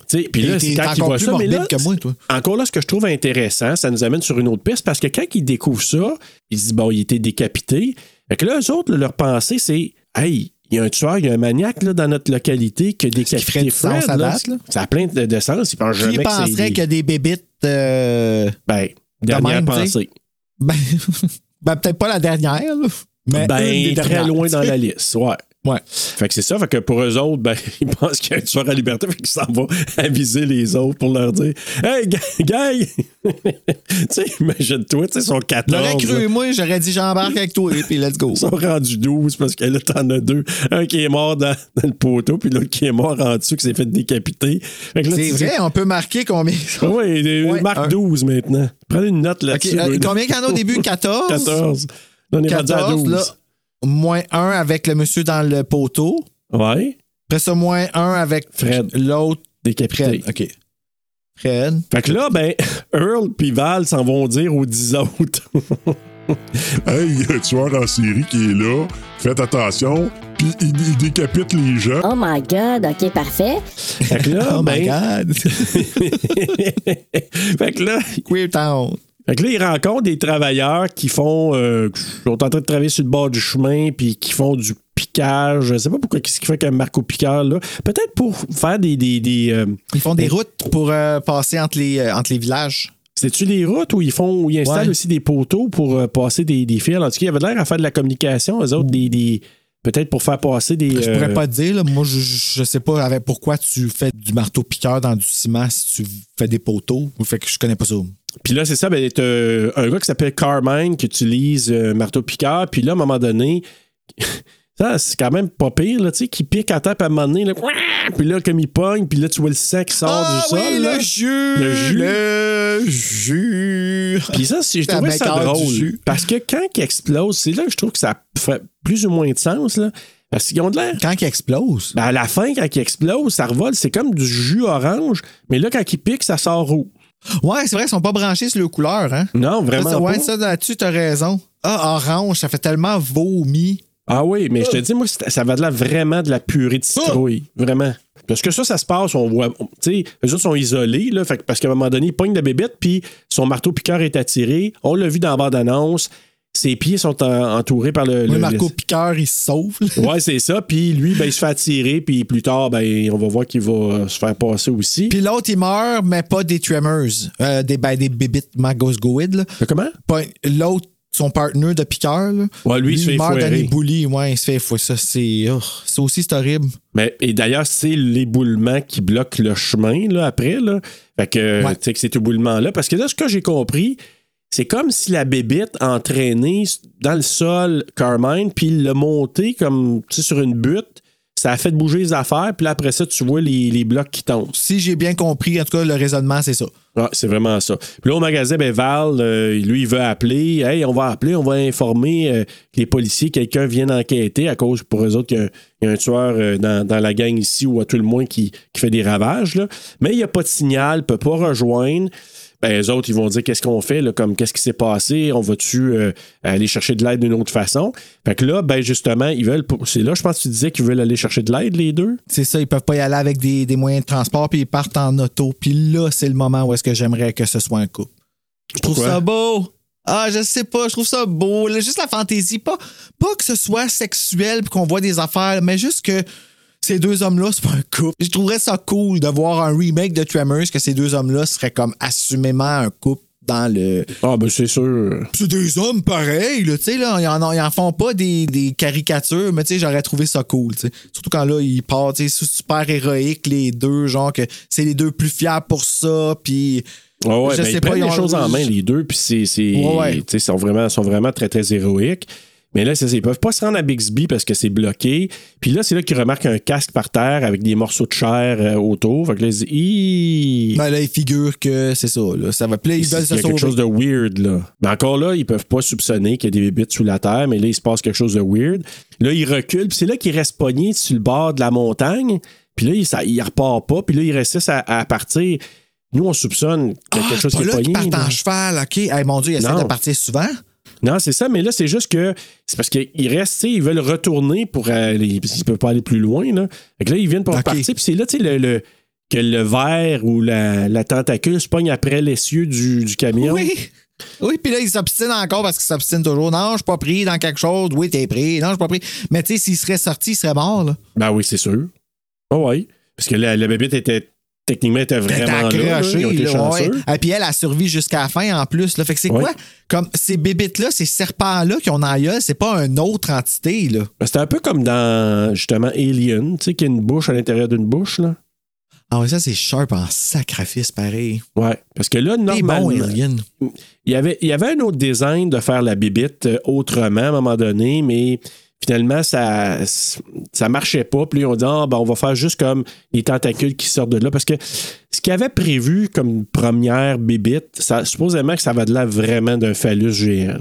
Puis là, c'est quand il encore voit plus ça. Mais là, que moi, toi. Encore là, ce que je trouve intéressant, ça nous amène sur une autre piste parce que quand ils découvrent ça, ils se disent, bon, il était décapité. Fait que là, eux autres, leur pensée, c'est, hey, il y a un tueur, il y a un maniaque là, dans notre localité qui a décapité sens Fred. là. date, là. Ça a plein de, de sens. Ils pensent Qui penserait qu'il y a des bébites. euh, Ben, dernière même, tu sais? pensée. Ben, ben, peut-être pas la dernière, là, mais Ben, très loin dans la liste, ouais. Ouais. Fait que c'est ça, fait que pour eux autres, ben, ils pensent qu'il y a un tueur à liberté, fait qu'ils s'en vont aviser les autres pour leur dire Hey, gang! tu sais, imagine-toi, tu sais, ils sont 14. J'aurais cru, moi, j'aurais dit j'embarque avec toi, puis let's go. Ils sont rendus 12 parce que là, t'en as deux. Un qui est mort dans, dans le poteau, puis l'autre qui est mort en dessous, qui s'est fait décapiter. Fait que là, C'est dis- vrai, on peut marquer combien. Oui, Ouais, marque un. 12 maintenant. Prenez une note là-dessus. euh, combien qu'il y en a au début? 14? 14. Là, on est rendu à 14, 12. là. Moins 1 avec le monsieur dans le poteau. Ouais, Après ça, moins 1 avec Fred. l'autre. décapité. Fred. OK. Fred. Fait que là, ben, Earl puis Val s'en vont dire aux 10 autres. Hey, il y a un tueur en série qui est là. Faites attention. Puis il, il décapite les gens. Oh my god, ok, parfait. fait que là, Oh my ben, God. fait que là, Queer Town. Fait que là, ils rencontrent des travailleurs qui font, euh, qui sont en train de travailler sur le bord du chemin puis qui font du piquage. Je sais pas pourquoi qu'est-ce qu'il fait qu'un marque au piqueur là? Peut-être pour faire des, des, des euh, Ils font des routes pour euh, passer entre les, euh, entre les villages. c'est-tu les routes où ils font, où ils installent Ouais. aussi des poteaux pour passer des, des fils? En tout cas, il y avait l'air à faire de la communication, eux autres, des, des- peut-être pour faire passer des. Je pourrais pas te dire, là. moi, je, je sais pas avec pourquoi tu fais du marteau-piqueur dans du ciment si tu fais des poteaux. Fait que je connais pas ça. Puis là, c'est ça, ben, t'as un gars qui s'appelle Carmine qui utilise un marteau piqueur. Puis là, à un moment donné, ça, c'est quand même pas pire, là, tu sais, qui pique à terre, puis à un moment donné, là, puis là, comme il pogne, puis là, tu vois le sang qui sort Ah du sol. oui, là. le jus! Le jus. Le jus! Puis ça, c'est- je trouvais ça drôle. Parce que quand il explose, c'est là que je trouve que ça fait plus ou moins de sens, là. Parce qu'ils ont de l'air. Quand il explose. Ben, à la fin, quand il explose, ça revole, c'est comme du jus orange, mais là, quand il pique, ça sort rouge. Ouais, c'est vrai, ils sont pas branchés sur les couleurs, hein? Non, vraiment Ça, ouais, pas. ça, là-dessus, t'as raison. Ah, orange, ça fait tellement vomi. Ah oui, mais je te dis, moi, ça va de là vraiment de la purée de citrouille. Vraiment. Parce que ça, ça se passe, on voit. Tu sais, eux autres sont isolés, là, fait parce qu'à un moment donné, ils pognent de bébête, puis son marteau-piqueur est attiré. On l'a vu dans la bande-annonce. Ses pieds sont en- entourés par le. Le le- Marco Piqueur, il se sauve. Ouais, c'est ça. Puis lui, ben, il se fait attirer, puis plus tard, ben, on va voir qu'il va euh, se faire passer aussi. Puis l'autre, il meurt, mais pas des tremors. Euh, des, ben, des bébites magosgoïdes. là. Mais comment? L'autre, son partner de piqueur. Là. Ouais, lui, il se fait meurt d'anibouli. Ouais, il se fait fouer. Ça, c'est. oh, c'est aussi, c'est horrible. Mais, et d'ailleurs, c'est l'éboulement qui bloque le chemin là, après. Là. Fait que, Ouais. tu sais, que cet éboulement-là. Parce que là, ce que j'ai compris, c'est comme si la bébite entraînait dans le sol Carmine, puis il l'a monté comme sur une butte. Ça a fait bouger les affaires, puis là, après ça, tu vois les, les blocs qui tombent. Si j'ai bien compris, en tout cas, le raisonnement, c'est ça. Ah, c'est vraiment ça. Puis là, au magasin, ben, Val, euh, lui, il veut appeler. Hey, on va appeler, on va informer euh, les policiers, quelqu'un vienne enquêter à cause pour eux autres qu'il y a, il y a un tueur euh, dans, dans la gang ici ou à tout le moins qui, qui fait des ravages. Là. Mais il n'y a pas de signal, ne peut pas rejoindre. Ben, les autres, ils vont dire qu'est-ce qu'on fait, là, comme qu'est-ce qui s'est passé, on va-tu euh, aller chercher de l'aide d'une autre façon? Fait que là, ben justement, ils veulent. C'est là, je pense que tu disais qu'ils veulent aller chercher de l'aide, les deux? C'est ça, ils peuvent pas y aller avec des, des moyens de transport, puis ils partent en auto. Puis là, c'est le moment où est-ce que j'aimerais que ce soit un couple. Je trouve Pourquoi? ça beau. Ah, je sais pas, je trouve ça beau. Là, juste la fantaisie. Pas, pas que ce soit sexuel puis qu'on voit des affaires, mais juste que ces deux hommes-là, c'est pas un couple. Je trouverais ça cool de voir un remake de Tremors, que ces deux hommes-là seraient comme assumément un couple dans le. Ah, ben c'est sûr. C'est des hommes pareils, là, tu sais, là. Ils en, ont- ils en font pas des, des caricatures, mais tu sais, j'aurais trouvé ça cool, tu sais. Surtout quand là, ils partent, tu sais, super héroïque, les deux, genre que c'est les deux plus fiers pour ça, puis. Ouais, ouais, Je ben, sais ils pas, prennent ils les ont- choses en main, les deux, puis c'est. c'est Ouais, ouais. tu sais, Ils sont vraiment, sont vraiment très, très héroïques. Mais là, c'est ça, ils peuvent pas se rendre à Bixby parce que c'est bloqué. Puis là, c'est là qu'ils remarquent un casque par terre avec des morceaux de chair euh, autour. Fait que là, ils se disent! Ben là, ils figurent que c'est ça, là. Ça va. Là, ils Il y veulent a quelque chose de weird, là. Mais encore là, ils peuvent pas soupçonner qu'il y a des bébites sous la terre, mais là, il se passe quelque chose de weird. Là, ils reculent, puis c'est là qu'ils restent pognés sur le bord de la montagne. Puis là, il, ça, il repart pas, puis là, ils réussissent à, à partir. Nous, on soupçonne qu'il y a Ah, quelque chose qui est là pogné. partent en cheval, OK. Hey, mon Dieu, ils essaient de partir souvent? Non, c'est ça, mais là, c'est juste que c'est parce qu'ils restent, ils veulent retourner pour aller, parce qu'ils peuvent pas aller plus loin, là. Fait que là, ils viennent pour Ok. repartir, puis c'est là, tu sais, le, le- que le verre ou la, la tentacule se pogne après l'essieu du, du camion. Oui. Oui, puis là, ils s'obstinent encore parce qu'ils s'obstinent toujours. Non, je suis pas pris dans quelque chose. Oui, t'es pris. Non, je suis pas pris. Mais tu sais, s'il serait sorti, il serait mort, là. Ben oui, c'est sûr. Oh oui. Parce que la, la bébête était techniquement était vraiment là. là. accroché, Ils ont été là, chanceux. ouais. Et puis elle a survécu jusqu'à la fin en plus. Là. Fait que c'est Ouais. quoi? Comme ces bébites-là, ces serpents-là qui ont dans gueule, c'est pas une autre entité, là. Ben, C'était un peu comme dans justement Alien, tu sais, qu'il y a une bouche à l'intérieur d'une bouche, là. Ah ouais, ça, c'est sharp en sacrifice, pareil. Ouais. Parce que là, normalement. bon, Alien. Il y, avait, il y avait un autre design de faire la bibite euh, autrement à un moment donné, mais finalement, ça ça marchait pas. Puis on dit, ah, ben, on va faire juste comme les tentacules qui sortent de là. Parce que ce qu'il avait prévu comme première bibite, ça, supposément que ça va de là vraiment d'un phallus géant.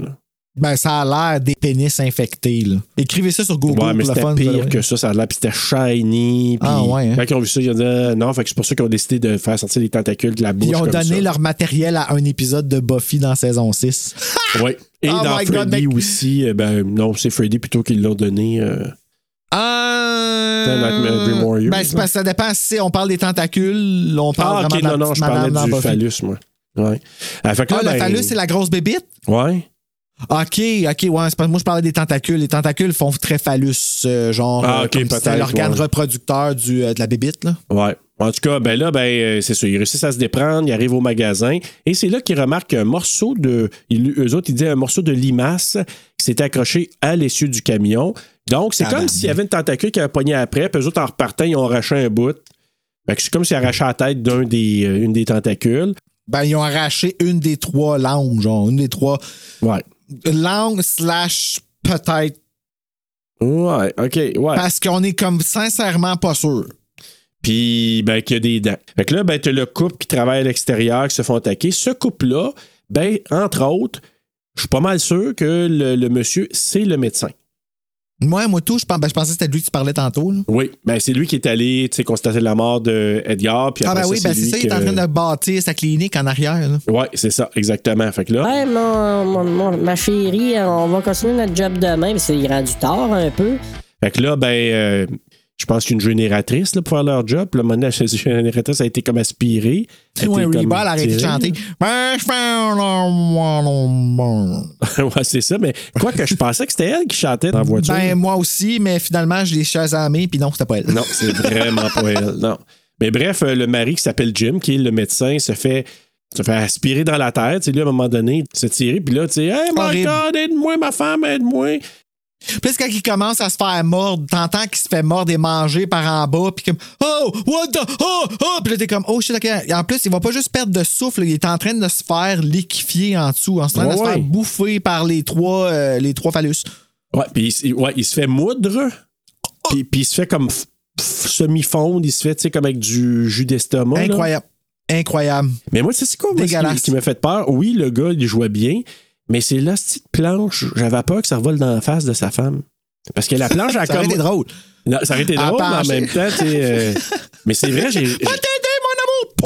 Ben, ça a l'air des pénis infectés, là. Écrivez ça sur Google Ouais, mais le c'était pire ouais. que ça, ça a l'air, puis c'était shiny. puis Ah, ouais, hein? Quand ils ont vu ça, ils ont dit ah, non, fait que c'est pour ça qu'ils ont décidé de faire sortir les tentacules de la bouche. Ils ont donné ça. leur matériel à un épisode de Buffy dans saison 6. Ouais. Et Oh dans God, Freddy aussi, euh, ben non, c'est Freddy plutôt qu'ils l'ont donné. euh, Euh... Ben, c'est parce que ça dépend si on parle des tentacules, on parle Ah, vraiment ok, de la non, non, je parlais du phallus, moi. Ouais. Ah, fait que Ah, là, le ben, phallus, c'est la grosse bébite? Ouais. OK, OK, ouais. c'est pas- moi, je parlais des tentacules. Les tentacules font très phallus, euh, genre, Ah, euh, ok, comme si l'organe ouais. reproducteur du, euh, de la bébite, là. Ouais. En tout cas, ben là, ben, euh, c'est ça. Ils réussissent à se déprendre, ils arrivent au magasin. Et c'est là qu'ils remarquent un morceau de. ils- eux autres, ils disent un morceau de limace qui s'était accroché à l'essieu du camion. Donc, c'est comme s'il y avait une tentacule qui avait pogné après, puis eux autres, en repartant, ils ont arraché un bout. Fait que c'est comme s'ils arrachaient la tête d'un des, euh, une des tentacules. Ben, ils ont arraché une des trois langues, genre, une des trois Ouais. Langues slash peut-être. Ouais, OK, ouais. Parce qu'on est comme sincèrement pas sûr. Puis, ben, qu'il y a des dents. Fait que là, ben, t'as le couple qui travaille à l'extérieur, qui se font attaquer. Ce couple-là, ben, entre autres, je suis pas mal sûr que le, le monsieur, c'est le médecin. Moi, moi, tout, je, pense- ben, je pensais que c'était lui que tu parlais tantôt. là. Oui, ben c'est lui qui est allé tu sais, constater la mort de Edgar. Puis Ah, après ben oui, ça, ben c'est lui ça, il est en que- train de bâtir sa clinique en arrière. là. Ouais, c'est ça, exactement. Fait que là, Ouais, mon, mon- mon- ma chérie, on va continuer notre job demain, mais c'est rendu tard un peu. fait que là ben, euh, je pense qu'une génératrice là, pour faire leur job. Puis maintenant, la génératrice a été comme aspirée. Reba, comme elle a arrêté de chanter. Ben, je fais un- ouais, c'est ça. Mais quoi que je pensais que c'était elle qui chantait dans la voiture. Ben, moi aussi, mais finalement, je l'ai chasamé, puis non, c'était pas elle. Non, c'est vraiment pas elle. Non. Mais bref, euh, le mari qui s'appelle Jim, qui est le médecin, se fait, se fait aspirer dans la tête. Tu sais, lui, à un moment donné, il se tirer. Puis là, tu sais, Hey, my Horrible. God, aide-moi, ma femme, aide-moi. Puis quand il commence à se faire mordre, t'entends qu'il se fait mordre et manger par en bas, puis comme Oh, what the, oh, oh, puis là t'es comme Oh shit, ok. Et en plus, il va pas juste perdre de souffle, il est en train de se faire liquéfier en dessous, en train de se Ouais, faire bouffer par les trois, euh, les trois phallus. Ouais, puis il, ouais, il se fait moudre. Puis, puis il se fait comme semi-fondre. Il se fait, tu sais, comme avec du jus d'estomac. là. Incroyable. Incroyable. Mais moi, tu sais, c'est quoi moi, ce qui, qui m'a fait peur? Oui, le gars, il jouait bien, mais c'est la petite planche. J'avais peur que ça revole dans la face de sa femme. Parce que la planche, a Ça aurait été drôle. Non, ça aurait été drôle, mais en même temps, tu sais. euh, Mais c'est vrai, j'ai.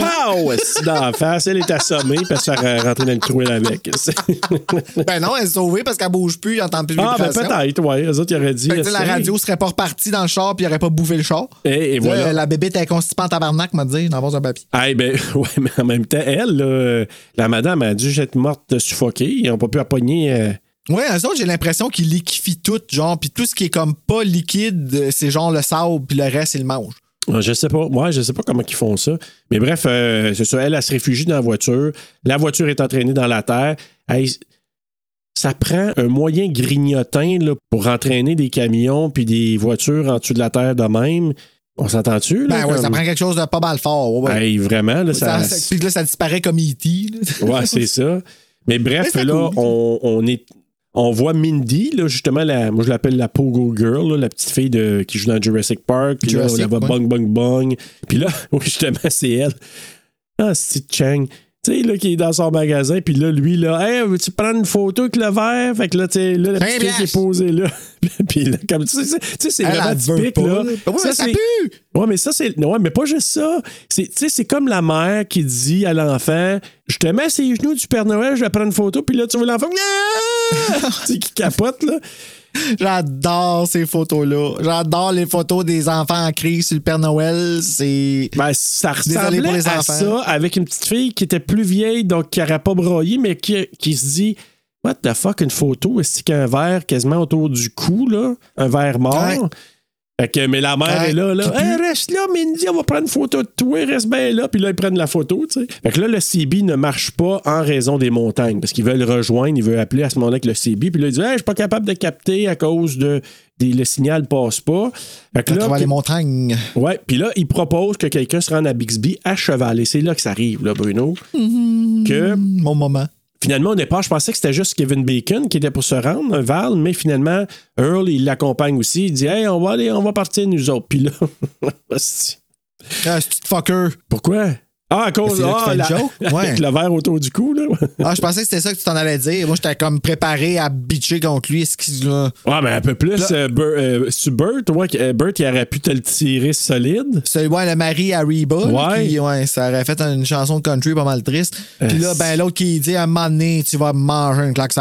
Esti, Dans la face, elle est assommée, puis elle se fait rentrer dans le trou avec. Ben non, elle est sauvée parce qu'elle bouge plus, elle entend plus de ah, ben peut-être, ouais. Eux autres, ils auraient dit. Sais, la radio serait pas repartie dans le char puis il aurait pas bouffé le char. Et, et Là, voilà. la bébé était constipée en tabarnak, m'a dit, dans un papier. Ah, ben, ouais, mais en même temps, elle, là, la madame a dû être morte suffoquée. Ils n'ont pas pu appogner. euh, Ouais, eux autres, j'ai l'impression qu'ils liquifient tout, genre, puis tout ce qui est comme pas liquide, c'est genre le sable, puis le reste, ils le mangent. Je sais pas. Moi, je sais pas comment ils font ça. Mais bref, euh, c'est ça. Elle, elle se réfugie dans la voiture. La voiture est entraînée dans la terre. Ça prend un moyen grignotin là, pour entraîner des camions puis des voitures en dessous de la terre de même. On s'entend-tu? Ben là, ouais, comme- ça prend quelque chose de pas mal fort. ouais, ouais. Hey, vraiment, là, ça. Ça- ça- puis là, ça disparaît comme E.T. Ouais, c'est ça. Mais bref, Mais là, cool. on, on est. On voit Mindy, là, justement, la, moi je l'appelle la Pogo Girl, là, la petite fille de, qui joue dans Jurassic Park. Puis là, on la voit ouais. bang, bang, bang. Puis là, oui, justement, c'est elle. Ah, c'est Chang. Tu sais, là, qui est dans son magasin. Puis là, lui, là, hey, veux-tu prendre une photo avec le verre? Fait que là, tu sais, là, la petite fille qui est posée là. puis là, comme tu sais, c'est- tu sais, c'est Elle, vraiment typique, pas, là. mais ça c'est- pue! Ouais, mais ça, c'est. Ouais, mais pas juste ça. C'est, tu sais, c'est comme la mère qui dit à l'enfant Je te mets sur les genoux du Père Noël, je vais prendre une photo, puis là, tu vois l'enfant. Ah! tu sais, qui capote, là. J'adore ces photos-là. J'adore les photos des enfants en crise sur le Père Noël. C'est. Ben, ça ressemblait pour les à enfants. ça avec une petite fille qui était plus vieille, donc qui n'aurait pas broyé, mais qui, qui se dit What the fuck, une photo, est-ce qu'il y a un verre quasiment autour du cou, là? Un verre mort? Ouais. Fait que, mais la mère Ouais, est là, là. Hey, reste là, Mindy, on va prendre une photo de toi, reste bien là. Puis là, ils prennent la photo, tu sais. Fait que là, le CB ne marche pas en raison des montagnes, parce qu'ils veulent le rejoindre, ils veulent appeler à ce moment-là avec le CB. Puis là, ils disent, hey, je suis pas capable de capter à cause de. des- le signal passe pas. Fait que là, travers les montagnes. Ouais, puis là, il propose que quelqu'un se rende à Bixby à cheval. Et c'est là que ça arrive, là, Bruno. Que Mon moment. Finalement, au départ, je pensais que c'était juste Kevin Bacon qui était pour se rendre, un Val, mais finalement, Earl, il l'accompagne aussi. Il dit Hey, on va aller, on va partir, nous autres. Puis là. Ah, c'est fucker? pourquoi? Ah, à cause ah, la- joke? Ouais. avec le verre autour du cou, là. Ah, je pensais que c'était ça que tu t'en allais dire. Moi, j'étais comme préparé à bitcher contre lui. Est-ce qu'il? Ouais, mais un peu plus. Euh, Bert, euh, Bert, ouais, euh, Bert, il aurait pu te le tirer solide. C'est ouais, le mari à Reba. Ouais. qui, ouais, ça aurait fait une chanson de country pas mal triste. Puis là, Euh, ben l'autre qui dit à un moment donné, tu vas manger une claque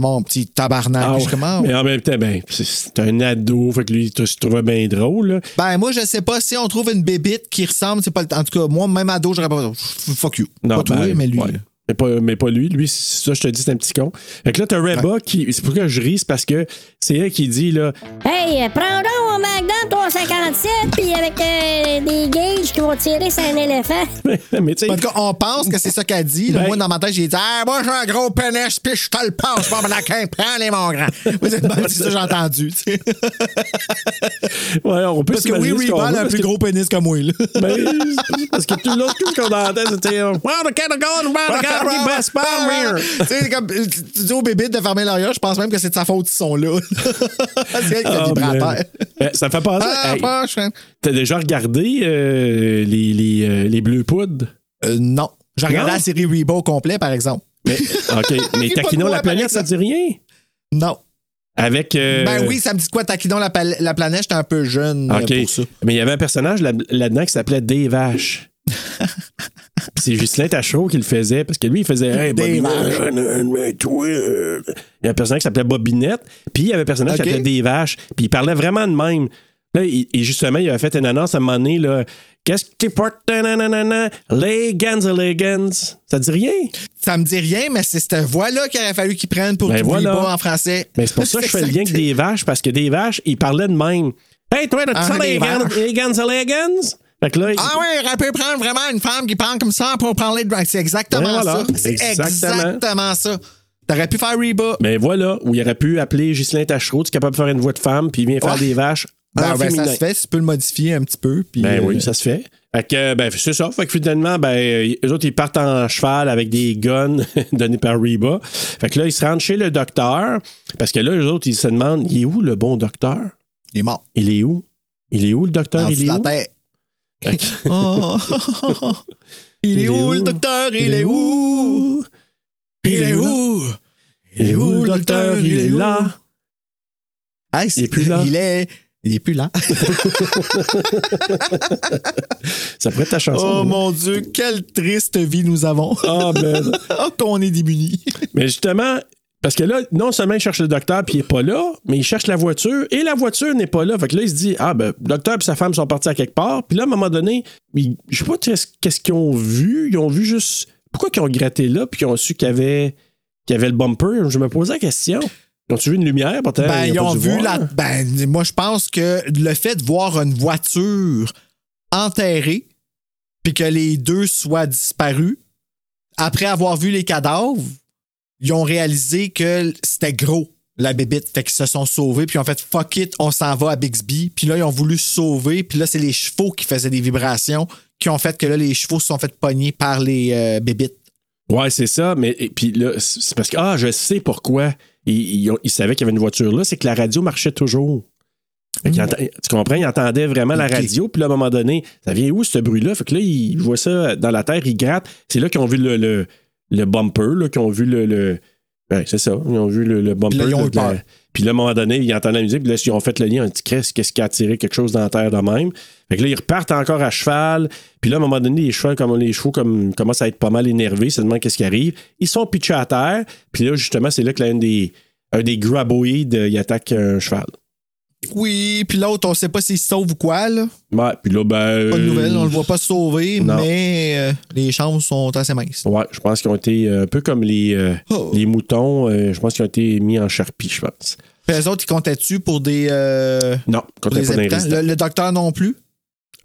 mon petit tabarnak. Ah, ah, mais en même temps, ben, c'est- un ado, fait que lui, il se trouvait bien drôle, là. Ben, moi, je sais pas si on trouve une bébite qui ressemble. C'est pas le- En tout cas, moi, même ado, j'aurais pas. Fuck you. pas toi, ben, mais lui. ouais. Mais pas, mais pas lui. Lui, ça, je te dis, c'est un petit con. Fait que là, t'as Reba qui. C'est pourquoi je ris, c'est parce que c'est elle qui dit, là. Hey, euh, prends donc un Magnum 357, puis avec euh, des gauges qui vont tirer sur un éléphant. mais tu sais. En tout cas, on pense que c'est ça qu'elle dit. là. Ben- moi, dans ma tête, j'ai dit Ah, moi, j'ai un gros pénis, puis je te le passe. Pas la quin, prends-les, mon grand. Moi, c'est ben, c'est ça que j'ai entendu. tu sais. Ouais, on peut Parce que oui, Reba a un plus que- gros pénis que moi. Là. Ben, parce que tout l'autre tout ce qu'on entend, c'était. Wow, the cat of God, wow, the the best. Tu sais, comme, tu tu dis au bébé de fermer l'arrière, je pense même que c'est de sa faute qu'ils sont là. c'est Ah. Euh, Ça me fait penser. Ah, hey. T'as déjà regardé euh, les, les, euh, les Bleus Poudres? Euh, non. J'ai regardé la série Reba au complet, par exemple. Mais, OK. Mais la planète, ça exemple. dit rien? Non. Avec. euh, Ben oui, ça me dit quoi, Taquidon la, la planète, j'étais un peu jeune euh, OK. pour ça. Mais il y avait un personnage là- là-dedans qui s'appelait Dave Ash. Puis c'est Ghislain Tachereau qui le faisait, parce que lui, il faisait Hey, Bobinette, euh, toi, euh. Il y a un personnage qui s'appelait Bobinette, puis il y avait un personnage qui s'appelait Dave Ash, puis il parlait vraiment de même. Là, il- et justement, il avait fait une annonce à un moment donné, là. Qu'est-ce que tu portes? Nanana, Legans, Legans. Ça dit rien? Ça me dit rien, mais c'est cette voix-là qu'il aurait fallu qu'ils prennent pour Ben voilà. pas en français. Mais c'est pour ça que je fais le lien avec des vaches, parce que des vaches, il parlait de même. Hey, toi, t'as-tu Ah, des les Gans, vaches. Fait que là, il- Ah oui, elle peut prendre vraiment une femme qui parle comme ça pour parler de C'est exactement Ben voilà, ça. C'est exactement. exactement ça. T'aurais pu faire Reba. Ben voilà, où il aurait pu appeler Ghislain Tachereau, tu es capable de faire une voix de femme, puis il vient faire Ouais. des vaches. Ben, en ben, ça se fait, tu peux le modifier un petit peu. Puis, Ben euh, oui, ça se fait. Fait que, ben, c'est ça. Fait que finalement, ben, eux autres, ils partent en cheval avec des guns donnés par Reba. Fait que là, ils se rendent chez le docteur. Parce que là, eux autres, ils se demandent, il est où le bon docteur? Il est mort. Il est où? Il est où le docteur? Il est la où? tête. Oh. Il est où, le docteur? Il est où? Il est où? Il est où le docteur? Il est là. Hey, Il est plus là. Il est. Il est plus là. Ça pourrait être ta chanson. Oh mon Dieu, quelle triste vie nous avons. Ah, ben. Oh, qu'on est démunis. Mais justement, parce que là, non seulement il cherche le docteur puis il est pas là, mais il cherche la voiture et la voiture n'est pas là. Fait que là, il se dit Ah, ben, le docteur et sa femme sont partis à quelque part. Puis là, à un moment donné, ils- je sais pas qu'est-ce qu'ils ont vu? Ils ont vu juste. Pourquoi ils ont gratté là puis qu'ils ont su qu'il y avait, qu'il y avait le bumper? Je me posais la question. Ils ont-tu vu une lumière peut-être? Ben, ils ont vu voir. la. Ben, moi, je pense que le fait de voir une voiture enterrée, puis que les deux soient disparus, après avoir vu les cadavres, ils ont réalisé que c'était gros, la bébite. Fait qu'ils se sont sauvés, puis ils ont fait fuck it, on s'en va à Bixby. Puis là, ils ont voulu se sauver, puis là, c'est les chevaux qui faisaient des vibrations qui ont fait que là, les chevaux se sont fait pogner par les euh, bébites. Ouais, c'est ça. Mais et puis là, c'est parce que ah, je sais pourquoi. Ils, ils savaient qu'il y avait une voiture là, c'est que la radio marchait toujours. Entend- tu comprends? Ils entendaient vraiment la radio, puis là, à un moment donné, ça vient où ce bruit-là? Fait que là, ils voient ça dans la terre, ils grattent. C'est là qu'ils ont vu le, le, le bumper, là, qu'ils ont vu le. le... Ouais, c'est ça. Ils ont vu le, le bumper. Puis là, ils la-. Puis là, à un moment donné, ils entendent la musique, puis là, ils ont fait le lien, on dit qu'est-ce qu'est-ce qui a attiré quelque chose dans la terre de même? Fait que là, ils repartent encore à cheval. Puis là, à un moment donné, les chevaux, comme, les chevaux comme, commencent à être pas mal énervés, se demandent qu'est-ce qui arrive. Ils sont pitchés à terre. Puis là, justement, c'est là que l'un des, un des graboïdes, il attaque un cheval. Oui, puis l'autre, on sait pas s'il se sauve ou quoi, là. Ouais, puis là, ben. Pas de nouvelles, on le voit pas se sauver, non. mais euh, les chances sont assez minces. Ouais, je pense qu'ils ont été euh, un peu comme les, euh, Oh. les moutons. euh, je pense qu'ils ont été mis en charpie, je pense. Puis les autres, ils comptaient-tu pour des, euh, Non, des les. Le, le docteur non plus?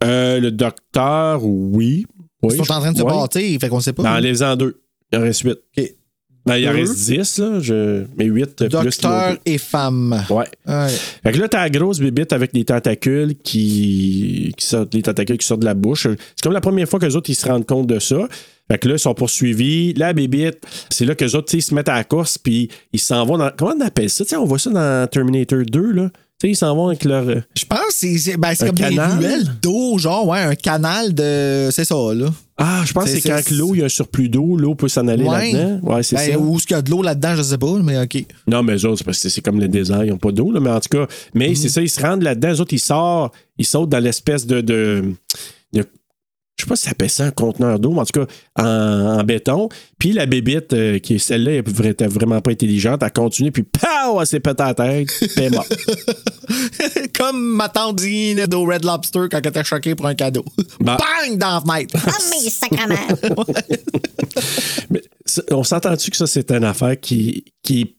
Euh, le docteur, oui. oui Ils sont en train de se ouais. bâtir, fait qu'on sait pas. Ben, enlève-en deux. Il en reste huit. Ben, il en reste dix, là. Je... Mais huit plus Docteur et femme. Ouais. Ouais. Fait que là, t'as la grosse bébite avec des tentacules qui, qui sortent, les tentacules qui sortent de la bouche. C'est comme la première fois que les autres, ils se rendent compte de ça. Fait que là, ils sont poursuivis. La bébite, c'est là que les autres, ils se mettent à la course, puis ils s'en vont dans. Comment on appelle ça? Tu sais, on voit ça dans Terminator 2, là. Tu sais, ils s'en vont avec leur. euh, Je pense que c'est- ben, comme canal? des ruelles d'eau, genre, ouais, un canal de. C'est ça, là. Ah, je pense que C'est- quand l'eau, il y a un surplus d'eau, l'eau peut s'en aller Ouais. là-dedans. Ouais, c'est Ben, ça. où est-ce qu'il y a de l'eau là-dedans, je sais pas, mais OK. Non, mais eux autres, c'est parce que c'est comme le désert, ils n'ont pas d'eau, mais en tout cas, mais Mhm. c'est ça, ils se rendent là-dedans, eux autres, ils sortent, ils sautent dans l'espèce de, de, de- Je sais pas si ça s'appelle ça un conteneur d'eau, mais en tout cas, en, en béton. Puis la bébite, euh, qui est celle-là, elle était vraiment pas intelligente, elle continue, puis pow, elle s'est pété à la tête, puis elle est morte. Comme ma tante dit de Red Lobster quand elle était choquée pour un cadeau. Ben- Bang dans la fenêtre. Ah, mais sacrement. Mais on s'entend-tu que ça, c'est une affaire qui. qui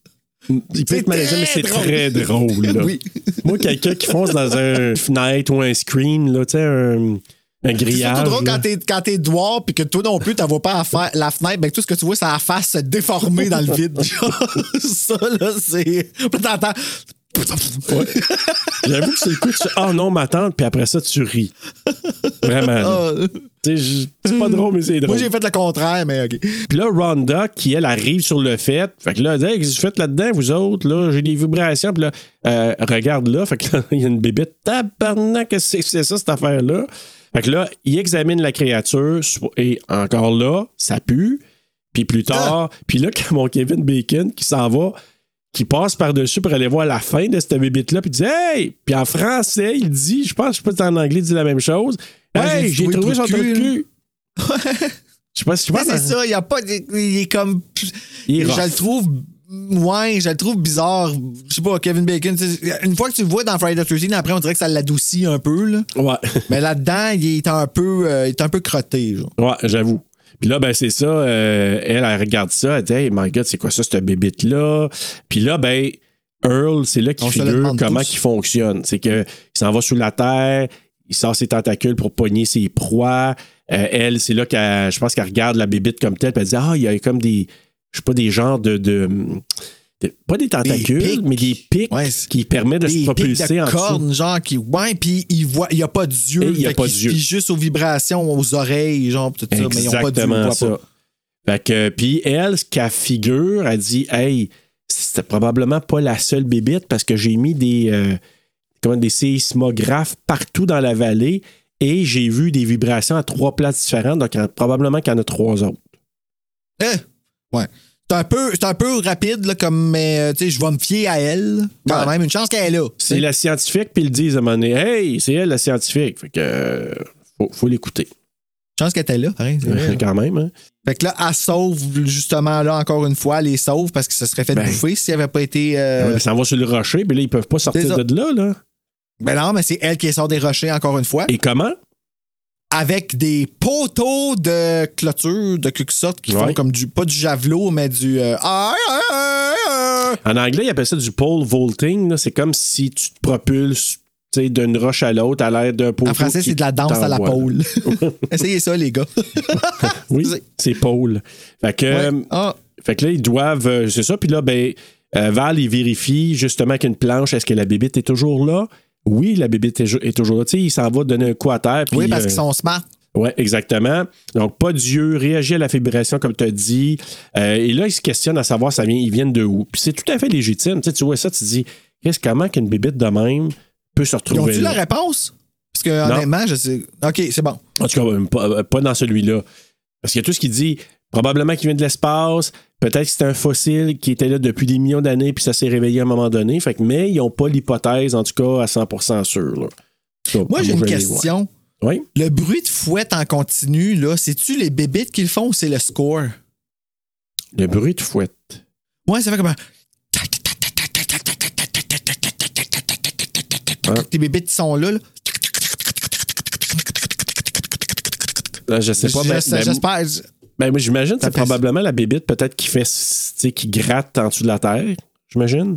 il peut être malaisant, mais c'est très drôle. très drôle. là. Oui. Moi, quelqu'un qui fonce dans un fenêtre ou un screen, là, tu sais, un, un C'est grillage. surtout drôle quand t'es, quand t'es dehors puis que toi non plus, t'en vois pas à faire la fenêtre. Ben, tout ce que tu vois, c'est la face se déformer dans le vide. Ça, là, c'est. Puis t'entends. J'avoue que c'est le coup, tu Ah non, ma tante, puis après ça, tu ris. Vraiment. Ah. C'est pas drôle, mais c'est drôle. Moi, j'ai fait le contraire, mais OK. Puis là, Rhonda, qui elle arrive sur le fait, fait que là, elle dit, qu'est-ce que vous faites là-dedans, vous autres? Là, j'ai des vibrations. Puis là, euh, regarde là, fait que là, il y a une bébête. Tabarnak, qu'est-ce que c'est ça, cette affaire-là? Fait que là, il examine la créature, et encore là, ça pue. Puis plus tard, puis là, quand mon Kevin Bacon qui s'en va, qui passe par-dessus pour aller voir la fin de cette bébite-là, puis il dit Hey! Puis en français, il dit, je pense, je sais pas si en anglais, il dit la même chose. Ouais, hey, j'ai trouvé son trou de cul. Je sais pas si tu vois. c'est ça, il y a pas. Il est comme. Il est je rough. le trouve. Ouais, je le trouve bizarre. Je sais pas, Kevin Bacon. Une fois que tu le vois dans Friday the 13, après, on dirait que ça l'adoucit un peu, là. Ouais. Mais là-dedans, il est un peu, euh, il est un peu crotté, genre. Ouais, j'avoue. Puis là, ben, c'est ça. euh, elle, elle regarde ça. Elle dit, hey, my God, c'est quoi ça, cette bébite-là? Puis là, ben, Earl, c'est là qu'il figure comment il fonctionne. C'est qu'il s'en va sous la terre, il sort ses tentacules pour pogner ses proies. Euh, elle, c'est là qu'elle, je pense qu'elle regarde la bébite comme telle, puis elle dit, ah, il y a comme des, je sais pas, des genres de. de- de- pas des tentacules, mais des pics Ouais, qui permettent de se Des pics propulser de en dessous. cornes, genre, qui. Ouais, puis il voit. Il n'y a pas d'yeux. Il y a pas d'yeux. juste aux vibrations, aux oreilles, genre, tout ça. Mais ils n'ont pas d'yeux. Ça. pas. Fait que, puis elle, ce qu'elle figure, elle dit Hey, c'était probablement pas la seule bébite parce que j'ai mis des, euh, comment, des séismographes partout dans la vallée et j'ai vu des vibrations à trois places différentes, donc y probablement qu'il y en a trois autres. Eh, ouais. C'est un peu, c'est un peu rapide, là, comme, mais, euh, tu sais, je vais me fier à elle. Quand Ouais. même, une chance qu'elle est là. C'est la scientifique, puis ils le disent à un moment donné Hey, c'est elle la scientifique. Fait que, euh, faut, faut l'écouter. Une chance qu'elle était là, pareil. vrai. Quand même, hein. Fait que là, elle sauve, justement, là, encore une fois, elle les sauve parce que ça serait fait Ben. bouffer s'il avait pas été. euh, Ouais, Ça va sur le rocher, puis là, ils peuvent pas sortir de là, là. Ben non, mais c'est elle qui sort des rochers, encore une fois. Et comment? Avec des poteaux de clôture de quelque sorte qui font comme du pas du javelot mais du euh. En anglais, ils appellent ça du pole vaulting. C'est comme si tu te propulses d'une roche à l'autre à l'aide d'un poteau. en français c'est de la danse à la pole essayez ça les gars Oui, c'est pole. Fait que, Ouais. euh, Ah, fait que là, ils doivent. euh, c'est ça. Puis là, ben, euh, Val, il vérifie justement qu'une planche, est-ce que la bébite est toujours là? Oui, la bébite est, toujours là. Tu sais, il s'en va donner un coup à terre. puis, oui parce euh, qu'ils sont smart Oui, exactement. Donc, pas d'yeux, réagit à la vibration, comme tu as dit. Euh, et là, il se questionne à savoir ça vient, ils viennent de où. Puis c'est tout à fait légitime. Tu, sais, tu vois ça, tu te dis, qu'est-ce comment qu'une bébite de même peut se ils retrouver ont-tu là? la réponse? Parce que honnêtement je sais ok c'est bon En tout cas, euh, pas, euh, pas dans celui-là. Parce qu'il y a tout ce qui dit, probablement qu'il vient de l'espace, peut-être que c'est un fossile qui était là depuis des millions d'années, puis ça s'est réveillé à un moment donné. Fait que, mais ils n'ont pas l'hypothèse, en tout cas, à 100% sûr. là. Ça, moi j'ai une question. Oui. le bruit de fouette en continu là c'est-tu les bébites qui le font ou c'est le score Le bruit de fouette. ouais ça fait comme un Hein? les bébites qui sont là, là. Je sais pas. Ben- ben, j'espère ben, moi, j'imagine que c'est probablement la bébite peut-être qui fait, qui gratte en dessous de la terre. J'imagine.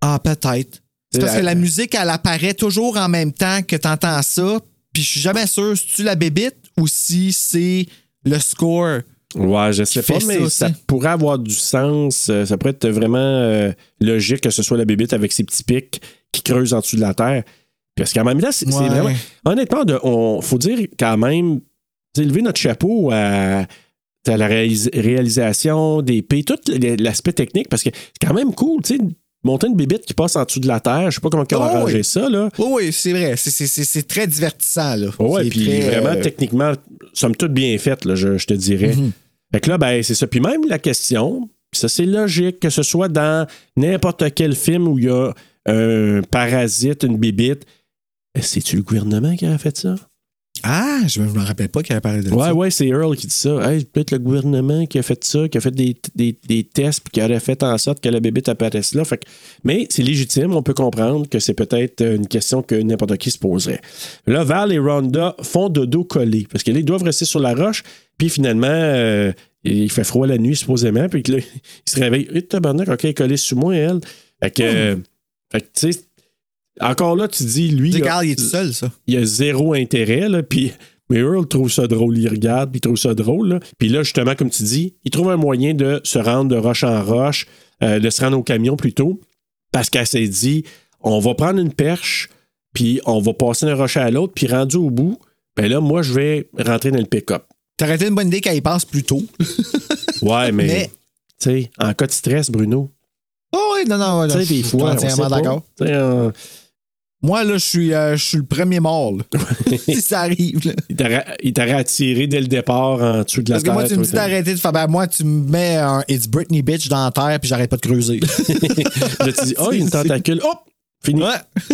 Ah, peut-être. C'est parce que la musique, elle apparaît toujours en même temps que tu entends ça. Puis je suis jamais sûr si tu la bébite ou si c'est le score. Ouais, je sais pas, mais ça pourrait avoir du sens. Euh, Ça pourrait être vraiment euh, logique que ce soit la bébite avec ses petits pics qui creusent en dessous de la terre. Parce qu'en même temps, c'est Ouais. vraiment. Honnêtement, de, on, faut dire quand même, lever notre chapeau à, à la réalis- réalisation des P, tout l'aspect technique, parce que c'est quand même cool, tu sais, monter une bébite qui passe en dessous de la terre. Je sais pas comment ont Oh, arrangé oui. ça, là. Oui, oui, c'est vrai. C'est- très divertissant. Là. Ouais, C'est puis très, vraiment, euh, techniquement, somme toute bien faite, là, je, je te dirais. Mhm. Fait que là, ben, c'est ça. Puis même la question, ça, c'est logique que ce soit dans n'importe quel film où il y a un parasite, une bibite. C'est-tu le gouvernement qui a fait ça? Ah, je me, je me rappelle pas qu'il avait parlé de Ouais, ça. ouais, c'est Earl qui dit ça. Hey, peut-être le gouvernement qui a fait ça, qui a fait des, des- des tests, puis qui aurait fait en sorte que la bébite apparaisse là. Fait que- mais c'est légitime, on peut comprendre que c'est peut-être une question que n'importe qui se poserait. Là, Val et Rhonda font de dos collé, parce que là, ils doivent rester sur la roche, puis finalement, euh, il fait froid la nuit, supposément, puis là, ils se réveillent. Eh, tabarnak, OK, collée sous moi, elle. Fait que, euh, fait que, tu sais, encore là, tu dis, lui. A- regardes, il est tout seul, ça. il a zéro intérêt, là, puis mais Earl trouve ça drôle, il regarde, puis il trouve ça drôle. là. Puis là, justement, comme tu dis, il trouve un moyen de se rendre de roche en roche, euh, de se rendre au camion plutôt, parce qu'elle s'est dit, on va prendre une perche, puis on va passer d'un rocher à l'autre, puis rendu au bout, ben là, moi, je vais rentrer dans le pick-up. T'aurais été une bonne idée qu'elle y pense plus tôt. Ouais, mais, Mais- tu sais, en cas de stress, Bruno, Oh, oui, non, non, ouais, tu sais, des je suis fois, entièrement d'accord. Moi, là, je suis, euh, je suis le premier mort, si ça arrive, là. Il t'aurait- attiré dès le départ en dessous de la Parce que moi, terre, tu me dis d'arrêter de faire. Ben, moi, tu me mets un It's Britney Bitch dans la terre, puis j'arrête pas de creuser. Là, tu dis, oh, il y a une tentacule. Hop! Fini.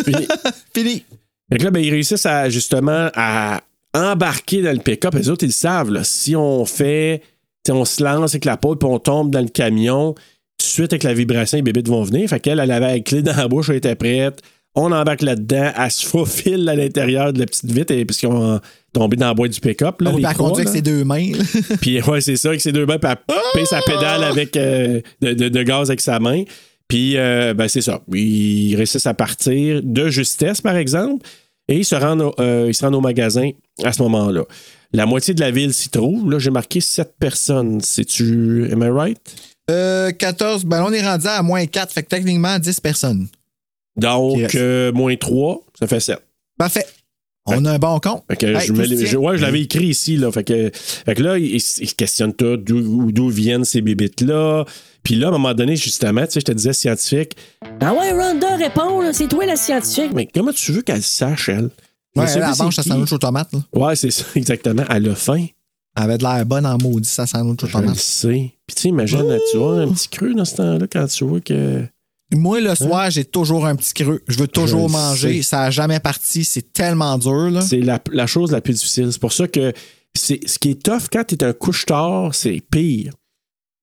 Fini. Fini. Fait que là, ben, ils réussissent à, justement, à embarquer dans le pick-up. Les autres, ils le savent. Là, si on fait, on se lance avec la poudre puis on tombe dans le camion, tout de suite, avec la vibration, les bébés vont venir. Fait qu'elle, elle avait la clé dans la bouche, elle était prête. On embarque là-dedans. Elle se faufile à l'intérieur de la petite vitre et- puisqu'ils ont tombé dans la boîte du pick-up. Là, On les trois, là. avec ses deux mains. Puis ouais, c'est ça, avec ses deux mains, puis elle pèse sa pédale avec euh, de, de- de gaz avec sa main. Puis euh, ben, c'est ça. Ils réussissent à partir de justesse, par exemple, et ils se rendent au, euh, ils se rendent au magasin à ce moment-là. La moitié de la ville s'y trouve. Là, j'ai marqué 7 personnes. C'est-tu. Am I right? Euh, 14. Ben, on est rendu à moins 4. Fait que techniquement, 10 personnes. Donc, euh, moins 3, ça fait 7. Parfait. On a un bon compte. Fait que Hey, je, je- ouais, je l'avais écrit ici. Là. Fait, que, fait que là, ils, ils se questionnent tout, d'où d'où viennent ces bébites-là. Puis là, à un moment donné, justement, tu sais, je te disais scientifique. Ah ouais, Rhonda répond, là, c'est toi la scientifique. Mais comment tu veux qu'elle sache, elle? Ouais, Je elle, mange sa sandwich aux tomates. Là. Ouais, c'est ça, exactement. Elle a faim. Elle avait de l'air bonne en maudit, sa sandwich aux Je le tomates. sais. Puis tu sais, imagine, tu vois un petit creux dans ce temps-là quand tu vois que. Moi, le soir, j'ai toujours un petit creux. Je veux toujours Je manger. Ça n'a jamais parti. C'est tellement dur. C'est la, la chose la plus difficile. C'est pour ça que ce qui est tough quand tu es un couche-tard, c'est pire.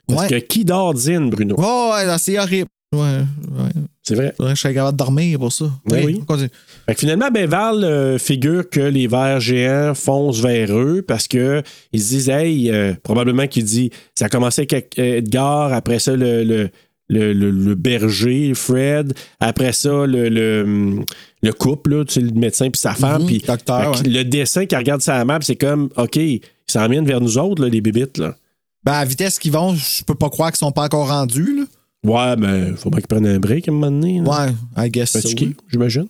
Parce Ouais. que qui dort dîne, Bruno? Oh, ouais, c'est horrible. Ouais, ouais. C'est vrai. Je sois capable de dormir pour ça. Oui, oui. continue. Fait que finalement, ben, Val euh, figure que les vers géants foncent vers eux parce que ils se disent, hey, euh, probablement qu'il dit, ça a commencé avec Edgar, après ça, le, le, le, le- le berger, Fred, après ça, le, le, le couple, là, tu sais, le médecin puis sa femme. Mhm, puis docteur, fait que ouais. Le dessin qui regarde sa map, c'est comme, OK, ils s'en viennent vers nous autres, là, les bébites. Là. Ben, à la vitesse qu'ils vont, je peux pas croire qu'ils sont pas encore rendus. Là. Ouais, mais faut bien qu'ils prennent un break à un moment donné. là. Ouais, I guess so. J'imagine.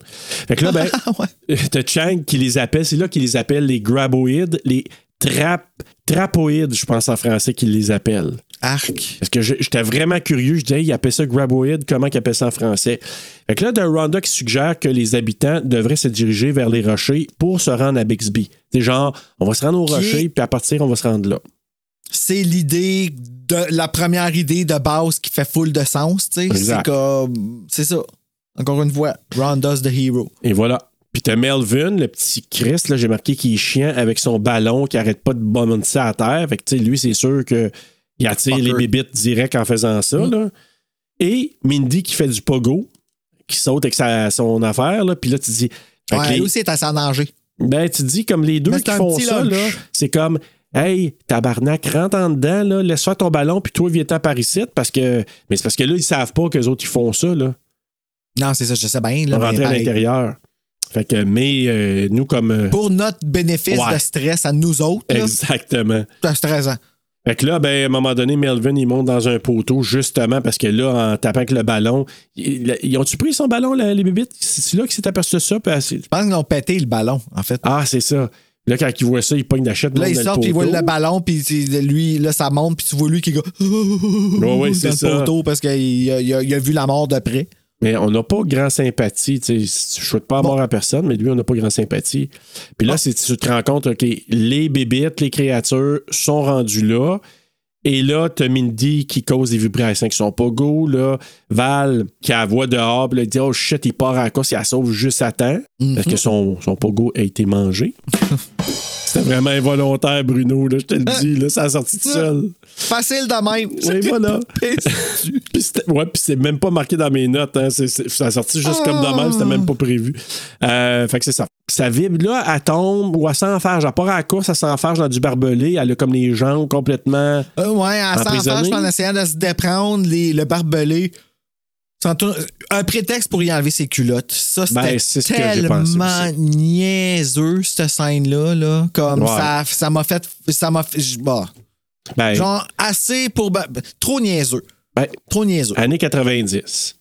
Fait que là, ben, ouais. T'as Chang qui les appelle, c'est là qu'il les appelle les graboïdes, les trap, trapoïdes, je pense en français qu'il les appelle. Arc. Parce que j'étais vraiment curieux, je disais, il appelle ça graboïde, comment il appelle ça en français? Fait que là, t'as Rhonda qui suggère que les habitants devraient se diriger vers les rochers pour se rendre à Bixby. C'est genre, on va se rendre aux Qui- rochers, puis à partir, on va se rendre là. C'est l'idée de la première idée de base qui fait full de sens, tu sais. C'est comme. C'est ça. Encore une fois, Ronda's the hero. Et voilà. Puis t'as Melvin, le petit Chris, là, j'ai marqué qu'il est chiant avec son ballon qui arrête pas de bononcer à terre. Fait que, tu sais, lui, c'est sûr qu'il attire les bébites direct en faisant ça, là. Et Mindy qui fait du pogo, qui saute avec sa, son affaire, là. Puis là, tu dis... Ouais, les- lui aussi est assez en danger. ben, tu dis comme les deux qui font ça, là, c'est comme... Hey, tabarnak, rentre en dedans, là, laisse faire ton ballon, puis toi, viens-t'en par ici, parce que... Mais c'est parce que là, ils savent pas qu'eux autres, ils font ça, là. Non, c'est ça, je sais bien. Là, mais rentrer à l'intérieur. Fait que, mais euh, nous, comme... euh, Pour notre bénéfice Ouais. de stress à nous autres, là, Exactement. c'est stressant. Fait que là, ben, à un moment donné, Melvin, il monte dans un poteau, justement, parce que là, en tapant avec le ballon, ils, ils ont-tu pris son ballon, là, les bébites? C'est là qu'il s'est aperçu de ça? s'est- Je pense qu'ils ont pété le ballon, en fait. Ah, c'est ça. Là, quand il voit ça, il pogne la chute Là, il sort, le puis il voit le ballon, puis lui, là, ça monte, puis tu vois lui qui est comme ouais, c'est dans ça. le poteau parce qu'il a, a vu la mort de près. Mais on n'a pas grand sympathie. tu sais, Je souhaite pas mort à personne, mais lui, on n'a pas grand sympathie. Puis là, c'est tu te rends compte, OK, les bébites, les créatures sont rendues là. Et là, t'as Mindy qui cause des vibrations qui sont pas go. Là. Val qui a la voix dehors, là, il dit Oh shit, il part à la course, il la sauve juste à temps. Parce que son, son pogo a été mangé. C'était vraiment involontaire, Bruno, là, je te le dis. Là, ça a sorti tout seul. Facile de même. Oui, voilà. Puis ouais, puis c'est même pas marqué dans mes notes. Hein. Ça a sorti juste comme de même, c'était même pas prévu. Euh, fait que c'est ça. Ça vibre là, elle tombe ou elle s'enfarge. Elle part à la course, elle s'enfarge dans du barbelé. Elle a comme les jambes complètement. Euh, ouais, elle s'enfarge en essayant de se déprendre les- le barbelé. Tourne- Un prétexte pour y enlever ses culottes. Ça, c'était Ben, c'est ce tellement niaiseux, cette scène-là. Là. Comme Ouais. ça ça m'a fait. Ça m'a fait. bah, Ben, genre, assez pour. ben, trop niaiseux. ben, Trop niaiseux. années 90.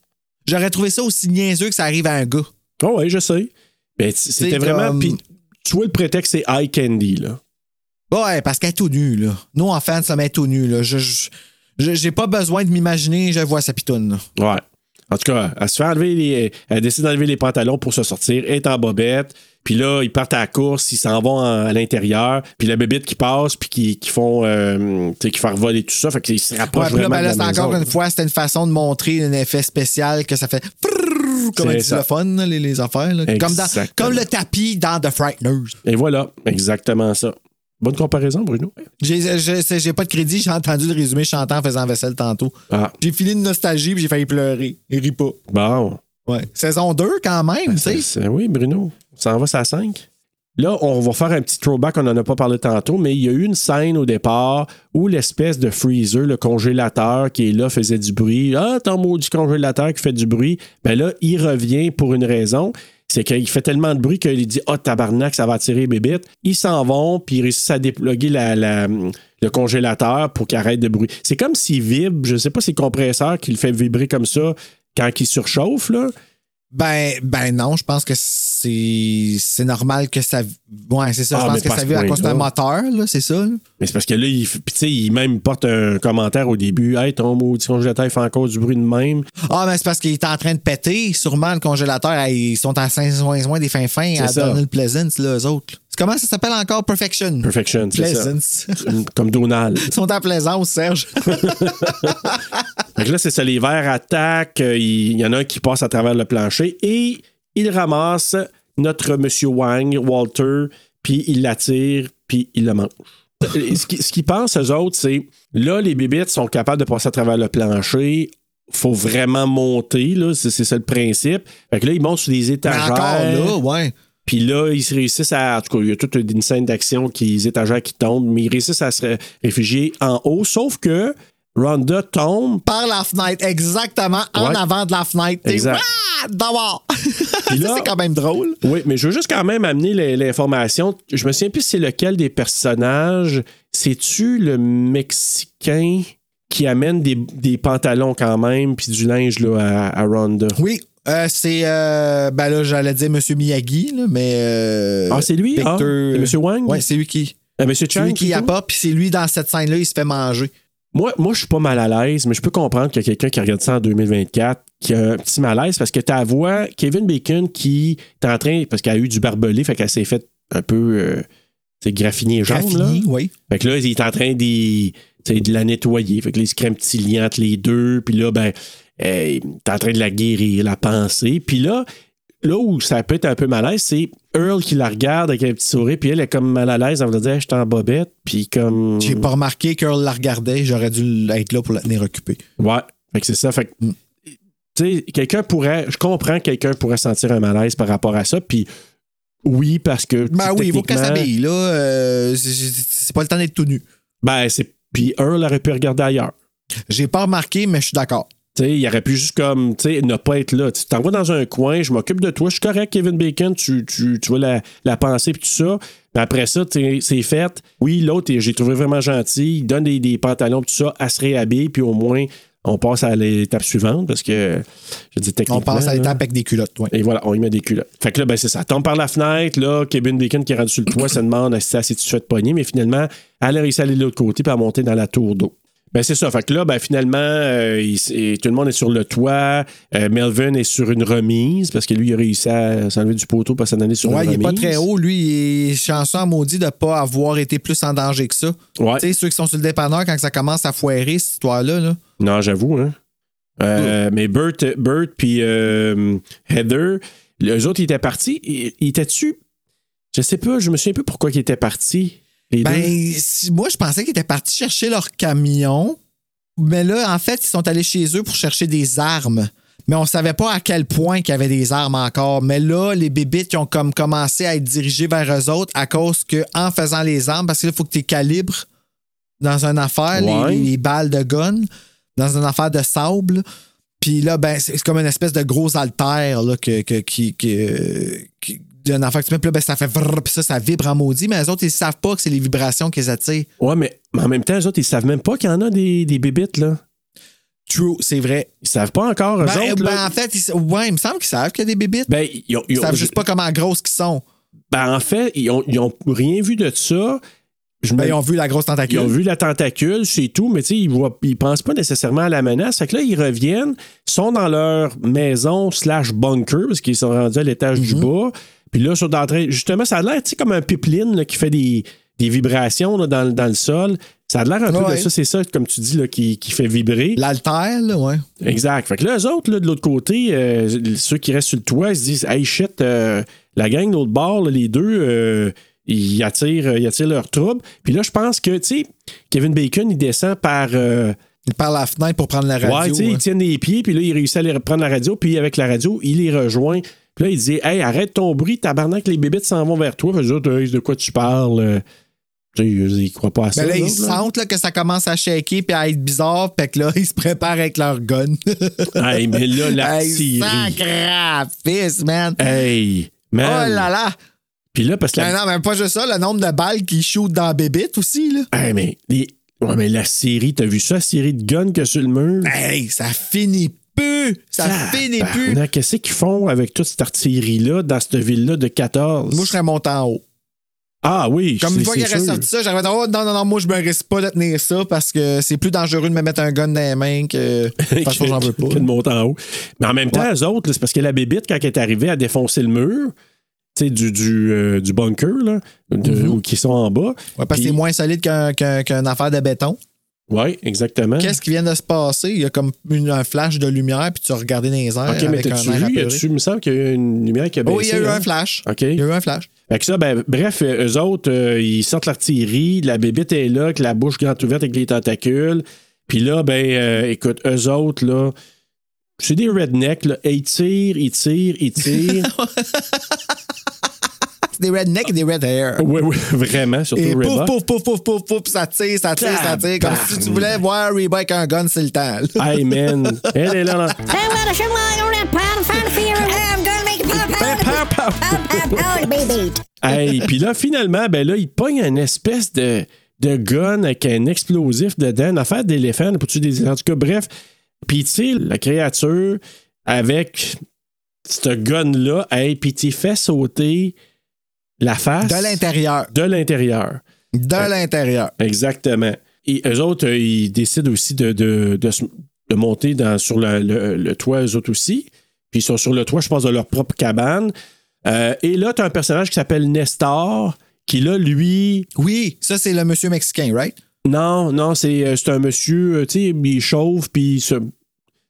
J'aurais trouvé ça aussi niaiseux que ça arrive à un gars. Oh, oui, je sais. Ben, c- c'était vraiment. comme- tu vois, le prétexte, c'est eye candy, là. Ouais, parce qu'elle est tout nue, là. Nous, enfants, ça met tout nu, là. Je, j'ai pas besoin de m'imaginer, je vois sa pitoune, là. Ouais. En tout cas, elle se fait enlever les. Elle décide d'enlever les pantalons pour se sortir, elle est en bobette. Puis là, ils partent à la course, ils s'en vont en- à l'intérieur. Puis la bébite qui passe, puis qui, qui font. euh, tu sais, qui font voler tout ça. Fait qu'ils se rapprochent puis là, vraiment ben là, de la encore maison. une fois, c'était une façon de montrer un effet spécial que ça fait comme un là, les, les affaires. Comme, dans, comme le tapis dans The Frighteners. Et voilà, exactement ça. Bonne comparaison, Bruno. J'ai pas de crédit, j'ai entendu le résumé chantant en faisant vaisselle tantôt. Ah, J'ai filé de nostalgie puis j'ai failli pleurer. Il rit pas. bon. Ouais. Saison 2 quand même, tu sais. Oui, Bruno. Ça en va, ça à 5. Là, on va faire un petit throwback, on n'en a pas parlé tantôt, mais il y a eu une scène au départ où l'espèce de freezer, le congélateur qui est là, faisait du bruit. Ah, ton maudit congélateur qui fait du bruit. Ben là, il revient pour une raison. C'est qu'il fait tellement de bruit qu'il dit Ah, tabarnak, ça va attirer les bébites. Ils s'en vont, puis ils réussissent à déploguer le congélateur pour qu'il arrête de bruit. C'est comme s'il vibre, je sais pas c'est le compresseur qui le fait vibrer comme ça quand il surchauffe, là. Ben, ben non, je pense que c'est normal que ça. Ouais, c'est ça. Ah, je mais pense que ça vit à cause d'un moteur, là, c'est ça. là. Mais c'est parce que là, il, tu sais, il même porte un commentaire au début. Hey, ton maudit congélateur il fait encore du bruit de même. Ah, mais c'est parce qu'il est en train de péter. Sûrement, le congélateur, ils sont à Saint-Ouen des fins fins à ça. Donald Pleasance, là, eux autres. Comment ça s'appelle encore? Perfection. Perfection, c'est ça. Comme Donald. Ils sont à Plaisance, Serge. Que là, c'est ça, les verres attaquent. euh, Il il y en a un qui passe à travers le plancher et il ramasse notre monsieur Wang, Walter, puis il l'attire, puis il le mange. Ce qui- qu'ils pensent, eux autres, c'est là, les bébites sont capables de passer à travers le plancher. Faut vraiment monter, là. C'est c'est ça le principe. Fait que là, ils montent sur des Mais étagères. encore là, ouais. Puis là, ils se réussissent à. En tout cas, il y a toute une scène d'action qui les étagères qui tombent, mais ils réussissent à se réfugier en haut. Sauf que Rhonda tombe. Par la fenêtre, exactement, en avant de la fenêtre. Exact. Ah, d'abord. Là- c'est quand même drôle. Oui, mais je veux juste quand même amener l'information. Je me souviens plus c'est lequel des personnages. C'est-tu le Mexicain qui amène des, des pantalons quand même, puis du linge là, à, à Rhonda? Oui, euh, c'est. euh, ben là, j'allais dire M. Miyagi, là, mais. euh, Ah, c'est lui? Ah, Victor- c'est Monsieur Wang? Ouais, c'est lui qui. Monsieur C'est Chang? lui qui apporte, puis c'est lui dans cette scène-là, il se fait manger. Moi, moi je suis pas mal à l'aise, mais je peux comprendre qu'il y a quelqu'un qui regarde ça en 2024 qui a un petit malaise parce que ta voix, Kevin Bacon qui est en train, parce qu'elle a eu du barbelé, fait qu'elle s'est fait un peu euh, c'est jaune. Oui. Fait que là, il est en train sais, de la nettoyer. Fait que là, il se crée un petit lien entre les deux. Puis là, ben, euh, il est en train de la guérir, la pensée. Puis là, là où ça peut être un peu malaise, c'est Earl qui la regarde avec un petit sourire. Puis elle est comme mal à l'aise en voulant dire Je suis en bobette. Puis comme. J'ai pas remarqué qu'Earl la regardait, j'aurais dû être là pour la tenir occupée. Ouais. Fait que c'est ça. Fait que. Mm. Tu sais, quelqu'un pourrait. Je comprends que quelqu'un pourrait sentir un malaise par rapport à ça. Puis. Oui, parce que. Ben oui, il faut qu'elle s'habille, là. euh, c'est pas le temps d'être tout nu. Ben, c'est. Puis Earl aurait pu regarder ailleurs. J'ai pas remarqué, mais je suis d'accord. Il aurait pu juste comme, tu sais, ne pas être là. Tu t'envoies dans un coin, je m'occupe de toi, je suis correct, Kevin Bacon, tu, tu, tu vois la, la pensée puis tout ça. Mais après ça, c'est fait. Oui, l'autre, j'ai trouvé vraiment gentil, il donne des, des pantalons tout ça, elle se réhabille, puis au moins, on passe à l'étape suivante parce que, je dis techniquement. On passe à l'étape avec des culottes, ouais. et voilà, on y met des culottes. Fait que là, ben, c'est ça. Elle tombe par la fenêtre. Là, Kevin Bacon qui est rendu sur le toit se demande si elle s'est fait pogner, mais finalement, elle a réussi à aller de l'autre côté puis à monter dans la tour d'eau. Ben, c'est ça. Fait que là, ben, finalement, euh, il tout le monde est sur le toit. Euh, Melvin est sur une remise parce que lui, il a réussi à s'enlever du poteau pour s'en aller sur Ouais, une il est remise. pas très haut. Lui, il est chanceux maudit de ne pas avoir été plus en danger que ça. Ouais. Tu sais, ceux qui sont sur le dépanneur, quand ça commence à foirer, cette histoire-là, là. Non, j'avoue, hein. Euh, Mais Bert, Bert puis Heather, les autres, ils étaient partis. Ils ils étaient-tu? Je sais pas, je me souviens plus pourquoi ils étaient partis. Les. Ben, si- moi, je pensais qu'ils étaient partis chercher leur camion. Mais là, en fait, ils sont allés chez eux pour chercher des armes. Mais on savait pas à quel point qu'il y avait des armes encore. Mais là, les bébites qui ont comme commencé à être dirigés vers eux autres à cause que, en faisant les armes, parce qu'il faut que tu calibres dans une affaire, les- Ouais. les, les balles de gun, dans une affaire de sable. Puis là, ben, c'est comme une espèce de gros altère là, que, que- qui, qui- d'une affaire que tu mets, puis là, ben, ça fait vrrr, puis ça, ça vibre en maudit, mais les autres, ils savent pas que c'est les vibrations qu'ils attirent. Ouais, mais, mais en même temps, eux autres, ils savent même pas qu'il y en a des, des bébites, là. True, c'est vrai. Ils savent pas encore, eux Ben, autres, ben, là. en fait, ils, ouais, il me semble qu'ils savent qu'il y a des bébites. Ben, ils, ont- ils ils ont- savent juste pas comment grosses qu'ils sont. ben, en fait, ils ont, ils ont rien vu de ça. je Ben, ils ont vu la grosse tentacule. ils ont vu la tentacule, c'est tout, mais tu sais, ils ne ils pensent pas nécessairement à la menace. Fait que là, ils reviennent, sont dans leur maison slash bunker, parce qu'ils sont rendus à l'étage du bas. Puis là, ils sont en train. Justement, ça a l'air, tu sais, comme un pipeline là, qui fait des, des vibrations là, dans, dans le sol. Ça a l'air un peu Ouais. de ça, c'est ça, comme tu dis, là, qui, qui fait vibrer. L'altère, là, ouais. Exact. Fait que là, eux autres, là, de l'autre côté, euh, ceux qui restent sur le toit, ils se disent Hey shit, euh, la gang de l'autre bord, là, les deux, euh, ils, attirent, ils attirent leur trouble. Puis là, je pense que, tu sais, Kevin Bacon, il descend par. Par la fenêtre pour prendre la radio. ouais, tu sais, ouais. ils tiennent les pieds, puis là, il réussit à les prendre la radio, puis avec la radio, il les rejoint. Puis là, il dit Hey, arrête ton bruit, tabarnak, les bébites s'en vont vers toi. Fait que Hey, de quoi tu parles Euh, ils croient pas à ça. Ben là, eux ils autres, là. sentent là, que ça commence à shaker puis à être bizarre, fait que là, ils se préparent avec leur gun. Hey, mais là, hey, l'artillerie. sacrifice, man. Hey, man. Oh là là. Puis là, parce que. la- Ben non, même pas juste ça, le nombre de balles qui shootent dans la bébite aussi, là. Hey, mais, les- ouais, mais la série, t'as vu ça, la série de guns que sur le mur? Hey, ça finit plus. Ça finit plus. Tabarnak, Qu'est-ce qu'ils font avec toute cette artillerie-là dans cette ville-là de 14? Moi, je serais monté en haut. Ah oui, Comme une fois qu'il aurait sorti ça, j'aurais dit, oh non, non, non, moi, je me risque pas de tenir ça parce que c'est plus dangereux de me mettre un gun dans les mains que. Toute façon, j'en veux pas. que de monter en haut. Mais en même temps, Ouais. eux autres, c'est parce que la bébite, quand elle est arrivée à défoncer le mur, tu sais, du, du, euh, du bunker, là, de- Mhm. ou qui sont en bas. Ouais, parce que c'est moins solide qu'un- qu'un- qu'une affaire de béton. Oui, exactement. Qu'est-ce qui vient de se passer? Il y a comme une- un flash de lumière, puis tu as regardé dans les airs. OK, mais t'as-tu air vu? Il me semble qu'il y a eu une lumière qui a baissé. Oh, il y a eu hein? un flash. OK. Il y a eu un flash. Fait que ça, ben, bref, euh, eux autres, euh, ils sortent l'artillerie, la bébite est là, avec la bouche grande ouverte avec les tentacules. Puis là, ben, euh, écoute, eux autres, là, c'est des rednecks, là. Ils tirent, ils tirent, ils tirent. C'est des rednecks et des red hair. oui, oui, vraiment, surtout Et pouf, Reba. pouf, pouf, pouf, pouf, pouf, ça tire, ça tire, ça tire. Comme si tu voulais voir Reba avec un gun, c'est le temps. Hey, man. Elle est là. Hey, puis là, finalement, ben là, il pogne une espèce de, de gun avec un explosif dedans, une affaire d'éléphant, pour tuer des éléphants. En tout cas, bref. Puis il tire la créature avec ce gun-là, hey, puis il fait sauter la face. De l'intérieur. De l'intérieur. De l'intérieur. Exactement. Et eux autres, euh, ils décident aussi de, de, de se- de monter dans, sur le, le- le toit, eux autres aussi. Puis ils sont sur le toit, je pense, de leur propre cabane. Euh, et là, tu as un personnage qui s'appelle Nestor, qui là, lui. Oui, ça, c'est le monsieur mexicain, right? Non, non, c'est euh, un monsieur, tu sais, il chauffe, puis il se.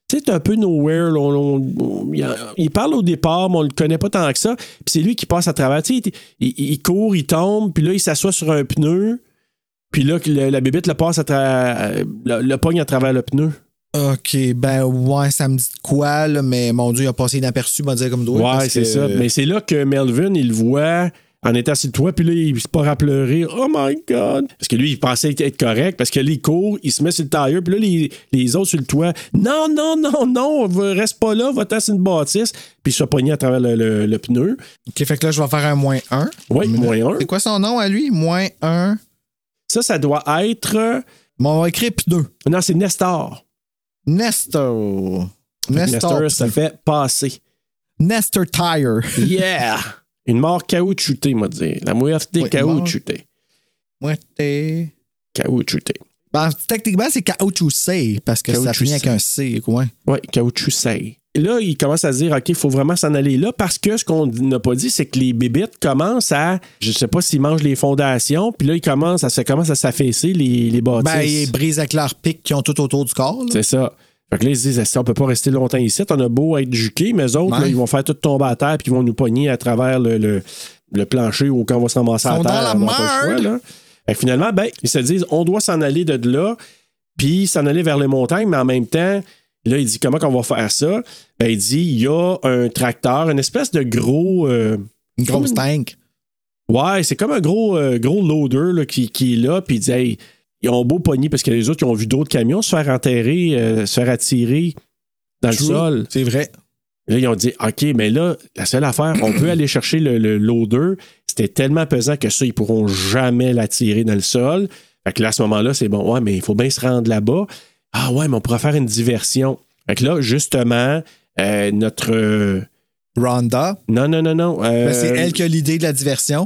Tu sais, c'est un peu nowhere. là, on- on- il, il parle au départ, mais on le connaît pas tant que ça. Puis c'est lui qui passe à travers. Tu sais, il, il- il court, il tombe, puis là, il s'assoit sur un pneu. Puis là, le- la bébite le passe à travers. Le, le pogne à travers le pneu. OK, ben ouais, ça me dit quoi, là, mais mon Dieu, il a passé inaperçu, on va dire comme doigt. Ouais, c'est que- ça. Mais c'est là que Melvin, il voit en étant sur le toit, puis là, il se part à pleurer. Oh my God! Parce que lui, il pensait être correct, parce que là, il court, il se met sur le tailleur, puis là, les, les autres sur le toit, non, non, non, non, reste pas là, va-t'en sur une bâtisse, puis il se pogner à travers le, le- le pneu. OK, fait que là, je vais faire un moins 1. Oui, moins un. C'est quoi son nom à lui? Moins 1. Ça, ça doit être. Bon, on va écrire pneu. Non, c'est Nestor. Nestor. Nestor, Nestor. ça fait passer. Nestor Tire. Yeah! Une mort caoutchoutée, m'a dit. La muerte Oui, caoutchoutée. T'es- Caoutchoutée. Ben, techniquement, c'est caoutchouc parce que ça finit avec un C. Ouais. Oui, caoutchouc Et Là, il commence à se dire, OK, il faut vraiment s'en aller là parce que ce qu'on n'a pas dit, c'est que les bébites commencent à, je sais pas s'ils mangent les fondations, puis là, ils commencent à, ça commence à s'affaisser les, les bâtisses. Ben, ils brisent avec leurs pics qui ont tout autour du corps. C'est ça. Fait que là, ils se disent, on peut pas rester longtemps ici, on a beau être juqués, mais eux autres, Ouais. là, ils vont faire tout tomber à terre, puis ils vont nous pogner à travers le, le, le plancher ou quand on va se ramasser à terre. dans la on pas le choix, merde. là. Fait que finalement, ben, ils se disent, on doit s'en aller de là, puis s'en aller vers les montagnes, mais en même temps, là, il dit, comment qu'on va faire ça? Ben, il dit, il y a un tracteur, une espèce de gros... euh, Une grosse tank. Ouais, c'est comme un gros, euh, gros loader là, qui, qui est là, puis il dit, hey, ils ont beau pogner parce que les autres, ils ont vu d'autres camions se faire enterrer, euh, se faire attirer dans True. le sol. C'est vrai. Là, ils ont dit, OK, mais là, la seule affaire, on peut aller chercher le, le loader. C'était tellement pesant que ça, ils pourront jamais l'attirer dans le sol. Fait que là, à ce moment-là, c'est bon, ouais, mais il faut bien se rendre là-bas. Ah ouais, mais on pourrait faire une diversion. Fait que là, justement, euh, notre. euh, Rhonda. non, non, non, non. euh, Ben, c'est elle qui a l'idée de la diversion.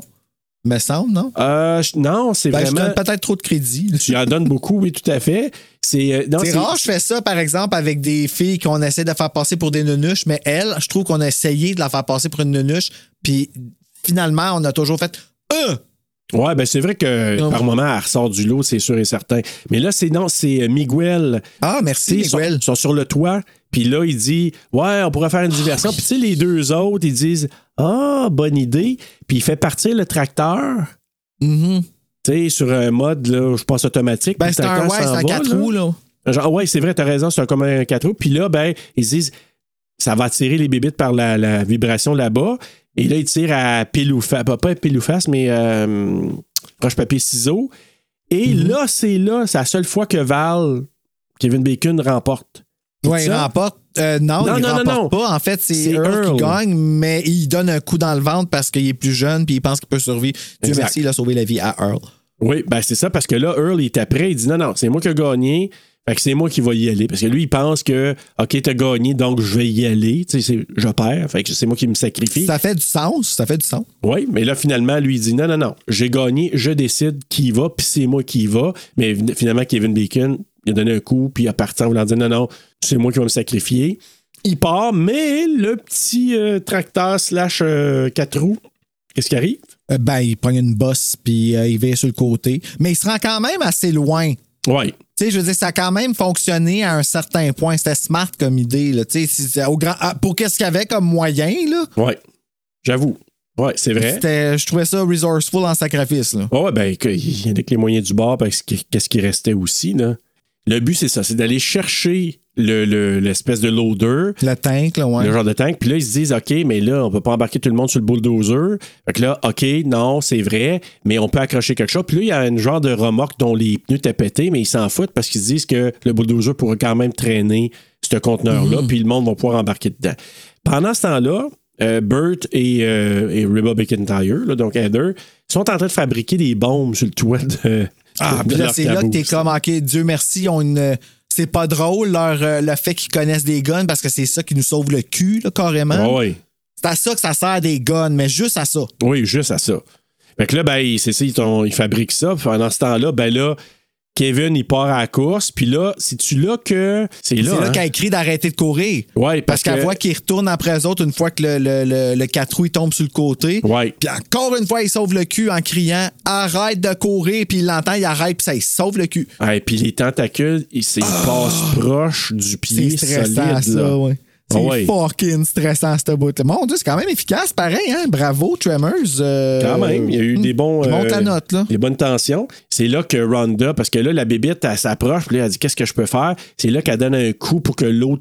Me semble, non? Euh, non, c'est Ben, je vraiment. donne peut-être trop de crédit. Tu en donnes beaucoup, oui, tout à fait. C'est euh, C'est rare, je fais ça, par exemple, avec des filles qu'on essaie de faire passer pour des nunuches, mais elle, je trouve qu'on a essayé de la faire passer pour une nunuche, puis finalement, on a toujours fait Euh! Ouais, ben c'est vrai que Non. par moment, elle ressort du lot, c'est sûr et certain. Mais là, c'est non, c'est Miguel. Ah, merci, Ils sont, Miguel. ils sont sur le toit, puis là, il dit Ouais, on pourrait faire une diversion. Puis tu sais, les deux autres, ils disent Ah, bonne idée. Puis il fait partir le tracteur, Mhm. tu sais, sur un mode, là, je pense automatique. Ben, c'est un, ouais, un va, 4 là. roues, là. Genre, ouais, c'est vrai, t'as raison, c'est un- comme un 4 roues. Puis là, ben, ils disent ça va attirer les bébites par la, la vibration là-bas. Et là, ils tirent à pile ou face, pas, pas pile ou face, mais euh, roche-papier-ciseaux. Et Mhm. là, c'est là, c'est la seule fois que Val, Kevin Bacon remporte. Ouais, il remporte. Euh, non, Non, il non, remporte non. pas. En fait, c'est Earl, Earl. qui gagne, mais il donne un coup dans le ventre parce qu'il est plus jeune puis il pense qu'il peut survivre. Dieu merci, il a sauvé la vie à Earl. Oui, ben c'est ça, parce que là, Earl, il est après, il dit non, non, c'est moi qui ai gagné. Fait que c'est moi qui vais y aller. Parce que lui, il pense que, OK, t'as gagné, donc je vais y aller. Tu sais, je perds. Fait que c'est moi qui me sacrifie. Ça fait du sens, ça fait du sens. Oui, mais là, finalement, lui, il dit non, non, non, j'ai gagné, je décide qui y va, puis c'est moi qui y va. Mais finalement, Kevin Bacon, il a donné un coup, puis il a parti en voulant dire non, non, c'est moi qui vais me sacrifier. Il part, mais le petit euh, tracteur slash euh, quatre roues, qu'est-ce qui arrive? Euh, ben, il prend une bosse puis il va sur le côté. Mais il se rend quand même assez loin. Oui. Tu sais, je veux dire, ça a quand même fonctionné à un certain point. C'était smart comme idée, là. Tu sais, c'est- au grand, ah, pour qu'est-ce qu'il y avait comme moyen, là? Oui. J'avoue. Oui, c'est vrai. Je trouvais ça resourceful en sacrifice, là. Ouais, ouais, ben, que- il y en a que les moyens du bord, parce que qu'est-ce qui restait aussi, là? Le but, c'est ça, c'est d'aller chercher le- le- l'espèce de loader, Le tank, là, ouais. le genre de tank. Puis là, ils se disent, OK, mais là, on peut pas embarquer tout le monde sur le bulldozer. Fait que là, OK, non, c'est vrai, mais on peut accrocher quelque chose. Puis là, il y a un genre de remorque dont les pneus étaient pétés, mais ils s'en foutent parce qu'ils se disent que le bulldozer pourrait quand même traîner ce conteneur-là, puis le monde va pouvoir embarquer dedans. Pendant ce temps-là, euh, Bert et, euh, et Reba McIntyre, donc Heather, sont en train de fabriquer des bombes sur le toit de. Ah, puis là, c'est là que t'es comme, OK, Dieu merci, ont une. C'est pas drôle, leur, euh, le fait qu'ils connaissent des guns, parce que c'est ça qui nous sauve le cul, là, carrément. Ah ouais. C'est à ça que ça sert des guns, mais juste à ça. Oui, juste à ça. Fait que là, ben, c'est ça, ils, ils fabriquent ça. Puis pendant ce temps-là, ben là, Kevin, il part à la course. Puis là, c'est-tu là que. C'est là. là hein? qu'elle écrit d'arrêter de courir? Ouais, Parce parce, qu'elle que. voit qu'il retourne après eux autres une fois que le, le, le, le quatre roues il tombe sur le côté. Ouais. Puis encore une fois, il sauve le cul en criant Arrête de courir. Puis il l'entend, il arrête, puis ça, il sauve le cul. Ah, et puis les tentacules, ils, c'est- ils passent proche du pied C'est stressant, solide. ça, ouais. C'est Ah fucking stressant, ce bout Mon Dieu, c'est quand même efficace, pareil, hein? Bravo, Tremors. euh, Quand même, il y a eu des bons. Monte la euh, note, là. Des bonnes tensions. C'est là que Rhonda, parce que là, la bébite, elle s'approche, puis là, elle dit Qu'est-ce que je peux faire? C'est là qu'elle donne un coup pour que l'eau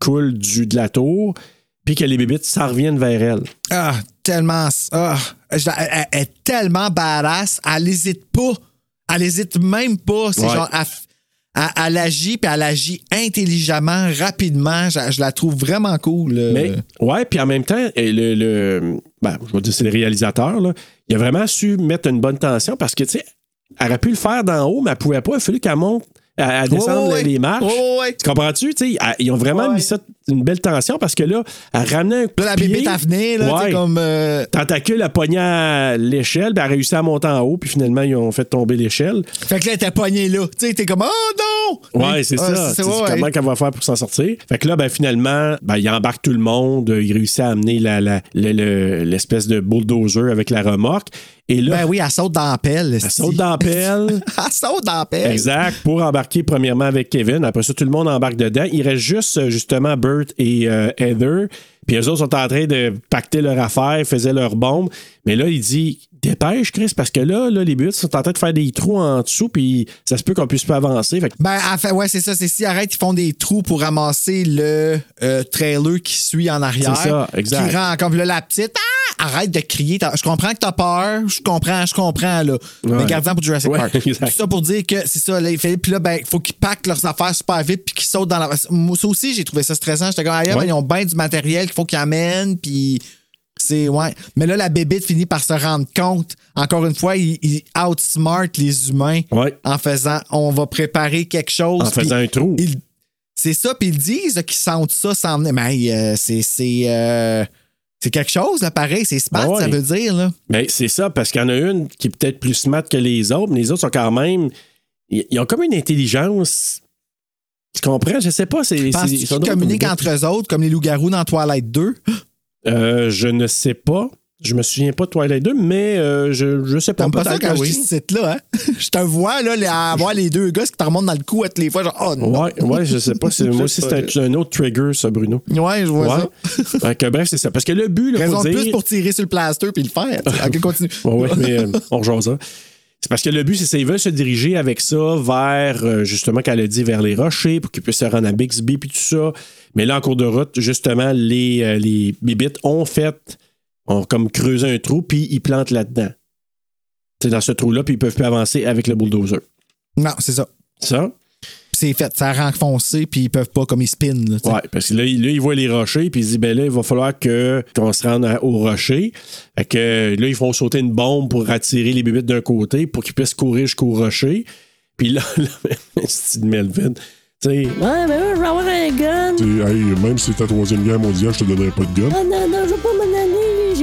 coule du, de la tour, puis que les bébites s'en reviennent vers elle. Ah, tellement. Ah, elle, elle- elle est tellement badass. Elle hésite pas. Elle hésite même pas. C'est Ouais. genre. Elle, elle- agit, puis elle agit intelligemment, rapidement. Je, la trouve vraiment cool. euh. Mais, ouais, puis en même temps, ben, je vais dire, c'est le réalisateur, là, il a vraiment su mettre une bonne tension parce que, tu sais, elle aurait pu le faire d'en haut, mais elle pouvait pas. Il a fallu qu'elle monte, à, à descendre les marches. Tu comprends-tu? Ils ont vraiment mis ça une belle tension parce que là, elle ramenait un coup Là, la bébé venu, là, Ouais. comme. euh, Tentacule pogné à l'échelle, puis elle a réussi à monter en haut, puis finalement, ils ont fait tomber l'échelle. Fait que là, elle était poignée là. Tu sais, t'es comme, oh non! Ouais, c'est Ah, ça. c'est ouais. Comment qu'elle va faire pour s'en sortir? Fait que là, ben, finalement, ben, il embarque tout le monde. Il réussit à amener la- la- l'espèce de bulldozer avec la remorque. Et là, Ben oui, elle saute dans la pelle. elle saute dans la pelle. elle saute dans la pelle. Exact, pour embarquer premièrement avec Kevin. Après ça, tout le monde embarque dedans. Il reste juste euh, justement Bert et euh, Heather. Puis eux autres sont en train de pacter leur affaire, faisaient leur bombe. Mais là, il dit Dépêche, Chris, parce que là, là les buts sont en train de faire des trous en dessous, puis ça se peut qu'on puisse pas avancer. Fait que- Ben, ouais, c'est ça. C'est si arrête, ils font des trous pour ramasser le euh, trailer qui suit en arrière. C'est ça, exact. Qui rend comme là, la petite. Ah! Arrête de crier. Je comprends que t'as peur. Je comprends, je comprends, là. Mais Ouais. gardien pour Jurassic Ouais, Park. exact. Tout ça pour dire que c'est ça. Là, puis là, ben, il faut qu'ils packent leurs affaires super vite puis qu'ils sautent dans la. Moi, ça aussi, j'ai trouvé ça stressant. J'étais comme, ailleurs, Ouais. ben, ils ont bien du matériel qu'il faut qu'ils amènent. Puis. C'est, ouais. Mais là, la bébite finit par se rendre compte. Encore une fois, il, il outsmart les humains Ouais. en faisant on va préparer quelque chose. En faisant un trou. C'est ça, puis ils disent qu'ils sentent ça s'en venir. Mais euh, c'est. c'est, euh, C'est quelque chose, là, pareil. C'est smart, ouais. ça veut dire, là. Ben, c'est ça, parce qu'il y en a une qui est peut-être plus smart que les autres, mais les autres sont quand même. Ils ils ont comme une intelligence. Tu comprends? Je sais pas. C'est, ils communiquent entre eux autres, comme les loups-garous dans Twilight 2? Euh, je ne sais pas. Je me souviens pas de Twilight 2, mais euh, je, je sais pas. T'aimes pas ça quand que je oui. dis ce site-là, hein? Je te vois, là, les- à avoir les deux gars qui te remontent dans le cou à toutes les fois, genre, oh non. Ouais, ouais, je sais pas. C'est, moi aussi, c'est un, un autre trigger, ça, Bruno. Ouais, je vois ça. Ouais. Bref, c'est ça. Parce que le but, là, Raison faut de dire... plus pour tirer sur le plaster puis le faire. Ok, continue. Ouais, ouais, mais euh, on rejoint ça. C'est parce que le but, c'est qu'ils veulent se diriger avec ça vers, euh, justement, qu'elle a dit, vers les rochers pour qu'ils puissent se rendre à Bixby puis tout ça. Mais là, en cours de route, justement, les, euh, les bibites ont fait, ont comme creusé un trou puis ils plantent là-dedans. C'est dans ce trou-là puis ils peuvent plus avancer avec le bulldozer. Non, c'est ça. Ça? C'est fait. Ça a renfoncé puis ils peuvent pas comme ils spinent. là. Ouais, parce que là, il, là, il voit les rochers, puis il se dit, ben là, il va falloir que, qu'on se rende au rocher. Fait que là, ils font sauter une bombe pour attirer les bébites d'un côté pour qu'ils puissent courir jusqu'au rocher. Puis là, là c'est une Melvin. Tu sais, Ouais, mais là, je vais avoir un gun. T'sais, hey, même si c'était la Troisième Guerre mondiale, je te donnerais pas de gun. Ah non, non, je veux pas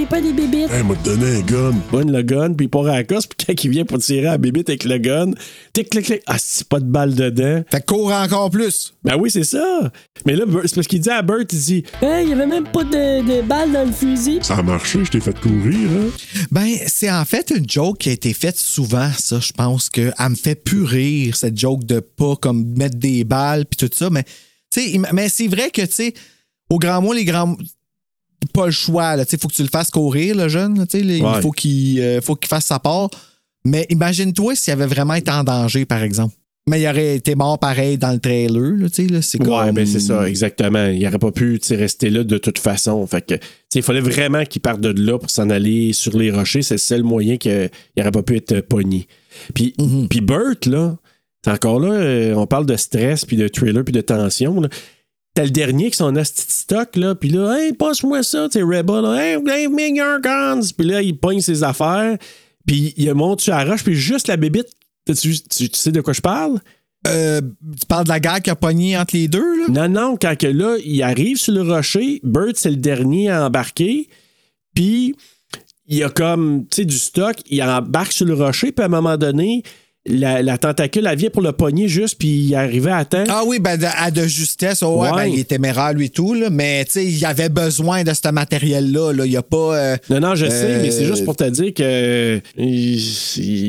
pas des bébites. Hey, m'a donné un gun. bonne le gun, puis il part à la course, puis quand il vient pour tirer à la bébite avec le gun, tic, clic, clic, ah, c'est pas de balle dedans. Fait que cours encore plus. Ben oui, c'est ça. Mais là, Bert- c'est parce qu'il dit à Bert, il dit, Hey, il y avait même pas de, de balles dans le fusil. Ça a marché, je t'ai fait courir, hein? Ben, c'est en fait une joke qui a été faite souvent, ça. Je pense qu'elle me fait plus rire, cette joke de pas comme mettre des balles puis tout ça. Mais, tu sais, mais c'est vrai que, tu sais, au grand mot, les grands. Pas le choix, sais, faut que tu le fasses courir, le jeune. là, Ouais. il faut qu'il euh, faut qu'il fasse sa part. Mais imagine-toi s'il avait vraiment été en danger, par exemple. Mais il aurait été mort pareil dans le trailer, là, tu sais, là. C'est Ouais, ben c'est ça, exactement. Il n'aurait pas pu rester là de toute façon. Fait que, il fallait vraiment qu'il parte de là pour s'en aller sur les rochers. C'est le seul moyen qu'il n'aurait pas pu être pogné. Puis, Mhm. puis là, c'est encore là, euh, on parle de stress, puis de thriller, puis de tension. là. T'as le dernier qui son asti de stock, là, puis là, hey, passe-moi ça, sais, Rebel, là, hey, give me your guns. Puis là, il pogne ses affaires, puis il monte sur la roche, puis juste la bébite. Tu, tu- tu sais de quoi je parle? Euh, tu parles de la guerre qui a pogné entre les deux, là? Non, non, quand que là, il arrive sur le rocher, Bert, c'est le dernier à embarquer, puis il y a comme, tu sais, du stock, il embarque sur le rocher, puis à un moment donné, la, la tentacule, elle vient pour le pogner juste, puis il arrivait à temps. Ah oui, ben de, à de justesse, oh, ouais, Ouais. ben, il est téméraire lui et tout, là, mais tu sais, il avait besoin de ce matériel-là. Là. Il n'y a pas. euh, Non, non, je sais, Euh, mais c'est juste pour te dire que il,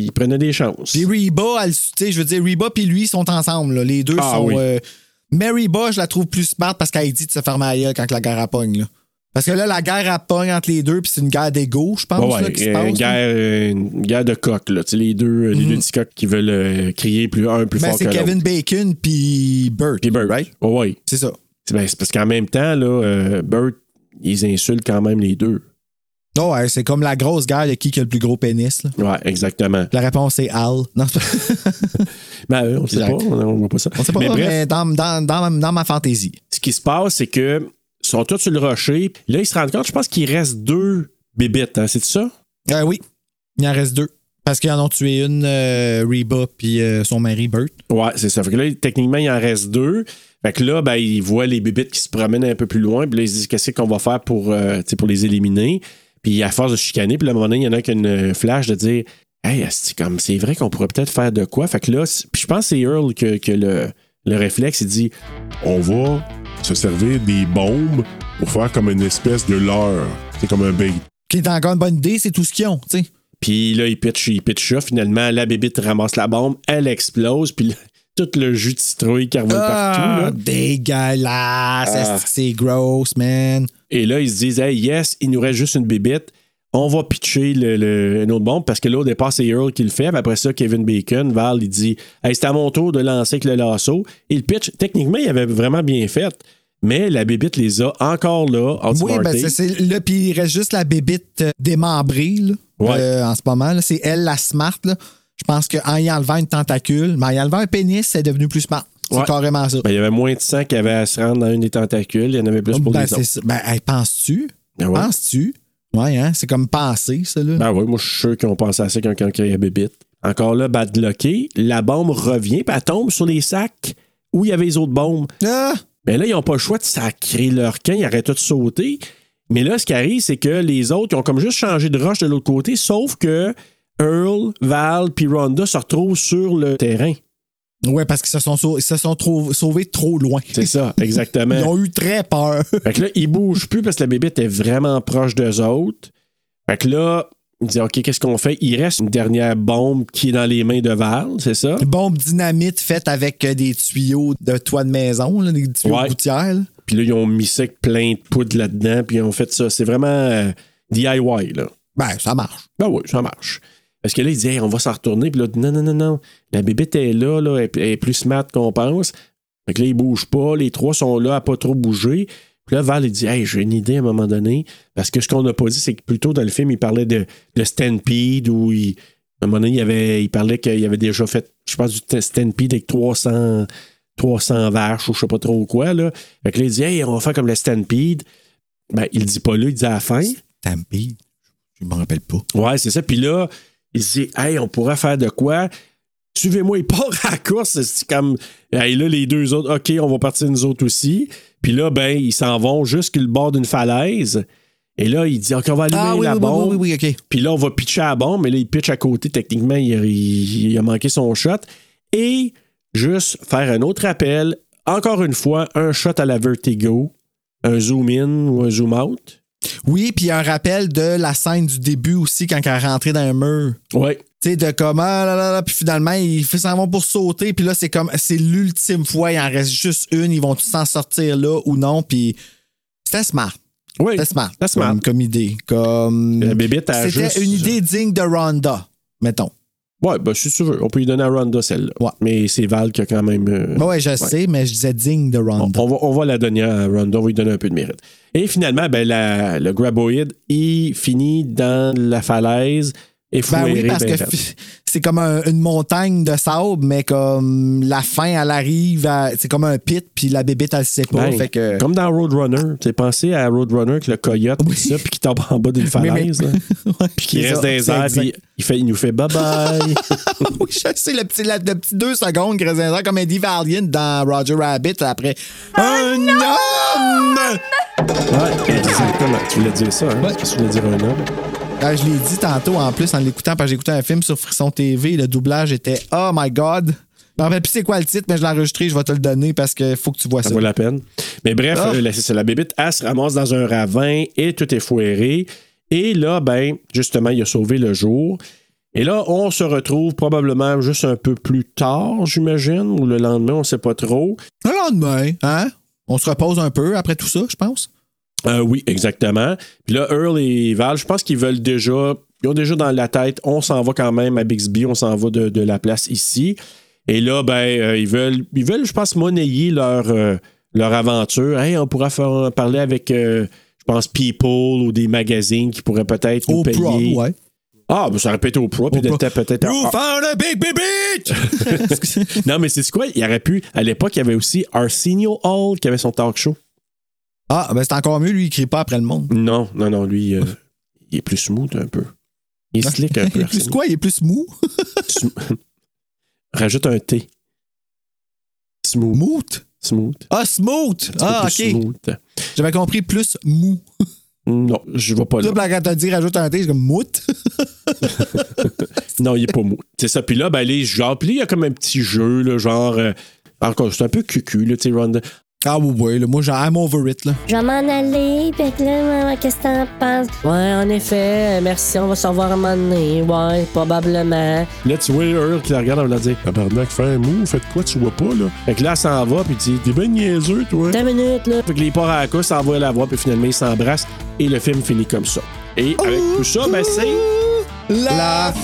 il prenait des chances. Puis Reba, tu sais, je veux dire, Reba puis lui sont ensemble. là. Les deux Ah sont. oui. euh, Reba, je la trouve plus smart parce qu'elle dit de se fermer à gueule quand la a pogne. Parce que là, la guerre a pogne entre les deux, puis c'est une guerre d'ego, je pense, Ouais, là, qui se passe. une, là. guerre, euh, une guerre de coq, là. Tu sais, les deux, les deux petits coqs qui veulent euh, crier plus un plus Ben, fort que c'est. Kevin Bacon puis Burt. Puis Bert, right? Ouais, ouais. C'est ça. C'est ben, c'est parce qu'en même temps, là, euh, Bert, ils insultent quand même les deux. Oh, ouais, c'est comme la grosse guerre de qui qui a le plus gros pénis. là. Ouais, exactement. La réponse est Al. Non, c'est pas- Ben, euh, on sait Exact. pas, on, on voit pas ça. on sait pas, mais bref, dans, dans, dans, dans ma fantaisie. ce qui se passe, c'est que ils sont tous sur le rocher. Là, ils se rendent compte, je pense qu'il reste deux bébites, hein, c'est ça? Euh, oui, il en reste deux. Parce qu'ils en ont tué une, euh, Reba, puis euh, son mari, Burt. Ouais, c'est ça. Fait que là, techniquement, il en reste deux. Fait que là, ben, ils voient les bébites qui se promènent un peu plus loin. Puis là, ils se disent qu'est-ce qu'on va faire pour, les éliminer? Puis à force de chicaner, puis à un moment donné, il y en a qui une flash de dire Hey, c'est comme c'est vrai qu'on pourrait peut-être faire de quoi. Fait que là, puis je pense que c'est Earl que, que le, le réflexe, il dit On va se servir des bombes pour faire comme une espèce de leurre. C'est comme un bait. Qui est encore une bonne idée, c'est tout ce qu'ils ont, tu sais. Puis là, il pitch, il pitch ça. Finalement, la bébite ramasse la bombe, elle explose, puis là, tout le jus de citrouille qui revole partout. Ah, Là. dégueulasse. Ah. C'est gross, man? Et là, ils se disent, hey, yes, il nous reste juste une bébite. On va pitcher le, le- une autre bombe parce que là, au départ, c'est Earl qui le fait. Puis après ça, Kevin Bacon, Val, il dit, hey, c'est à mon tour de lancer avec le lasso. Le pitch, techniquement, il avait vraiment bien fait. Mais la bébite les a encore là, Oui, ben c'est, là, puis il reste juste la bébite euh, démembrée, là, Ouais. euh, en ce moment. C'est elle, la smart, là. Je pense qu'en y enlevant une tentacule, mais en y enlevant un pénis, c'est devenu plus smart. C'est Ouais. carrément ça. Ben, il y avait moins de sang qu'il y avait à se rendre dans une des tentacules. Il y en avait plus pour Ben, les autres. Ben, hey, penses-tu? Ah ouais? Penses-tu? Ouais, hein? C'est comme penser, ça, là. Ben oui, moi, je suis sûr qu'ils ont pensé à ça quand y a bébite. Encore là, badlocké, la bombe revient, puis elle tombe sur les sacs où il y avait les autres bombes. Ah! Mais là, ils n'ont pas le choix de sacrer leur camp. Ils arrêtent tout de sauter. Mais là, ce qui arrive, c'est que les autres, ils ont comme juste changé de roche de l'autre côté, sauf que Earl, Val puis Rhonda se retrouvent sur le terrain. Ouais, parce qu'ils se sont, sau- ils se sont trop- sauvés trop loin. C'est ça, exactement. Ils ont eu très peur. Fait que là, ils bougent plus parce que la bébé était vraiment proche d'eux autres. Fait que là, ils disent OK, qu'est-ce qu'on fait? Il reste une dernière bombe qui est dans les mains de Val, c'est ça? Bombe dynamite faite avec euh, des tuyaux de toit de maison, là, des tuyaux Ouais. gouttières. là. Puis là, ils ont mis ça avec plein de poudre là-dedans, puis ils ont fait ça. C'est vraiment euh, DIY, là. Ben, ça marche. Ben oui, ça marche. Parce que là, il dit, Hey, on va s'en retourner. Puis là, non, non, non, non. La bébête est là, là. Elle, est plus smart qu'on pense. Fait que là, ils bougent pas. Les trois sont là à pas trop bouger. Puis là, Val, il dit, hey, j'ai une idée à un moment donné. Parce que ce qu'on n'a pas dit, c'est que plutôt dans le film, il parlait de, de Stampede où il, à un moment donné, il, avait, il parlait qu'il avait déjà fait, je pense, du Stampede avec 300, 300 vaches ou je sais pas trop quoi, là. Fait que là, il dit, hey, on va faire comme le Stampede. Ben, il dit pas là, il dit à la fin. Stampede? Je me rappelle pas. Ouais, c'est ça. Puis là, il se dit, hey, on pourrait faire de quoi? Suivez-moi, il part à la course. C'est comme, hey, là, les deux autres, OK, on va partir nous autres aussi. Puis là, ben, ils s'en vont jusqu'au bord d'une falaise. Et là, il dit, OK, on va allumer Ah oui, la oui, bombe. oui, oui, oui, OK. Puis là, on va pitcher à la bombe, mais là, il pitch à côté. Techniquement, il, il- il a manqué son shot. Et juste faire un autre appel. Encore une fois, un shot à la vertigo, un zoom in ou un zoom out. Oui, puis un rappel de la scène du début aussi quand elle est rentrée dans un mur. Ouais. Tu sais, de comment, là, là, là, puis finalement, ils s'en vont pour sauter, puis là, c'est comme, c'est l'ultime fois, il en reste juste une, ils vont tous s'en sortir là ou non, puis c'était smart. Oui. C'était smart. C'était smart. Comme, comme idée. Comme. A C'était juste- une idée digne de Ronda, mettons. Ouais, ben, si tu veux, on peut lui donner à Ronda celle-là. Ouais. Mais c'est Val qui a quand même. euh, Ben ouais, je sais, mais je disais digne de on, Ronda. on va, on va la donner à Ronda, on va lui donner un peu de mérite. Et finalement, ben, la- le graboïde, il finit dans la falaise et Ben oui, parce que fi- c'est comme un- une montagne de sable, mais comme la fin, elle arrive, à- c'est comme un pit, puis la bébête, elle le sait pas. fait que... Ben, Comme dans Roadrunner. Tu sais, pensé à Roadrunner avec le coyote, pis ça, puis qui tombe en bas d'une Oui, mais- falaise. Ouais, Puis qui reste ça, dans les c'est airs, puis il, fait, il nous fait bye bye. oui, je sais, le petit, la- le petit deux secondes qui reste dans les airs, comme Eddie Valiant dans Roger Rabbit après. Un homme! ouais, exactement. Tu voulais dire ça, hein? Que tu voulais dire un homme? Ah, je l'ai dit tantôt en plus en l'écoutant, parce que j'écoutais un film sur Frisson TV, le doublage était Oh my God! Je me rappelle plus c'est quoi le titre, mais je l'ai enregistré, je vais te le donner parce qu'il faut que tu vois ça. Ça vaut la peine. Mais bref, euh, la- la bébite, elle se ramasse dans un ravin et tout est foiré. Et là, ben, justement, il a sauvé le jour. Et là, on se retrouve probablement juste un peu plus tard, j'imagine, ou le lendemain, on sait pas trop. Le lendemain, hein? On se repose un peu après tout ça, je pense. Euh, oui, exactement. Puis là, Earl et Val, je pense qu'ils veulent déjà, ils ont déjà dans la tête, on s'en va quand même à Bixby, on s'en va de, de la place ici. Et là, ben, euh, ils veulent, ils veulent, je pense, monnayer leur, euh, leur aventure. Hey, on pourra faire parler avec, je pense, People ou des magazines qui pourraient peut-être nous payer. ouais. Ah, ben, ça aurait pu être Oprah, puis peut-être. Ah, found a big non, mais c'est quoi? Il aurait pu. À l'époque, il y avait aussi Arsenio Hall qui avait son talk show. Ah, ben c'est encore mieux, lui, il crie pas après le monde. Non, non, non, lui, euh, il est plus smooth un peu. Il est slick un peu. Il est plus quoi? Il est plus mou? Rajoute un T. Smooth. Moot? Smooth. Ah, smooth! Ah, OK. smooth. J'avais compris plus mou. Non, je vais pas là. Là, quand t'as dit rajoute un T, c'est comme mout. Non, il est pas mou. C'est ça. Puis là, ben, les genre, puis là, il y a comme un petit jeu, là, genre. euh, encore, c'est un peu cucu, là, tu sais, Ronda. Ah, oui, oui, là, moi, j'ai I'm over it, là. Je vais m'en aller, pis que là, maman, qu'est-ce que t'en penses? Ouais, en effet, euh, merci, on va se revoir un moment donné. Ouais, probablement. Là, tu vois Earl qui la regarde, on va dire. Tabarnak, fais un mou, faites quoi, tu vois pas, là? Fait que là, elle s'en va, puis il dit T'es ben niaiseux, toi. Deux minutes, là. Fait que les ports à la va la voir, puis finalement, ils s'embrassent, et le film finit comme ça. Et avec tout ça, ben, c'est. La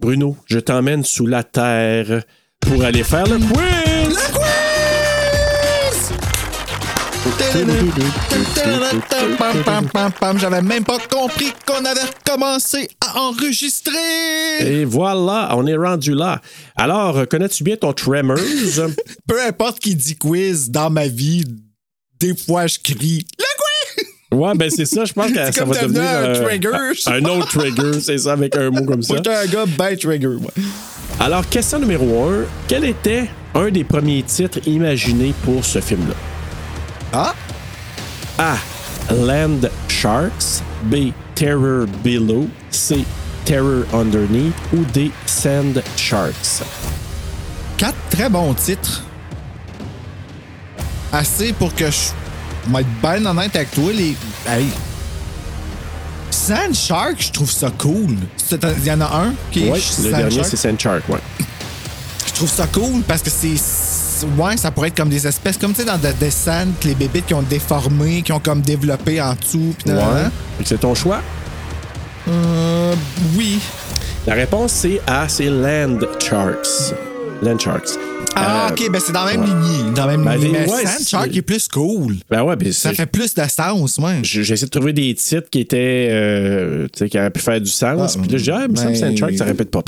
Bruno, je t'emmène sous la terre pour aller faire le quiz! Pam, pam. J'avais même pas compris qu'on avait commencé à enregistrer. Et voilà, on est rendu là. Alors, connais-tu bien ton Tremors? Peu importe qui dit quiz dans ma vie, des fois je crie le quiz. Ouais, ben c'est ça, je pense que ça va devenir un trigger. Un autre trigger, c'est ça, avec un mot comme ça. Moi, j'étais un gars ben trigger, moi. Alors, question numéro 1. Quel était un des premiers titres imaginés pour ce film-là? Ah! A. Land Sharks. B. Terror Below. C. Terror Underneath. Ou D. Sand Sharks? Quatre très bons titres. Assez pour que je m'aille bien honnête avec toi. Les... Hey. Sand Shark, je trouve ça cool. Il y en a un qui est Oui, le dernier, c'est Sand Shark, ouais. Je trouve ça cool parce que c'est. Ouais, ça pourrait être comme des espèces, comme tu sais, dans The Descent, les bébites qui ont déformé, qui ont comme développé en dessous. pis Ouais. C'est ton choix? Euh, oui. La réponse, c'est A. C'est Land Sharks. Land Sharks. Ah, Euh, ok, ben c'est dans la même ouais. lignée. Dans la même Ben, lignée. Mais ouais, Sand est plus cool. Ben ouais, puis Ça fait plus de sens, ouais. J'ai j'ai essayé de trouver des titres qui étaient. euh, tu sais, qui auraient pu faire du sens. Ah, Puis là, dis, ah, ben- Sand Shark, ça aurait pu être.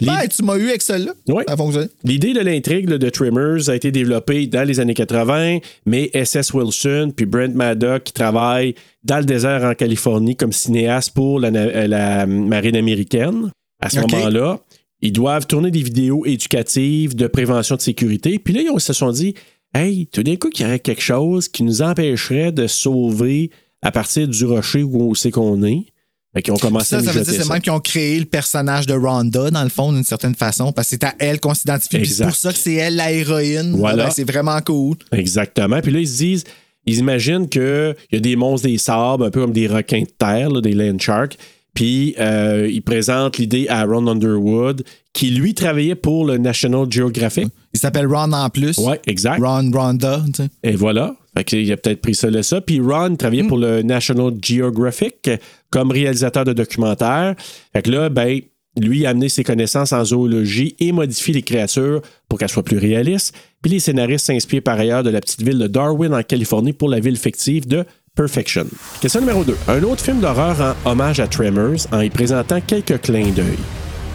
L'idée- Ben, tu m'as eu avec celle-là. Ouais. Ça a fonctionné. L'idée de l'intrigue de Trimmers a été développée dans les années 80, mais S.S. Wilson puis Brent Maddock qui travaillent dans le désert en Californie comme cinéaste pour la, euh, la marine américaine. À ce moment-là, ils doivent tourner des vidéos éducatives de prévention de sécurité. Puis là, ils se sont dit, hey, tout d'un coup, qu'il y aurait quelque chose qui nous empêcherait de sauver à partir du rocher où c'est qu'on est. Fait qu'ils ont commencé à Ça, ça veut dire c'est même qu'ils ont créé le personnage de Rhonda, dans le fond, d'une certaine façon, parce que c'est à elle qu'on s'identifie. Puis c'est pour ça que c'est elle la héroïne. Voilà. Ben, c'est vraiment cool. Exactement. Puis là, ils se disent, ils imaginent qu'il y a des monstres des sables, un peu comme des requins de terre, là, des land sharks. Puis euh, ils présentent l'idée à Ron Underwood, qui lui travaillait pour le National Geographic. Il s'appelle Ron en plus. Ouais, exact. Ron Rhonda, tu sais. Et voilà. Fait qu'il a peut-être pris ça de ça. Puis Ron travaillait pour le National Geographic comme réalisateur de documentaires. Fait que là, ben, lui a amené ses connaissances en zoologie et modifie les créatures pour qu'elles soient plus réalistes. Puis les scénaristes s'inspirent par ailleurs de la petite ville de Darwin en Californie pour la ville fictive de Perfection. Question numéro 2. Un autre film d'horreur en hommage à Tremors en y présentant quelques clins d'œil.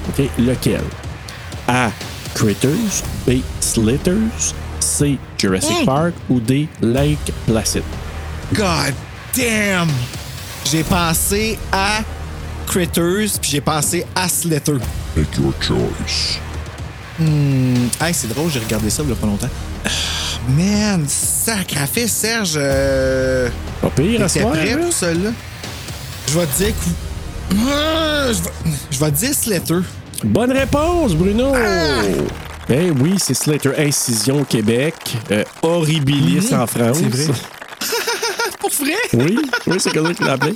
OK? Lequel? A. Critters. B. Slitters. C. Jurassic Park. Ou D. Lake Placid? God damn! J'ai pensé à Critters, puis j'ai pensé à Slater. Make your choice. Hey, c'est drôle, j'ai regardé ça il y a pas longtemps. Ah, Man, sacrafé, Serge. Euh... Pas pire à soir, prêt hein? pour? Je vais te dire que... Ah, Je vais, je vais te dire Slater. Bonne réponse, Bruno! Ben oui, c'est Slater Incision au Québec, euh, Horribilis en France. c'est vrai. Pour vrai? Oui, oui, c'est comme ça qu'il l'a appelé.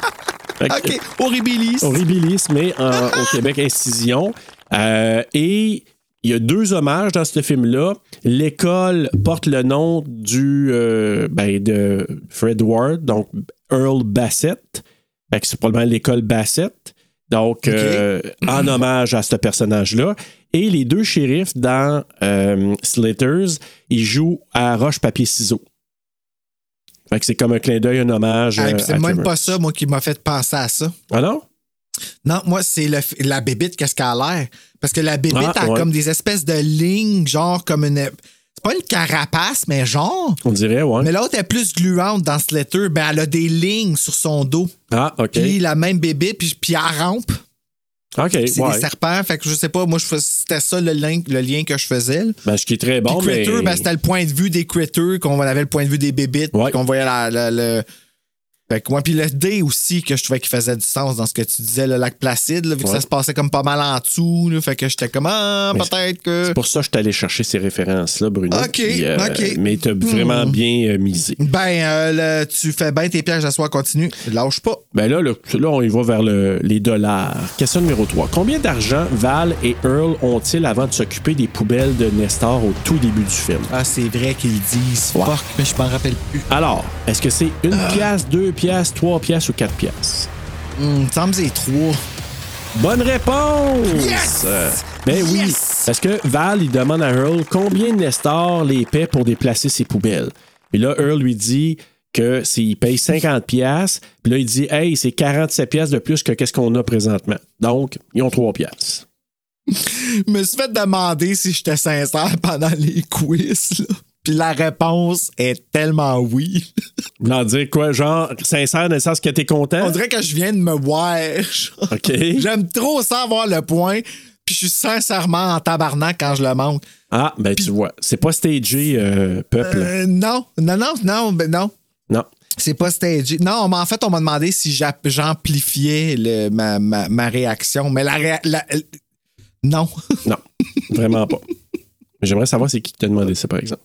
Fait que- OK, Horribilis. Horribilis, mais en- au Québec, Incision. Euh, et il y a deux hommages dans ce film-là. L'école porte le nom du euh, ben, de Fred Ward, donc Earl Bassett. Que c'est probablement l'école Bassett. Donc, euh, en hommage à ce personnage-là. Et les deux shérifs dans euh, Slitters, ils jouent à roche-papier-ciseaux. Fait que c'est comme un clin d'œil, un hommage. Ah, euh, c'est même pas ça, moi, qui m'a fait penser à ça. Ah non? Non, moi, c'est le- la bébite, qu'est-ce qu'elle a l'air? Parce que la bébite Ah, a ouais. comme des espèces de lignes, genre comme une. C'est pas une carapace, mais genre. On dirait, ouais. Mais l'autre est plus gluante dans ce letter. Ben, elle a des lignes sur son dos. Ah, OK. Puis la même bébite, puis, puis elle rampe. OK, C'est ouais. des serpents. Fait que je sais pas, moi, c'était ça le lien, le lien que je faisais. là. Ben, ce qui est très bon, Puis mais... ben, c'était le point de vue des critters, qu'on avait le point de vue des bébites, Ouais. qu'on voyait la. Fait que moi, puis le D aussi, que je trouvais qu'il faisait du sens dans ce que tu disais, le lac Placide, là, vu que Ouais. ça se passait comme pas mal en dessous. là, fait que j'étais comme, ah, peut-être que. C'est pour ça que je suis allé chercher ces références-là, Bruno. OK, Puis, euh, OK. Mais tu as vraiment Hmm. bien euh, misé. Ben, euh, le- tu fais bien tes pièges à soir, continue. Lâche pas. Ben là, le- là, on y va vers le- les dollars. Question numéro 3. Combien d'argent Val et Earl ont-ils avant de s'occuper des poubelles de Nestor au tout début du film? Ah, c'est vrai qu'ils disent. Ouais. Fuck, mais je m'en rappelle plus. Alors, est-ce que c'est une Ah. pièce, deux pièces, trois pièces ou quatre pièces? Hum, me c'est trois. Bonne réponse! Yes! Ben oui, Yes! parce que Val, il demande à Earl combien Nestor les paie pour déplacer ses poubelles. Et là, Earl lui dit que s'il paye 50 pièces, puis là, il dit, hey, c'est 47 pièces de plus que qu'est-ce qu'on a présentement. Donc, ils ont 3 pièces. Je me suis fait demander si j'étais sincère pendant les quiz, là. Puis la réponse est tellement oui. Voulant dire quoi, genre, sincère dans le sens que t'es content? On dirait que je viens de me voir. OK. J'aime trop ça avoir le point. Puis je suis sincèrement en tabarnak quand je le manque. Ah, ben tu vois. C'est pas stagé, euh, peuple. Euh, non, non, non, non, ben non. Non. C'est pas stagé. Non, mais en fait, on m'a demandé si j'a- j'amplifiais ma, ma, ma réaction. Mais la, réa- la- euh, Non. Non. Vraiment pas. J'aimerais savoir c'est qui qui t'a demandé ça, par exemple.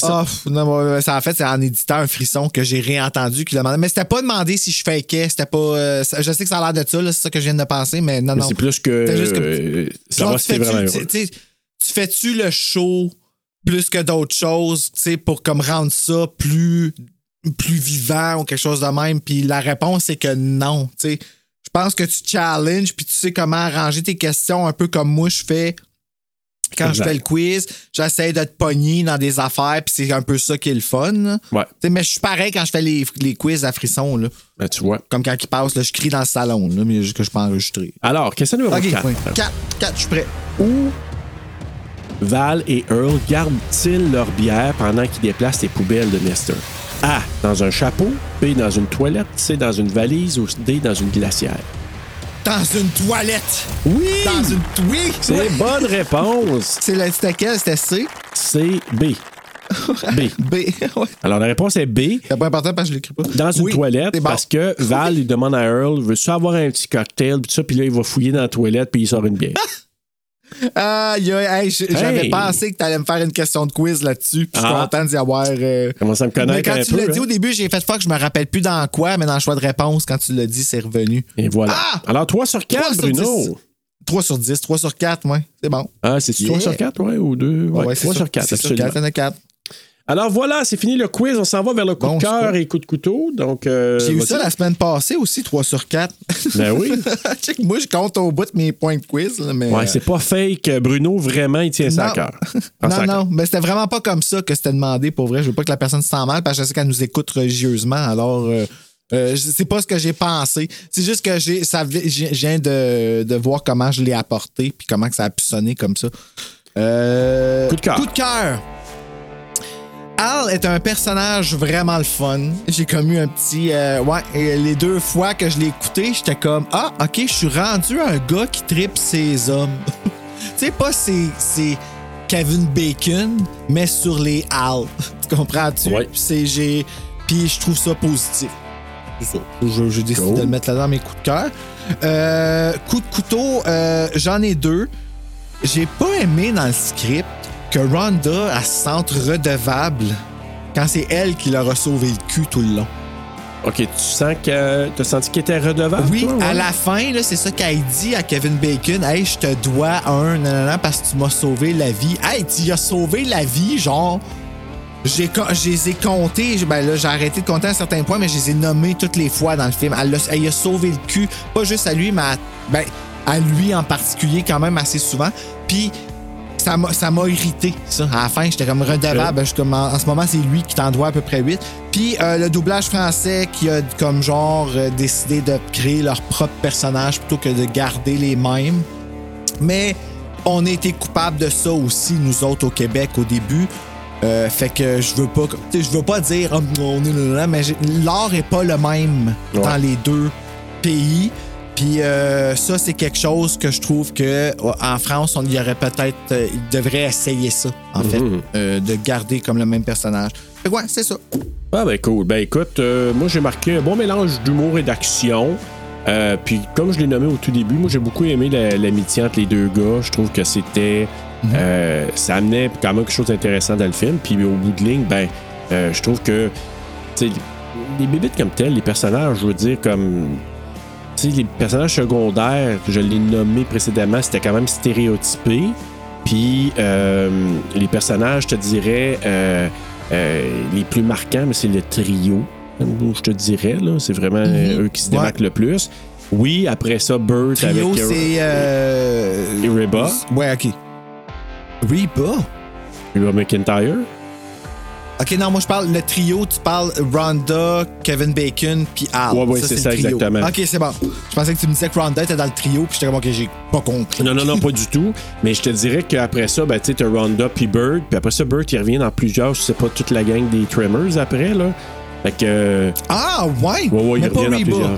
Ça- pff, non, ça en fait, c'est en éditant un frisson que j'ai réentendu qui demandait. Mais c'était pas demandé si je fakais. C'était pas. euh, ça- je sais que ça a l'air de ça, c'est ça que je viens de penser, mais non, Mais non. c'est plus que. Juste que- euh, Genre, savoir tu vraiment tu- fais-tu le show plus que d'autres choses, tu sais, pour comme rendre ça plus, plus vivant ou quelque chose de même? Puis la réponse, c'est que non, tu sais. Je pense que tu challenges, puis tu sais comment arranger tes questions un peu comme moi je fais quand Exact. je fais le quiz. J'essaie de te pogner dans des affaires, puis c'est un peu ça qui est le fun. Ouais. Mais je suis pareil quand je fais les, les quiz à frisson, là. Ben, tu vois. Comme quand ils passent, là, je crie dans le salon, là, mais que je peux enregistrer. Alors, question numéro Ok, 4. oui. 4, 4, je suis prêt. Où Val et Earl gardent-ils leur bière pendant qu'ils déplacent les poubelles de Nestor? A. Dans un chapeau. B. Dans une toilette. C. Dans une valise. Ou D. Dans une glacière? Dans une toilette! Oui! Dans une. Oui! C'est oui. bonne réponse. C'est le- C'était C? C'est B. B. B. ouais. Alors, la réponse est B. C'est pas important parce que je l'écris pas. Dans une Oui, toilette, bon. parce que Val lui demande à Earl, veux-tu avoir un petit cocktail, puis ça, puis là, il va fouiller dans la toilette, puis il sort une bière. Aïe, j- j'avais Hey. pensé que t'allais me faire une question de quiz là-dessus. puis Je suis Ah. content d'y avoir. euh, Commence à me connaître Mais quand un tu l'as dit hein. au début, j'ai fait fuck, je me rappelle plus dans quoi, mais dans le choix de réponse, quand tu l'as dit, c'est revenu. Et voilà. Ah! Alors, 3 sur 4, 3 sur Bruno. 10. 3 sur 10, 3 sur 4, ouais. C'est bon. Ah, c'est 3 Yeah. sur 4, ouais, ou 2? Ouais, Ouais, c'est 3 ça. sur 4, C'est sur absolument. 4, il y en a 4. Alors voilà, c'est fini le quiz. On s'en va vers le coup Bon, de cœur et coup de couteau. Donc, euh, J'ai eu ça la semaine passée aussi, 3 sur 4. Ben oui. Check, Moi, je compte au bout de mes points de quiz. là, mais, Ouais, c'est pas fake. Bruno, vraiment, il tient ça à cœur. Non, cœur. non, mais c'était vraiment pas comme ça que c'était demandé pour vrai. Je veux pas que la personne se sente mal parce que je sais qu'elle nous écoute religieusement. Alors, euh, euh, c'est pas ce que j'ai pensé. C'est juste que j'ai, ça, je viens de, de voir comment je l'ai apporté puis comment que ça a pu sonner comme ça. Euh, Coup de cœur. Coup de cœur. Al est un personnage vraiment le fun. J'ai comme eu un petit. euh, ouais, les deux fois que je l'ai écouté, j'étais comme Ah, ok, je suis rendu un gars qui tripe ses hommes. tu sais, pas c'est, c'est Kevin Bacon, mais sur les Al. tu comprends-tu? Ouais. C'est, j'ai, puis je trouve ça positif. C'est ça. Je- décidé Cool. de le mettre là dans mes coups de cœur. Euh, coup de couteau, euh, j'en ai deux. J'ai pas aimé dans le script que Rhonda elle se sente redevable quand c'est elle qui leur a sauvé le cul tout le long. OK, tu sens que. T'as senti qu'il était redevable? Oui, toi, ouais? à la fin, là, c'est ça qu'elle dit à Kevin Bacon. Hey, je te dois un nanana parce que tu m'as sauvé la vie. Hey, tu as sauvé la vie, genre. J'ai, je les ai comptés. Ben là, j'ai arrêté de compter à un certain point, mais je les ai nommés toutes les fois dans le film. Elle, l'a- elle a sauvé le cul, pas juste à lui, mais à, ben, à lui en particulier, quand même assez souvent. Puis, ça m'a, ça m'a irrité, ça. À la fin, j'étais comme redevable. Je comme, en, en ce moment, c'est lui qui t'en doit à peu près 8. Puis, euh, le doublage français qui a comme genre euh, décidé de créer leur propre personnage plutôt que de garder les mêmes. Mais on a été coupable de ça aussi, nous autres, au Québec, au début. Euh, fait que je veux pas, je veux pas dire on est là, là, mais l'art est pas le même Ouais. dans les deux pays. Puis euh, ça, c'est quelque chose que je trouve que euh, en France, on y aurait peut-être, euh, ils devraient essayer ça, en fait, Mhm. euh, de garder comme le même personnage. Fait ouais, c'est ça. Ah ben cool. Ben écoute, euh, moi j'ai marqué un bon mélange d'humour et d'action. Puis comme je l'ai nommé au tout début, moi j'ai beaucoup aimé la- l'amitié entre les deux gars. Je trouve que c'était... euh, ça amenait quand même quelque chose d'intéressant dans le film. Puis au bout de ligne, ben je trouve que... tu sais, les bébites comme tels, les personnages, je veux dire, comme... Les personnages secondaires, je l'ai nommé précédemment, c'était quand même stéréotypé. Puis euh, les personnages, je te dirais, euh, euh, les plus marquants, mais c'est le trio, je te dirais. là. C'est vraiment euh, eux qui se Ouais. démarquent le plus. Oui, après ça, Burt Trio, avec c'est. Euh... et Reba. Ouais, ok. Reba? Reba McIntyre. Ok, non, moi je parle le trio, tu parles Rhonda, Kevin Bacon, puis Al. Ouais, ouais, c'est ça, trio. exactement. Ok, c'est bon. Je pensais que tu me disais que Rhonda était dans le trio, puis j'étais comme, ok, j'ai pas compris. Non, non, non, pas du tout. Mais je te dirais qu'après ça, ben, tu sais, t'as Ronda puis Bird. Puis après ça, Bird, il revient dans plusieurs, je sais pas, toute la gang des Tremors après, là. Fait que. euh, Ah, ouais! Ouais, ouais, Mais il revient dans Reba. plusieurs.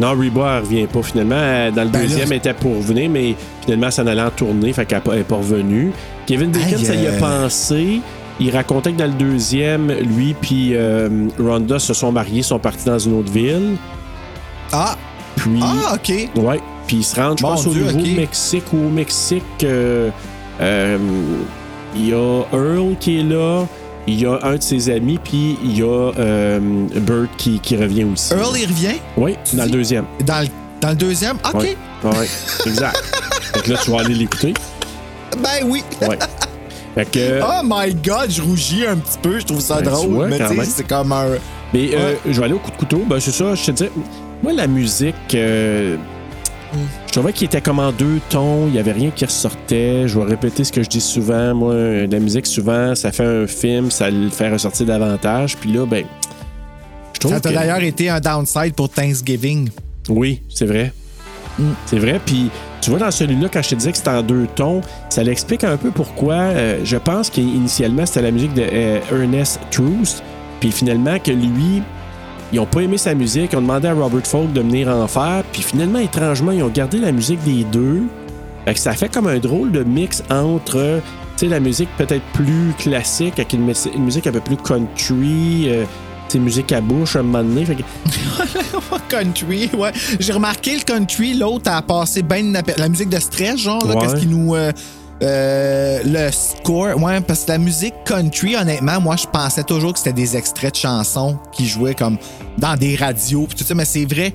Non, Reba, elle revient pas finalement. Elle, Dans le Ben deuxième, elle était pour revenir, mais finalement, ça en allait en tournée, fait qu'elle n'est pas revenue. Kevin Bacon, Aïe, ça y a euh. pensé. Il racontait que dans le deuxième, lui puis euh, Rhonda se sont mariés, sont partis dans une autre ville. Ah, Puis, ah, OK. ouais, puis ils se rendent, je pense, au Dieu. Nouveau-Mexique ou au Mexique. euh, euh, il y a Earl qui est là, il y a un de ses amis, puis il y a euh, Bert qui, qui revient aussi. Earl, il revient? Oui, dans le deuxième. dans le, dans le deuxième? OK. Ouais, ouais, exact. que là, tu vas aller l'écouter. Ben oui. Ouais. Fait que. Oh my God, je rougis un petit peu. Je trouve ça Ben, tu drôle. vois, mais tu sais, c'est comme un... Mais euh, je vais aller au coup de couteau. Ben, c'est ça, je te dis. Moi, la musique. euh, Je trouvais qu'il était comme en deux tons, il n'y avait rien qui ressortait. Je vais répéter ce que je dis souvent. Moi, euh, la musique, souvent, ça fait un film, ça le fait ressortir davantage. Puis là, ben. Je trouve Ça t'a que- d'ailleurs été un downside pour Thanksgiving. Oui, c'est vrai. C'est vrai. Puis, tu vois, dans celui-là, quand je te disais que c'était en deux tons, ça l'explique un peu pourquoi. euh, je pense qu'initialement, c'était la musique de euh, Ernest. Puis finalement, que lui, ils ont pas aimé sa musique. Ils ont demandé à Robert Folk de venir en faire. Puis finalement, étrangement, ils ont gardé la musique des deux. Fait ça fait comme un drôle de mix entre. euh, la musique peut-être plus classique avec une musique un peu plus country. euh, musique à bouche à un moment donné. Fait que- country, ouais. J'ai remarqué le country, l'autre a passé bien inaper- la musique de stress, genre, Ouais. qu'est-ce qui nous. euh, euh, le score, ouais, parce que la musique country, honnêtement, moi, je pensais toujours que c'était des extraits de chansons qui jouaient comme dans des radios, pis tout ça, mais c'est vrai,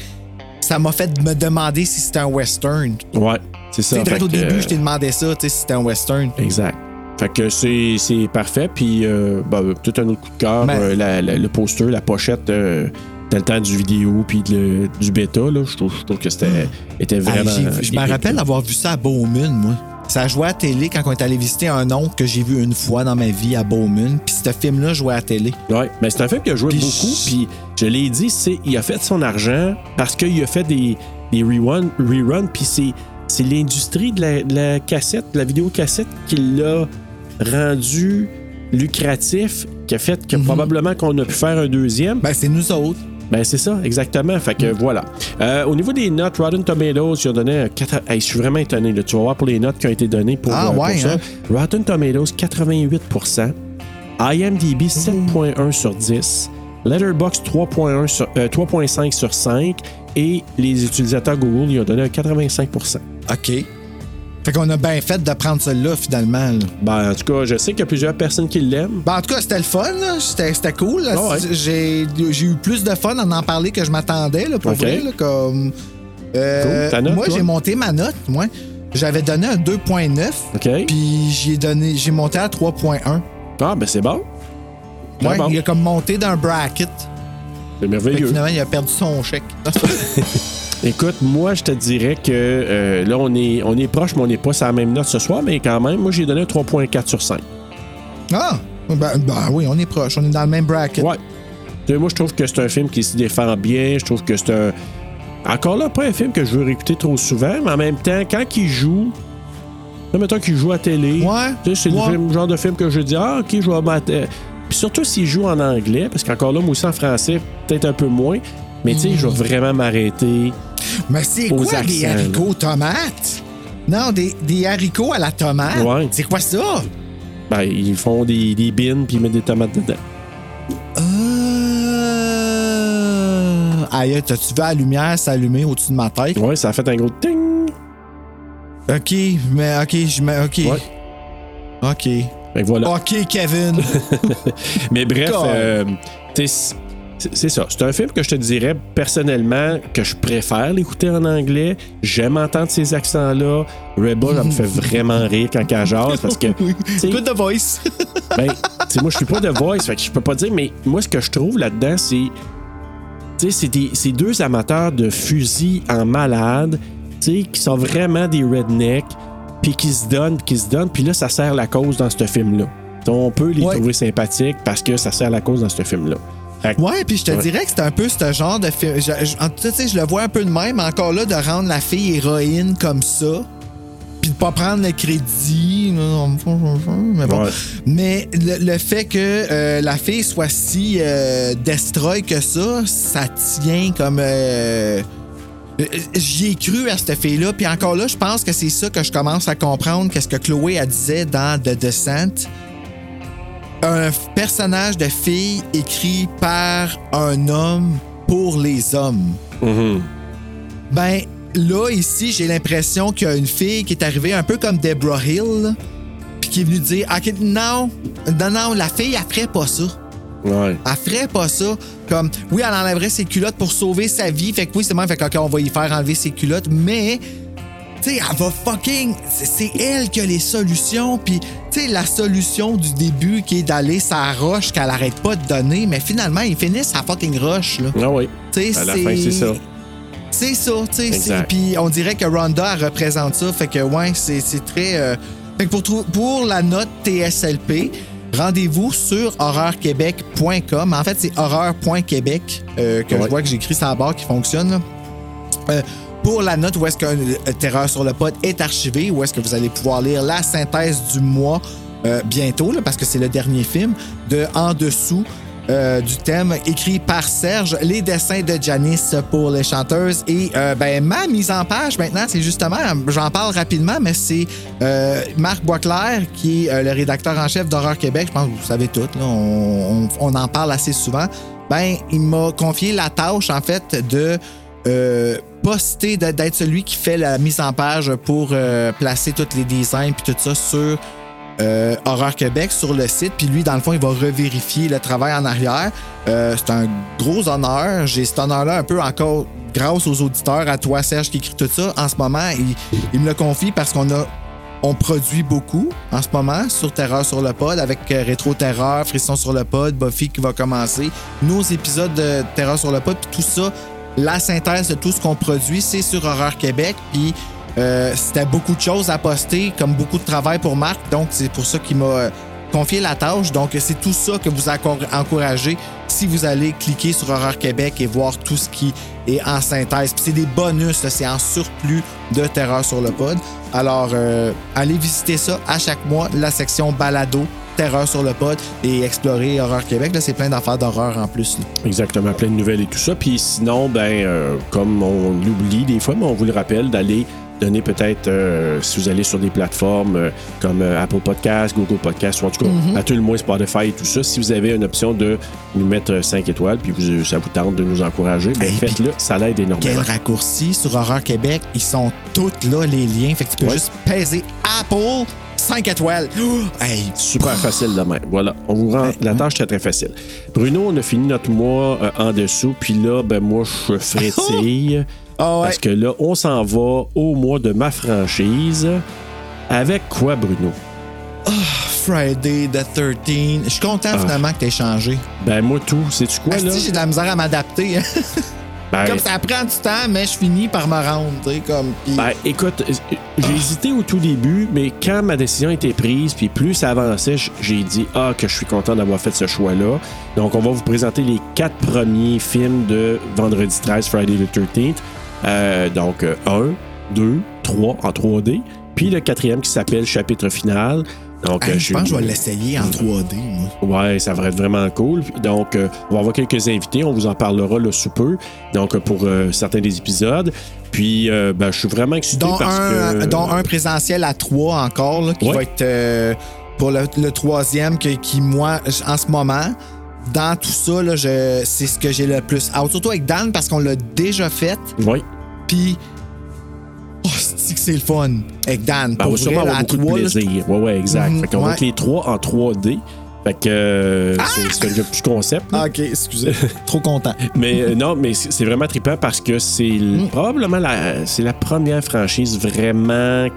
ça m'a fait me demander si c'était un western. Ouais, c'est ça. Direct au début, euh, je t'ai demandé ça, tu sais, si c'était un western. Exact. Fait que c'est parfait. Puis, euh, ben, peut-être un autre coup de cœur, Ben- euh, la- la- le poster, la pochette, euh, dans le temps du vidéo puis de du bêta, là, je trouve, je trouve que c'était était vraiment. je me rappelle avoir vu ça à Bowman, moi. Ça jouait à télé quand on est allé visiter un oncle que j'ai vu une fois dans ma vie à Bowman. Puis ce film-là jouait à télé. Ouais, mais c'est un film qui a joué beaucoup. je- Puis, je l'ai dit, c'est il a fait son argent parce qu'il a fait des, des rerun, reruns. Puis, c'est l'industrie de la, de la cassette, de la vidéocassette qui l'a rendu lucratif, qui a fait que probablement qu'on a pu faire un deuxième. Mhm. Ben, c'est nous autres. Ben, c'est ça, exactement. Fait que voilà. Euh, au niveau des notes, Rotten Tomatoes, il a donné un 4... Hey, je suis vraiment étonné. Là. Tu vas voir pour les notes qui ont été données pour, Ah, euh, pour ouais, ça. hein? Rotten Tomatoes, 88% IMDb, 7.1 sur 10. Letterboxd, 3.1 sur- euh, 3.5 sur 5. Et les utilisateurs Google, ils ont donné un 85% OK. Fait qu'on a bien fait de prendre celle-là, finalement. là. Ben, en tout cas, je sais qu'il y a plusieurs personnes qui l'aiment. Ben, en tout cas, c'était le fun. là. C'était c'était cool. là. Ah ouais. J'ai j'ai eu plus de fun à en parler que je m'attendais, là, pour OK. vrai. là, comme, Euh, Cool. Ta note, moi, toi? j'ai monté ma note. Moi, j'avais donné un 2.9. OK? Puis j'ai donné, j'ai monté à 3.1. Ah, ben, c'est bon. Très Ouais, bon. il a comme monté d'un bracket. C'est Fait que merveilleux. finalement, il a perdu son chèque. Écoute, moi, je te dirais que euh, là, on est, on est proche, mais on n'est pas sur la même note ce soir, mais quand même, moi, j'ai donné un 3.4 sur 5. ah! Ben, ben oui, on est proche. On est dans le même bracket. Ouais. Moi, je trouve que c'est un film qui se défend bien. Je trouve que c'est un. Encore là, pas un film que je veux réécouter trop souvent, mais en même temps, quand il joue. Là, mettons qu'il joue à télé. Ouais. Tu sais, c'est Ouais. le film- genre de film que je dis, ah, ok, je vais mater. Puis surtout s'il joue en anglais, parce qu'encore là, moi aussi en français, peut-être un peu moins. Mais tu sais, je vais vraiment m'arrêter. Mais c'est quoi des accents, haricots tomates? Non, des, des haricots à la tomate? Ouais. C'est quoi ça? Ben, ils font des, des bines puis ils mettent des tomates dedans. Euh... Aïe, t'as-tu vu la lumière s'allumer au-dessus de ma tête? Ouais, ça a fait un gros ting. OK, mais OK, je mets. OK. Ouais. OK. Fait que voilà. OK, Kevin. Mais bref, euh, c'est ça. C'est un film que je te dirais personnellement que je préfère l'écouter en anglais. J'aime entendre ces accents-là. Rebel, ça me fait vraiment rire quand elle jase parce que. Good the voice. ben, moi, je suis pas de voice, fait que je peux pas dire, mais moi, ce que je trouve là-dedans, c'est. Tu sais, c'est des- c'est deux amateurs de fusil en malade, tu sais, qui sont vraiment des rednecks, puis qui se donnent, puis qui se donnent, puis là, ça sert la cause dans ce film-là. On peut les Ouais. trouver sympathiques parce que ça sert la cause dans ce film-là. Ouais, puis je te Ouais. dirais que c'est un peu ce genre de film. je- je- en- Tu sais, je le vois un peu de même, encore là, de rendre la fille héroïne comme ça, puis de pas prendre le crédit. Mais bon. Ouais. Mais le, le fait que euh, la fille soit si euh, destroy que ça, ça tient comme. euh, J'y ai cru à cette fille-là, puis encore là, je pense que c'est ça que je commence à comprendre, qu'est-ce que Chloé elle disait dans The Descent. Un personnage de fille écrit par un homme pour les hommes. Ben, là, ici, j'ai l'impression qu'il y a une fille qui est arrivée un peu comme Deborah Hill, puis qui est venue dire Ok, non, non, non, la fille, elle ferait pas ça. Ouais. Elle ferait pas ça. Comme, oui, elle enlèverait ses culottes pour sauver sa vie. Fait que oui, c'est moi, fait que, on va y faire enlever ses culottes. Mais, tu sais, elle va fucking. C'est elle qui a les solutions. Puis, tu sais, la solution du début qui est d'aller sa roche qu'elle arrête pas de donner. Mais finalement, ils finissent sa fucking roche, là. Ah oui. Tu sais, À la fin, c'est ça. C'est ça, tu sais. Puis on dirait que Ronda elle représente ça. Fait que, ouais, c'est très. euh, Fait que pour, pour la note TSLP, rendez-vous sur horreurquebec.com. En fait, c'est horreur.québec euh, que je vois que j'écris sur la barre qui fonctionne. là. Euh, pour la note où est-ce qu'un euh, Terreur sur le pod est archivé, où est-ce que vous allez pouvoir lire la synthèse du mois euh, bientôt, parce que c'est le dernier film, de En dessous euh, du thème écrit par Serge, les dessins de Janice pour les chanteuses. Et ben, ma mise en page maintenant, c'est justement, j'en parle rapidement, mais c'est Marc Boisclair, qui est le rédacteur en chef d'Horreur Québec. Je pense que vous savez tout, là, on, on- on en parle assez souvent. Ben, il m'a confié la tâche, en fait, de euh, poster, d'être celui qui fait la mise en page pour euh, placer tous les designs puis tout ça sur euh, Horreur Québec sur le site. Puis lui, dans le fond, il va revérifier le travail en arrière. Euh, c'est un gros honneur. J'ai cet honneur-là un peu encore grâce aux auditeurs, à toi, Serge, qui écrit tout ça. En ce moment, il, me le confie parce qu'on a. On produit beaucoup en ce moment sur Terreur sur le pod avec Rétro Terreur, Frisson sur le pod, Buffy qui va commencer, nos épisodes de Terreur sur le pod, puis tout ça, la synthèse de tout ce qu'on produit, c'est sur Horreur Québec. Puis euh, c'était beaucoup de choses à poster, comme beaucoup de travail pour Marc. Donc, c'est pour ça qu'il m'a euh, confié la tâche. Donc, c'est tout ça que vous encouragez si vous allez cliquer sur Horreur Québec et voir tout ce qui est en synthèse. Puis c'est des bonus, c'est en surplus de Terreur sur le pod. Alors, euh, allez visiter ça à chaque mois, la section balado. Terreur sur le pod et explorer Horreur Québec. Là, c'est plein d'affaires d'horreur en plus. là. Exactement, plein de nouvelles et tout ça. Puis sinon, ben, euh, comme on l'oublie des fois, mais on vous le rappelle d'aller donner peut-être, euh, si vous allez sur des plateformes euh, comme euh, Apple Podcast, Google Podcast, ou en tout cas, Mhm. à tout le moins Spotify et tout ça, si vous avez une option de nous mettre 5 étoiles, puis vous, ça vous tente de nous encourager, ben, faites-le, ça l'aide Quel énormément. raccourci sur Horreur Québec. Ils sont tous là, les liens. Fait que tu peux Ouais. juste peser Apple 5 étoiles. Oh, hey, Super facile de même. Voilà, on vous rend la tâche très très facile. Bruno, on a fini notre mois euh, en dessous, puis là, ben moi, je frétille. Ah ouais. Parce que là, on s'en va au mois de ma franchise. Avec quoi, Bruno? Friday the 13th. Je suis content Ah. finalement que t'aies changé. Ben moi tout, sais-tu quoi là? Asti, j'ai de la misère à m'adapter. Ben, comme ça prend du temps, mais je finis par me rendre. tu sais, Comme, ben, écoute, j'ai hésité au tout début, mais quand ma décision était prise, puis plus ça avançait, j'ai dit ah que je suis content d'avoir fait ce choix-là. Donc on va vous présenter les quatre premiers films de Vendredi 13, Friday the 13th. Euh, donc 1, 2, 3 en 3D, puis le quatrième qui s'appelle Chapitre final. Donc, Hey, euh, je pense que je vais l'essayer en 3D. moi. Ouais, ça va être vraiment cool. Donc, euh, on va avoir quelques invités. On vous en parlera là sous peu. Donc, euh, pour euh, certains des épisodes. Puis, euh, ben, je suis vraiment excité Dont parce un, que. dont un présentiel à 3 encore, là, qui Ouais. va être pour le, le troisième, que- qui, moi, en ce moment, dans tout ça, là, je- c'est ce que j'ai le plus out. Surtout avec Dan, parce qu'on l'a déjà fait. Oui. Puis, que c'est le fun avec Dan. Ben, on Pour va sûrement vrai, avoir beaucoup trois, de plaisir. Ouais, ouais, exact. Mhm, fait qu'on va ouais. être les trois en 3D. Fait que euh, c'est- c'est un plus concept. là. Ah, ok, excusez. Trop content. Mais euh, non, mais c'est vraiment trippant parce que c'est Mm. probablement la, c'est la première franchise vraiment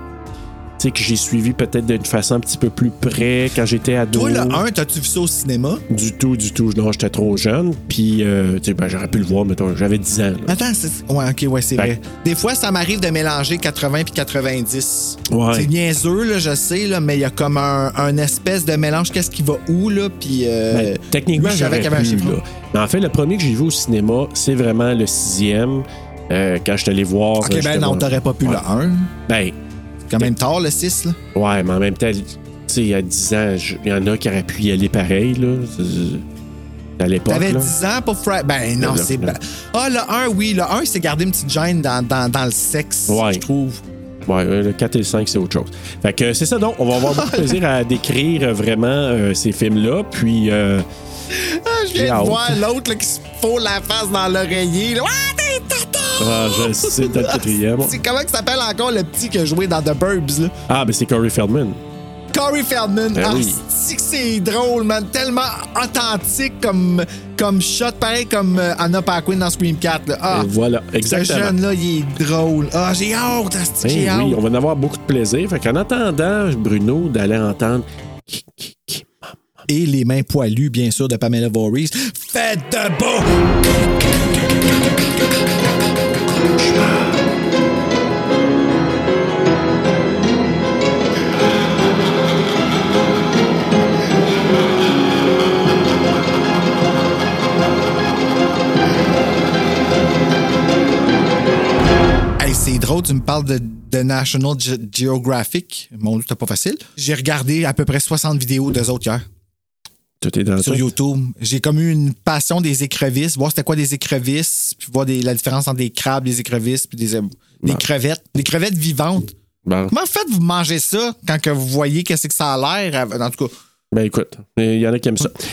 que j'ai suivi peut-être d'une façon un petit peu plus près quand j'étais ado. Toi, le 1, t'as-tu vu ça au cinéma? Du tout, du tout. Non, j'étais trop jeune. Puis, euh, tu sais, ben, j'aurais pu le voir, mettons, j'avais 10 ans. là. Attends, c'est... Ouais, ok, ouais, c'est Fait- vrai. Des fois, ça m'arrive de mélanger 80 puis 90. Ouais. C'est niaiseux, là, je sais, là, mais il y a comme un, un espèce de mélange. Qu'est-ce qui va où, là? Puis. euh, Ben, techniquement, oui, un pu, là. Mais en fait, le premier que j'ai vu au cinéma, c'est vraiment le sixième. euh, quand je suis allé voir. Ok, euh, ben non, t'aurais pas pu Ouais. le 1. Ben, Quand même tard, le 6, là? ouais, mais en même temps, tu sais, il y a 10 ans, il y en a qui auraient pu y aller pareil, là. C'est- À l'époque. T'avais là. 10 ans pour Friday. Ben non, c'est. Ah, le 1, oui. Le 1, il s'est gardé une petite gêne dans, dans, dans le sexe, Ouais. je trouve. Ouais, le 4 et le 5, c'est autre chose. Fait que c'est ça, donc, on va avoir beaucoup de plaisir à décrire euh, vraiment euh, ces films-là. Puis, euh, Ah, je viens de voir l'autre qui se fout la face dans l'oreiller. Ah, tatas! Ah, je sais, t'as le quatrième. C'est comment il s'appelle encore le petit qui a joué dans The Burbs, là? Ah, ben c'est Corey Feldman. Corey Feldman. Ben ah, oui. c'est que drôle, man. Tellement authentique comme, comme shot, pareil comme euh, Anna Paquin dans Scream 4. là. Ah, Et voilà, ce exactement. jeune-là, il est drôle. Ah, j'ai hâte, Ben j'ai hâte. oui, on va en avoir beaucoup de plaisir. Fait qu'en attendant, Bruno, d'aller entendre. Et les mains poilues, bien sûr, de Pamela Voorhees. Faites de beau! C'est drôle, tu me parles de, de National Ge- Geographic. Mon Dieu, c'était pas facile. J'ai regardé à peu près 60 vidéos d'eux autres hier Tout est dans sur. YouTube. J'ai comme eu une passion des écrevisses, voir c'était quoi des écrevisses, puis voir des- la différence entre des crabes, des écrevisses, puis des, des crevettes. Des crevettes vivantes. Bon. Comment faites-vous manger ça quand que vous voyez qu'est-ce que ça a l'air? En tout cas, Ben écoute, il y en a qui aiment ça.